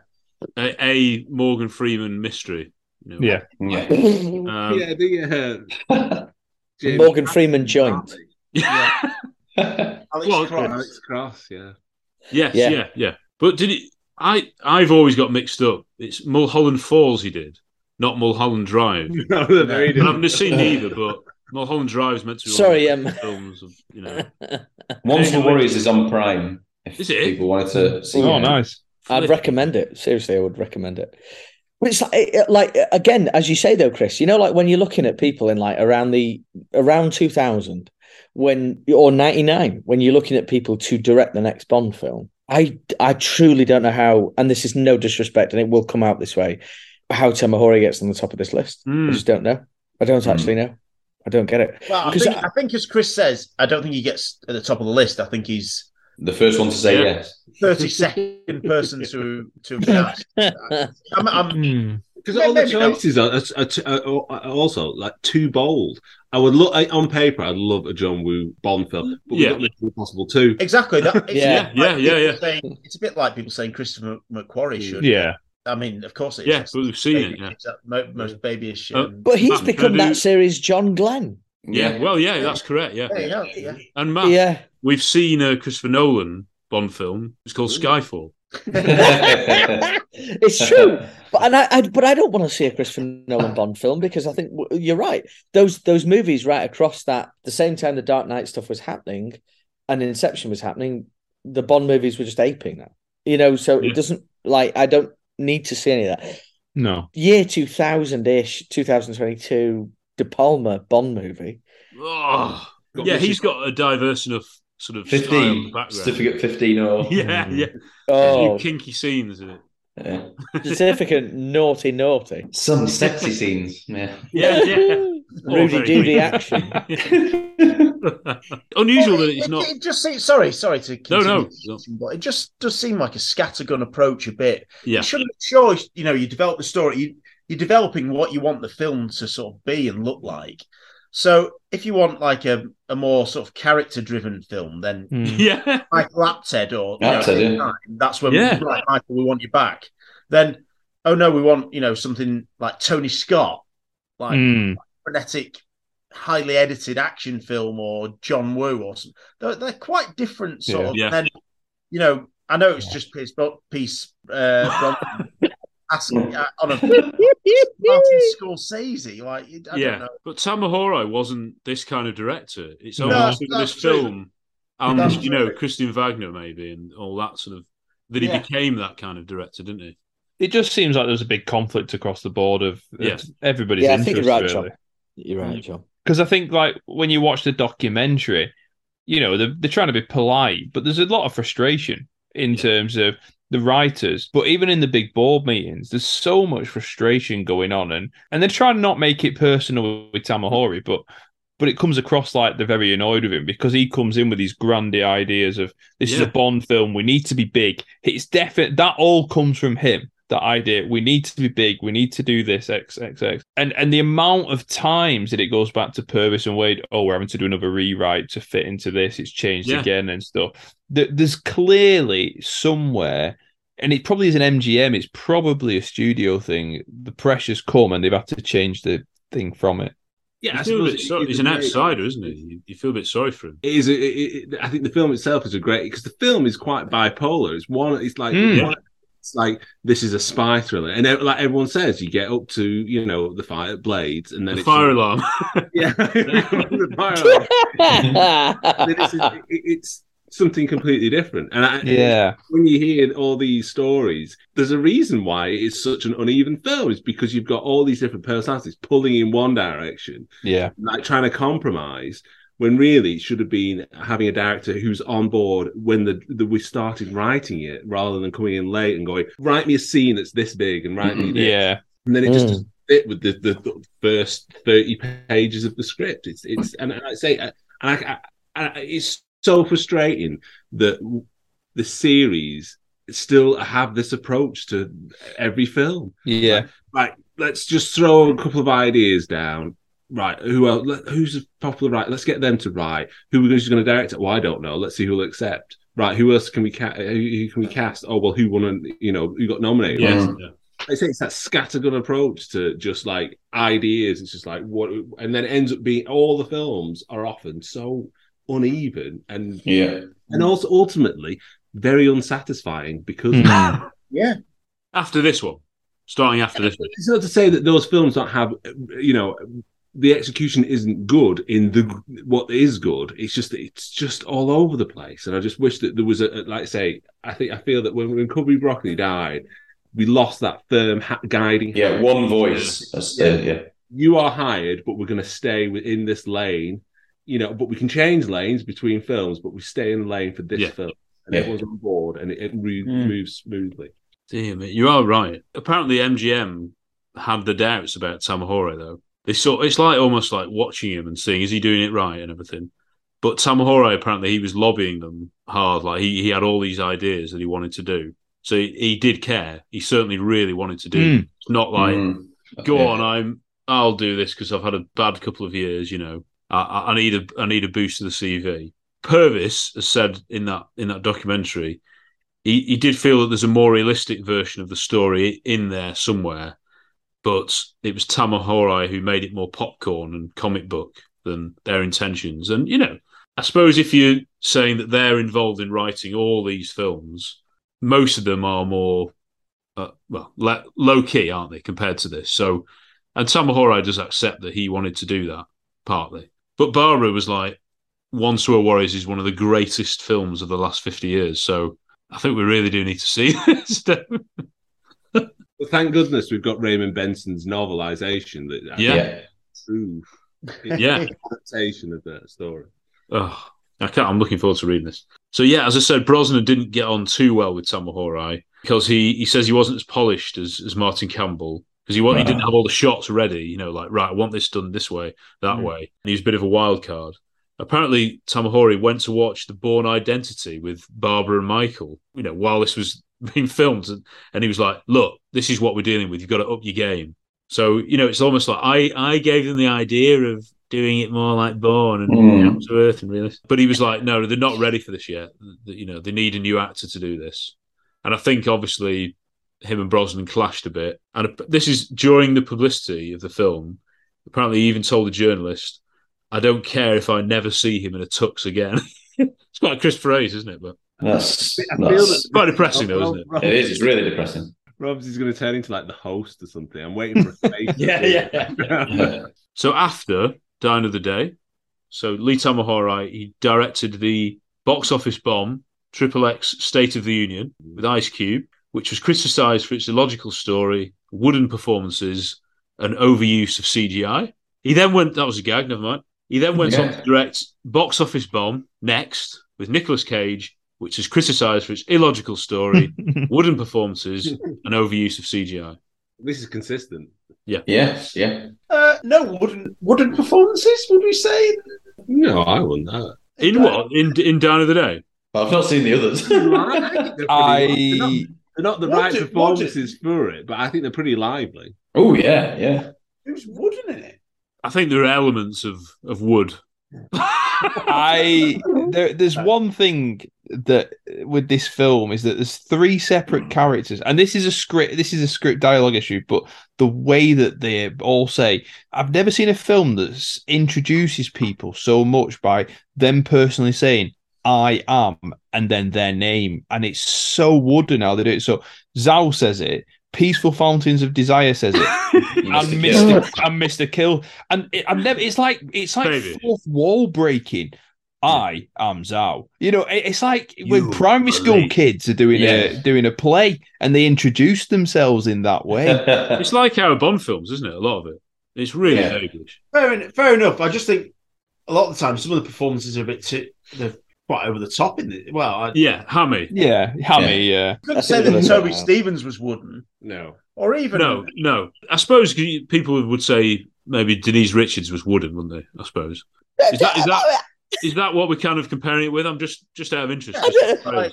a, a Morgan Freeman mystery. You know. Yeah. Um, yeah, the uh, James- Morgan Freeman joint. Alex Well, Cross. Alex Cross, yeah. Yes, Yeah. yeah. yeah, But did it? I I've always got mixed up. It's Mulholland Falls he did, not Mulholland Drive. No, they're very And I've never different. seen either, but Mulholland Drive is meant to be. Sorry, one of um, films of you know. Monster Warriors is on Prime. If Is it? people wanted to see Oh, it. nice. I'd recommend it. Seriously, I would recommend it. But it's like, it- like again, as you say though, Chris. You know, like when you're looking at people in like around the around 2000, when or 99, when you're looking at people to direct the next Bond film. I I truly don't know how, and this is no disrespect, and it will come out this way. How Tamahori gets on the top of this list, Hmm. I just don't know. I don't actually know. I don't get it. Well, I 'Cause think, I, think as Chris says, I don't think he gets at the top of the list. I think he's The first one to say Yeah. yes. 32nd person to to have been asked. I'm, I'm, Hmm. Because all the choices are, are, are- are also like too bold. I would look on paper. I'd love a John Woo Bond film, but Yeah. we've got Mission Impossible too. Exactly. That, it's Yeah. a Yeah, like yeah, people yeah. Saying, it's a bit like people saying Christopher McQuarrie should. Yeah. I mean, of course it is. Yeah, but we've seen it. Yeah, it's that most babyish. Uh, But he's Math, become can that series John Glen. yeah. Well, yeah, that's correct. Yeah, yeah, yeah, yeah. and Math, Yeah. We've seen a Christopher Nolan Bond film. It's called Skyfall. it's true, but and I, I but I don't want to see a Christopher Nolan Bond film because I think you're right. Those those movies right across that the same time the Dark Knight stuff was happening, and Inception was happening. The Bond movies were just aping that, you know. So Yeah. it doesn't like I don't need to see any of that. No. Year two thousand ish, two thousand twenty two, De Palma Bond movie. Oh, yeah, Richard- he's got a diverse enough sort of style 15. background. Certificate 15 or. Yeah, yeah. Hmm. Oh, Few kinky scenes in it. Yeah. certificate naughty naughty. Some sexy scenes. Yeah. Yeah, yeah. Rudy very Doody good. action. Unusual that it's It- not. It, just seems sorry, sorry to No, no, continue, but it just does seem like a scattergun approach a bit. Yeah. You shouldn't sure you know you develop the story. You, you're developing what you want the film to sort of be and look like. So if you want like a, a more sort of character driven film, then Hmm. Yeah. Michael Apted or you know, yeah. that's when Yeah. right, Michael, we want you back. Then oh no, we want you know something like Tony Scott, like Hmm. frenetic, highly edited action film or John Woo or something. They're, they're quite different sort Yeah. of. Yeah. Then you know, I know it's just Pierce Bro- Piece uh, Bronson asking uh, on a Martin Scorsese, like I don't yeah, know. but Tamahori wasn't this kind of director. It's No, only that's- that's this true. film and That's you know true. Christian Wagner maybe and all that sort of that he Yeah. became that kind of director, didn't he? It just seems like there's a big conflict across the board of, of Yeah. everybody's Yeah, I think you're right, really. John. You're right, John. Because I think, like, when you watch the documentary, you know, they're, they're trying to be polite, but there's a lot of frustration in terms of the writers. But even in the big board meetings, there's so much frustration going on, and and they're trying to not make it personal with Tamahori, but but it comes across like they're very annoyed with him because he comes in with these grandy ideas of this is a Bond film, we need to be big. It's definite that all comes from him. That idea, we need to be big, we need to do this, X, X, X. And and the amount of times that it goes back to Purvis and Wade, oh, we're having to do another rewrite to fit into this, it's changed Yeah. again and stuff. There- There's clearly somewhere, and it probably is an MGM, it's probably a studio thing. The pressure's come and they've had to change the thing from it. Yeah, You I feel a bit sorry- he's an outsider, isn't he? You, you feel a bit sorry for him. It is. A, it, it, I think the film itself is a great because the film is quite bipolar. It's one. It's like Mm. one- it's like this is a spy thriller, and ev- like everyone says, you get up to you know the fight at Blades, and then The it's fire alarm. Yeah, the fire alarm. It's, it's something completely different. And I, Yeah. when you hear all these stories, there's a reason why it's such an uneven film. It's because you've got all these different personalities pulling in one direction, Yeah. like trying to compromise. When really it should have been having a director who's on board when the, the we started writing it, rather than coming in late and going, "Write me a scene that's this big and write me this." Yeah. and then it just Mm. doesn't fit with the, the, the first thirty pages of the script. It's it's and I say and I, I, I, it's so frustrating that the series still have this approach to every film. Yeah. Like, let's just throw a couple of ideas down. Right, who else? let- Who's a popular right? Let's get them to write. Who we're going to direct it? Well, I don't know. Let's see who'll accept. Right, who else can we ca- who, who can we cast? Oh well, who won? A, you know, who got nominated? Yes, Well, yeah. Mm. I say it's that scattergun approach to just like ideas. It's just like what, and then it ends up being all the films are often so uneven and Yeah. and also ultimately very unsatisfying because hmm. yeah. After this one, starting after this one. it's not to say that those films don't have you know the execution isn't good in the what is good it's just it's just all over the place and i just wish that there was a like I say i think i feel that when, when Cubby broccoli died we lost that firm ha- guiding Yeah, hand. one voice. That's, uh, yeah. you are hired but we're going to stay within this lane you know but we can change lanes between films but we stay in the lane for this Yeah. film and Yeah. everyone's on board and it, it re- Mm. moves smoothly Dear me, you are right. Apparently, MGM had the doubts about Tamahori though. They saw it's like almost like watching him and seeing is he doing it right and everything. But Tamahori apparently he was lobbying them hard. Like he, he had all these ideas that he wanted to do. So he, he did care. He certainly really wanted to do. Mm. it. It's not like Mm. go Yeah. on, I'm I'll do this because I've had a bad couple of years. You know, I- I, I need a I need a boost to the CV. Purvis has said in that in that documentary, he, he did feel that there's a more realistic version of the story in there somewhere, but it was Tamahori who made it more popcorn and comic book than their intentions. And you know, I suppose if you're saying that they're involved in writing all these films, most of them are more uh, well le- low key, aren't they, compared to this? So, and Tamahori does accept that he wanted to do that partly, but Barbara was like, "Once Were Warriors" is one of the greatest films of the last fifty years. So, I think we really do need to see this. Well, thank goodness we've got Raymond Benson's novelization that Yeah. Yeah. true Yeah. adaptation of that story. Oh, I can't. I'm looking forward to reading this. So yeah, as I said, Brosnan didn't get on too well with Tamahori because he he says he wasn't as polished as, as Martin Campbell because he he didn't have all the shots ready. You know, like right, I want this done this way, that Mm. way. And he was a bit of a wild card. Apparently, Tamahori went to watch The Bourne Identity with Barbara and Michael. You know, while this was being filmed, and, and he was like, "Look, this is what we're dealing with. You've got to up your game." So you know, it's almost like I I gave them the idea of doing it more like Bourne and Mm. down to earth and realistic. But he was like, "No, they're not ready for this yet. You know, they need a new actor to do this." And I think obviously him and Brosnan clashed a bit. And this is during the publicity of the film. Apparently, he even told the journalist, "I don't care if I never see him in a tux again." it's quite Christopher Phrase, isn't it? But That's, that's that- quite depressing, though, isn't it? it is. It's really depressing. Robs is going to turn into like the host or something. I'm waiting for a face. Yeah, yeah, yeah. So after Die Another Day, so Lee Tamahori, he directed the box office bomb Triple X State of the Union with Ice Cube, which was criticised for its illogical story, wooden performances, and overuse of CGI. He then went, that was a gag, never mind. He then went on to direct Box Office Bomb next with Nicolas Cage, which is criticised for its illogical story, wooden performances, and overuse of CGI. This is consistent. Yeah. Yes, yeah. Uh, no wooden wooden performances. Would we say? No, I wouldn't. That. In what? In in Down of the Day? I've not seen the others. I they're not, they're not the Would right it- would performances for it, but I think they're pretty lively. oh yeah, yeah. Who's wooden in it? I think there are elements of, of wood. I there, there's one thing that with this film is that there's three separate characters, and this is a script. This is a script dialogue issue, but the way that they all say, I've never seen a film that introduces people so much by them personally saying. I am, and then their name, and it's so wooden how they do it. So Zhao says it, Peaceful Fountains of Desire says it, and Mr. Mister and Mister Kil, and it, I've never. It's like it's like Baby. fourth wall breaking. I am Zhao. You know, it's like when primary school believe. kids are doing a doing a play and they introduce themselves in that way. It's like our Bond films, isn't it? A lot of it. It's really Yeah. English. Fair, en- fair enough. I just think a lot of the time some of the performances are a bit too they're quite over the top in the well. I Yeah, hammy. yeah, Hammy. Yeah, couldn't I say that Toby right. Stephens was wooden, No. or even No, no. I suppose people would say maybe Denise Richards was wooden, wouldn't they? I suppose. Is that is that is that what we're kind of comparing it with? I'm just just out of interest. I don't know, as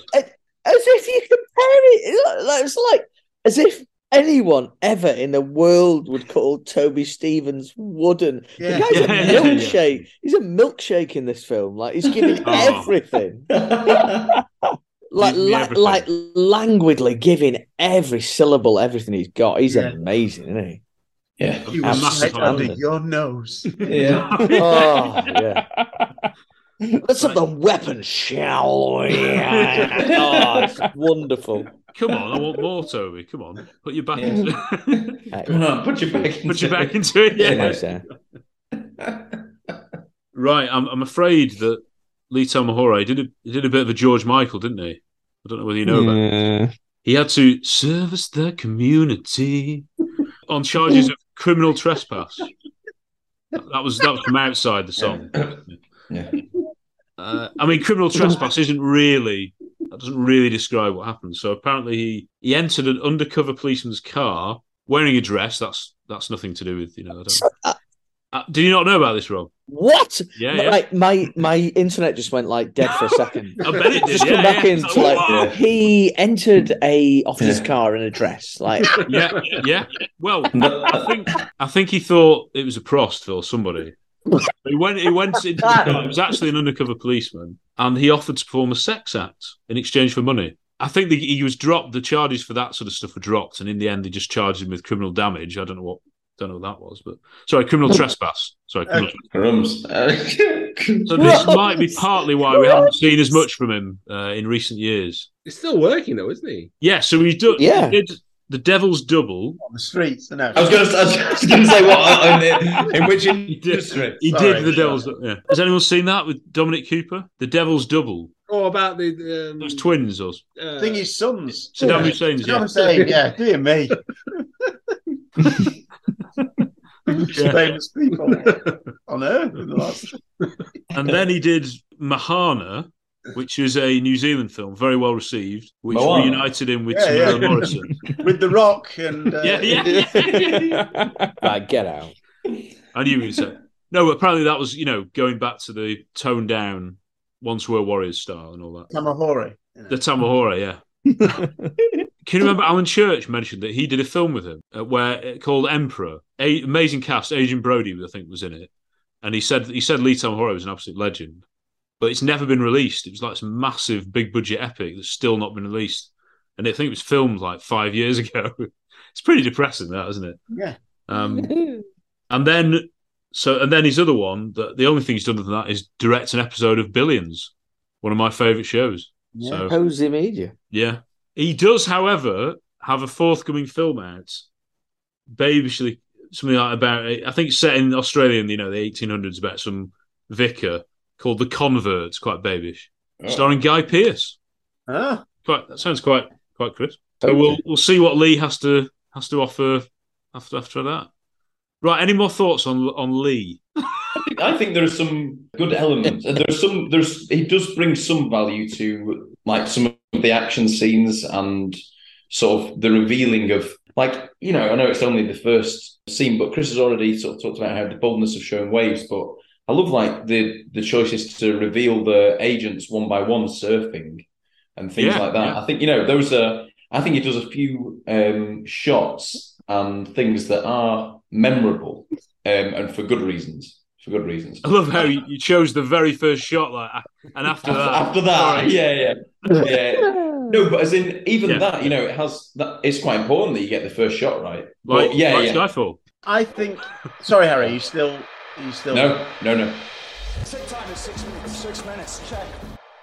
if you compare it, it's like as if anyone ever in the world would call Toby Stephens wooden. Yeah. The guy's Yeah, a yeah, yeah. milkshake. He's a milkshake in this film. Like he's giving Oh. everything. like, Gives la- like languidly giving every syllable, everything he's got. He's Yeah. amazing, isn't he? Yeah. You was right under your nose. Yeah. Oh yeah. Let's have the weapon, shall we? oh, it's wonderful. Come on, I want more, Toby. Come on, put your back Yeah. into Come on, put your back into put your back it. into it. Yeah, Yeah. nice. Right, I'm I'm afraid that Lee Tamahori did a he did a bit of a George Michael, didn't he? I don't know whether you know about. it. He had to service the community on charges of criminal trespass. That was that was from outside the song. Yeah. Uh, I mean, criminal trespass isn't really that doesn't really describe what happened. So apparently, he he entered an undercover policeman's car wearing a dress. That's that's nothing to do with you know. I don't, uh, do you not know about this, Rob? What? Yeah, My- yeah. My my internet just went like dead for a second. I bet it did. just yeah, come back yeah. into like Wow. he entered a officer's car in a dress. Like yeah, yeah. Well, I think I think he thought it was a prost or somebody. He went. He went into the car. It was actually an undercover policeman, and he offered to perform a sex act in exchange for money. I think the, he was dropped. The charges for that sort of stuff were dropped, and in the end, they just charged him with criminal damage. I don't know what. Don't know what that was, but sorry, criminal trespass. Sorry, criminal Crumbs. So this might be partly why we haven't seen as much from him uh, in recent years. He's still working though, isn't he? Yeah, so he's done. Yeah. He did the Devil's Double. On the streets, no. I was going to. I was going to say what in, in which He did. industry? He Sorry. did the Devil's. Double. Yeah. Has anyone seen that with Dominic Cooper? The Devil's Double. Oh, about the, the um, Those twins, or uh, I think his sons. Saddam Hussein's. Saddam Yeah. Hussein, yeah, dear me. Yeah. Famous people on earth in the last. And then he did Mahana, which is a New Zealand film, very well received, which Moana. reunited him with Yeah, yeah. Morrison. with the Rock and uh, yeah, yeah, yeah. right, get out. I knew you said. No, but apparently that was, you know, going back to the toned down Once Were Warriors style and all that. Tamahori. The Tamahora, yeah. Can you remember Alan Church mentioned that he did a film with him uh, where called Emperor? A- amazing cast. Adrien Brody, I think, was in it, and he said he said Lee Tamahora was an absolute legend, but it's never been released. It was like this massive, big budget epic that's still not been released, and I think it was filmed like five years ago. it's pretty depressing, that isn't it? Yeah. Um, and then so and then his other one that the only thing he's done other than that is direct an episode of Billions, one of my favourite shows. Yeah, So Jose Media. yeah. He does, however, have a forthcoming film out, babishly something like about I think it's set in Australia in you know the eighteen hundreds about some vicar called The Converts, quite babish, Oh. starring Guy Pearce. Ah, Quite that sounds quite quite crisp. So we'll we'll see what Lee has to has to offer after after that. Right, any more thoughts on on Lee? I think there are some good elements. and There's some. There's he does bring some value to like some of the action scenes and sort of the revealing of like you know. I know it's only the first scene, but Chris has already sort of talked about how the boldness of showing waves. But I love like the the choices to reveal the agents one by one surfing and things Yeah, like that. yeah. I think you know those are. I think he does a few um, shots and things that are memorable um, and for good reasons. For good reasons. I love how you, you chose the very first shot, like, and after that, After that, Sorry. yeah, yeah, yeah. No, but as in even Yeah. that, you know, it has that. It's quite important that you get the first shot right. like, But yeah, like yeah. Skyfall. I think. Sorry, Harry. You still. You still. No, no, no. Set time is six minutes. Six minutes. Check.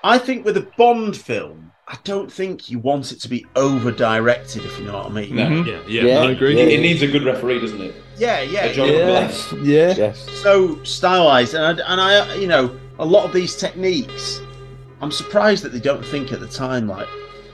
I think with a Bond film, I don't think you want it to be over directed. If you know what I mean. No. Yeah, yeah, Yeah. I agree. It, it needs a good referee, doesn't it? Yeah, yeah. A John yeah. Glass. Yeah. Yes. so stylized, and I, and I, you know, a lot of these techniques. I'm surprised that they don't think at the time like,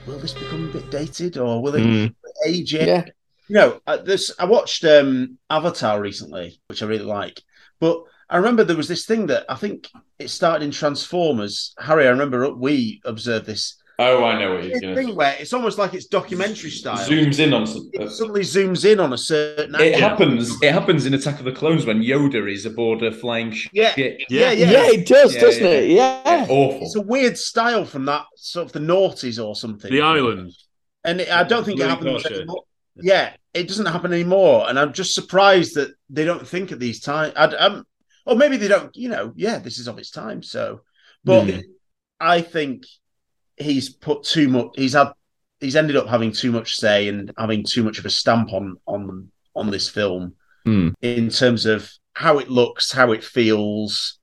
will this become a bit dated or will it Mm. age it? Yeah. You know, uh, this I watched um, Avatar recently, which I really like, but I remember there was this thing that I think it started in Transformers. Harry, I remember we observed this Oh, I know what this he's going thing where it's almost like it's documentary style. Zooms in on some. It suddenly zooms in on a certain. It angle. happens. It happens in Attack of the Clones when Yoda is aboard a flying ship. Yeah, Yeah, yeah, yeah. Yeah, it does, Yeah, doesn't yeah. it? Yeah. awful. It's a weird style from that sort of the noughties or something. The Island. and it, I don't think it Louis happens anymore. Yeah, it doesn't happen anymore, and I'm just surprised that they don't think at these times. Um, or maybe they don't. You know, yeah, this is of its time. So, but Hmm. I think he's put too much. He's had. He's ended up having too much say and having too much of a stamp on on on this film Hmm. in terms of how it looks, how it feels,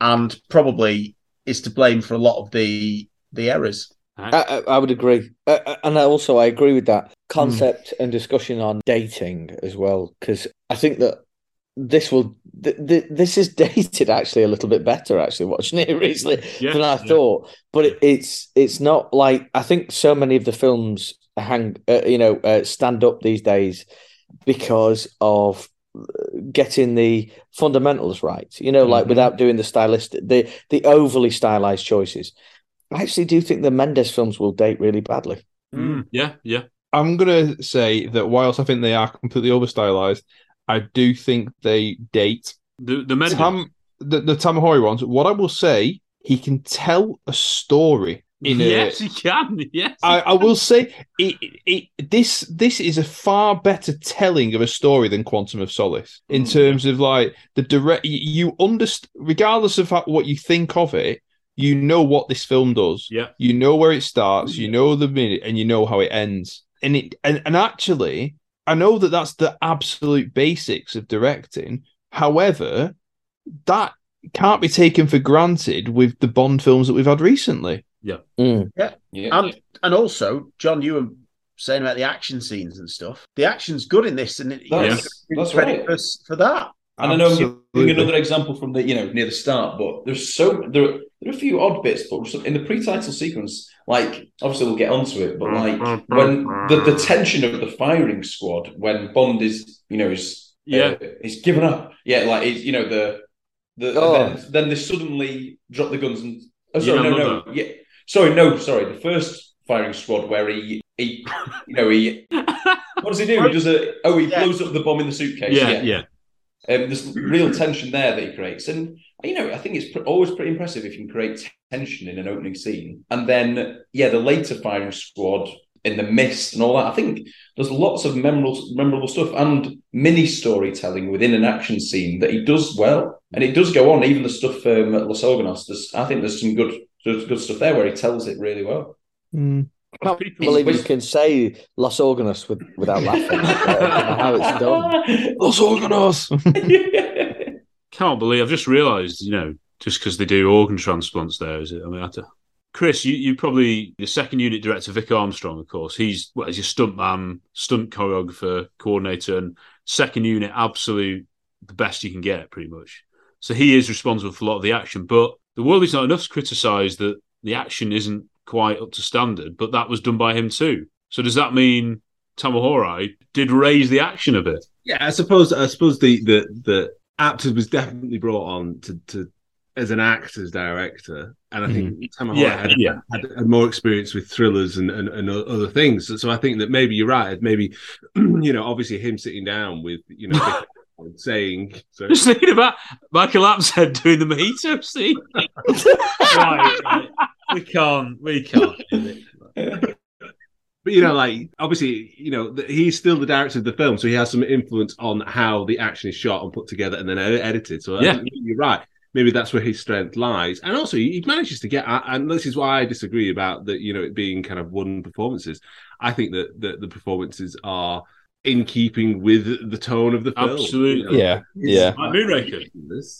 and probably is to blame for a lot of the the errors. I, I, would agree, uh, uh, and I also I agree with that concept and discussion on dating as well, because I think that this will th- th- this is dated actually a little bit better actually watching it recently Yeah, than I yeah. thought, but it, it's it's not like I think so many of the films hang uh, you know uh, stand up these days because of uh, getting the fundamentals right you know like Mhm. without doing the stylistic the the overly stylized choices I actually do think the Mendes films will date really badly. Mm, yeah, yeah. I'm gonna say that whilst I think they are completely over stylized, I do think they date The the Mendes. Tam the, the Tamahori ones. What I will say, he can tell a story in a yes, he can. Yes, I, I will say it, it, this this is a far better telling of a story than Quantum of Solace in terms of like the direct you, you understand regardless of how, what you think of it you know what this film does Yeah. you know where it starts you know the minute and you know how it ends and it and, and actually I know that that's the absolute basics of directing however that can't be taken for granted with the Bond films that we've had recently Yeah. Mm. Yeah. Yeah. And and also, John, you were saying about the action scenes and stuff. The action's good in this, and it, you That's- know, that's credit right. for, for that. And I know I'm giving another example from the you know near the start, but there's so there are, there are a few odd bits, but in the pre-title sequence, like obviously we'll get onto it, but like when the, the tension of the firing squad when Bond is you know is Yeah. uh, is given up, yeah, like he's, you know the the Oh. then, then they suddenly drop the guns and oh sorry Yeah, I no love no yeah sorry no sorry the first firing squad where he he you know he what does he do he does a oh he Yeah. blows up the bomb in the suitcase yeah, yeah. Um, there's real tension there that he creates, and you know, I think it's pr- always pretty impressive if you can create tension in an opening scene. And then, yeah, the later firing squad in the mist and all that. I think there's lots of memorable, memorable stuff and mini storytelling within an action scene that he does well, and it does go on. Even the stuff um, at Los Organos, I think there's some good, there's good stuff there where he tells it really well. I can't People- believe you can say Los Organos with, without laughing. Uh, I don't know how it's done. Los Organos Can't believe I've just realised, you know, just because they do organ transplants there, is it? I mean, I have to... Chris, you, you probably the second unit director, Vic Armstrong, of course. He's well, he's your stunt man, stunt choreographer, coordinator, and second unit absolute the best you can get, pretty much. So he is responsible for a lot of the action. But the world is not enough to criticise that the action isn't quite up to standard, but that was done by him too. So does that mean Tamahori did raise the action a bit? Yeah, I suppose I suppose the the the Apted was definitely brought on to to as an actor's director, and I think mm-hmm. Tamahori Yeah, had, yeah. had, had more experience with thrillers and, and, and other things. So, so I think that maybe you're right. Maybe you know, obviously him sitting down with you know saying so. Just thinking about Michael Apted doing the mojito scene. right, right. We can't. We can't. But you know, like obviously, you know, he's still the director of the film, so he has some influence on how the action is shot and put together and then ed- edited. So uh, Yeah. you're right. Maybe that's where his strength lies, and also he he manages to get. And this is why I disagree about that. You know, it being kind of one performances. I think that that the performances are in keeping with the tone of the film. Absolutely. you know. Yeah, yeah. Like Moonraker.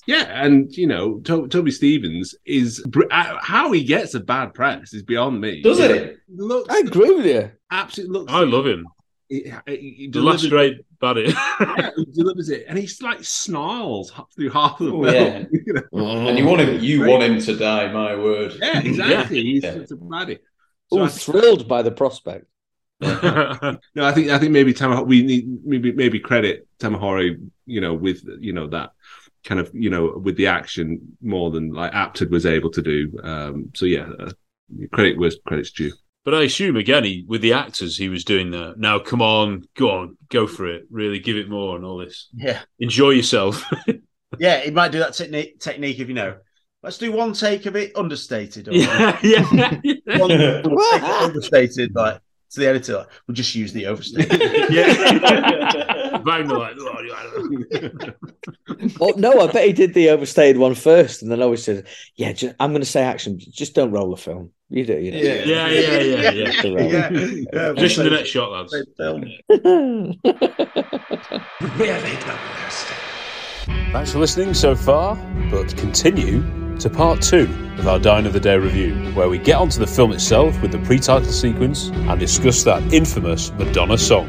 Yeah, and you know, to- Toby Stephens is br- uh, how he gets a bad press is beyond me. Does You it? know, Looks, I agree with you. absolutely looks. I love him. He, he- he The last delivers- great baddie. yeah, he delivers it, and he's like snarls through half of the Oh, film. yeah. you know? And you want him, you want him to die. My word. Yeah, exactly. He's Yeah. such a baddie. So Oh, I, thrilled by the prospect. No, I think I think maybe Tamah we need maybe maybe credit Tamahori, you know, with you know that kind of you know with the action more than like Apted was able to do. Um, so yeah, uh, credit was credit's due. But I assume again, he with the actors, he was doing the now. Come on, go on, go for it. Really, give it more and all this. Yeah, Enjoy yourself. yeah. He might do that technique technique of you know, let's do one take of it understated. Or yeah, yeah. one, one take understated, like to the editor, we'll just use the overstate. yeah. Wagner like, oh, I don't know. Oh no, I bet he did the overstayed one first, and then always said, "Yeah, ju- I'm going to say action. Just don't roll the film. You do, you know." Yeah, yeah, yeah, yeah, yeah. The roll. yeah, yeah, Position the next shot, lads. Really done this. Thanks for listening so far, but continue to part two of our Die Another Day review, where we get onto the film itself with the pre title sequence and discuss that infamous Madonna song.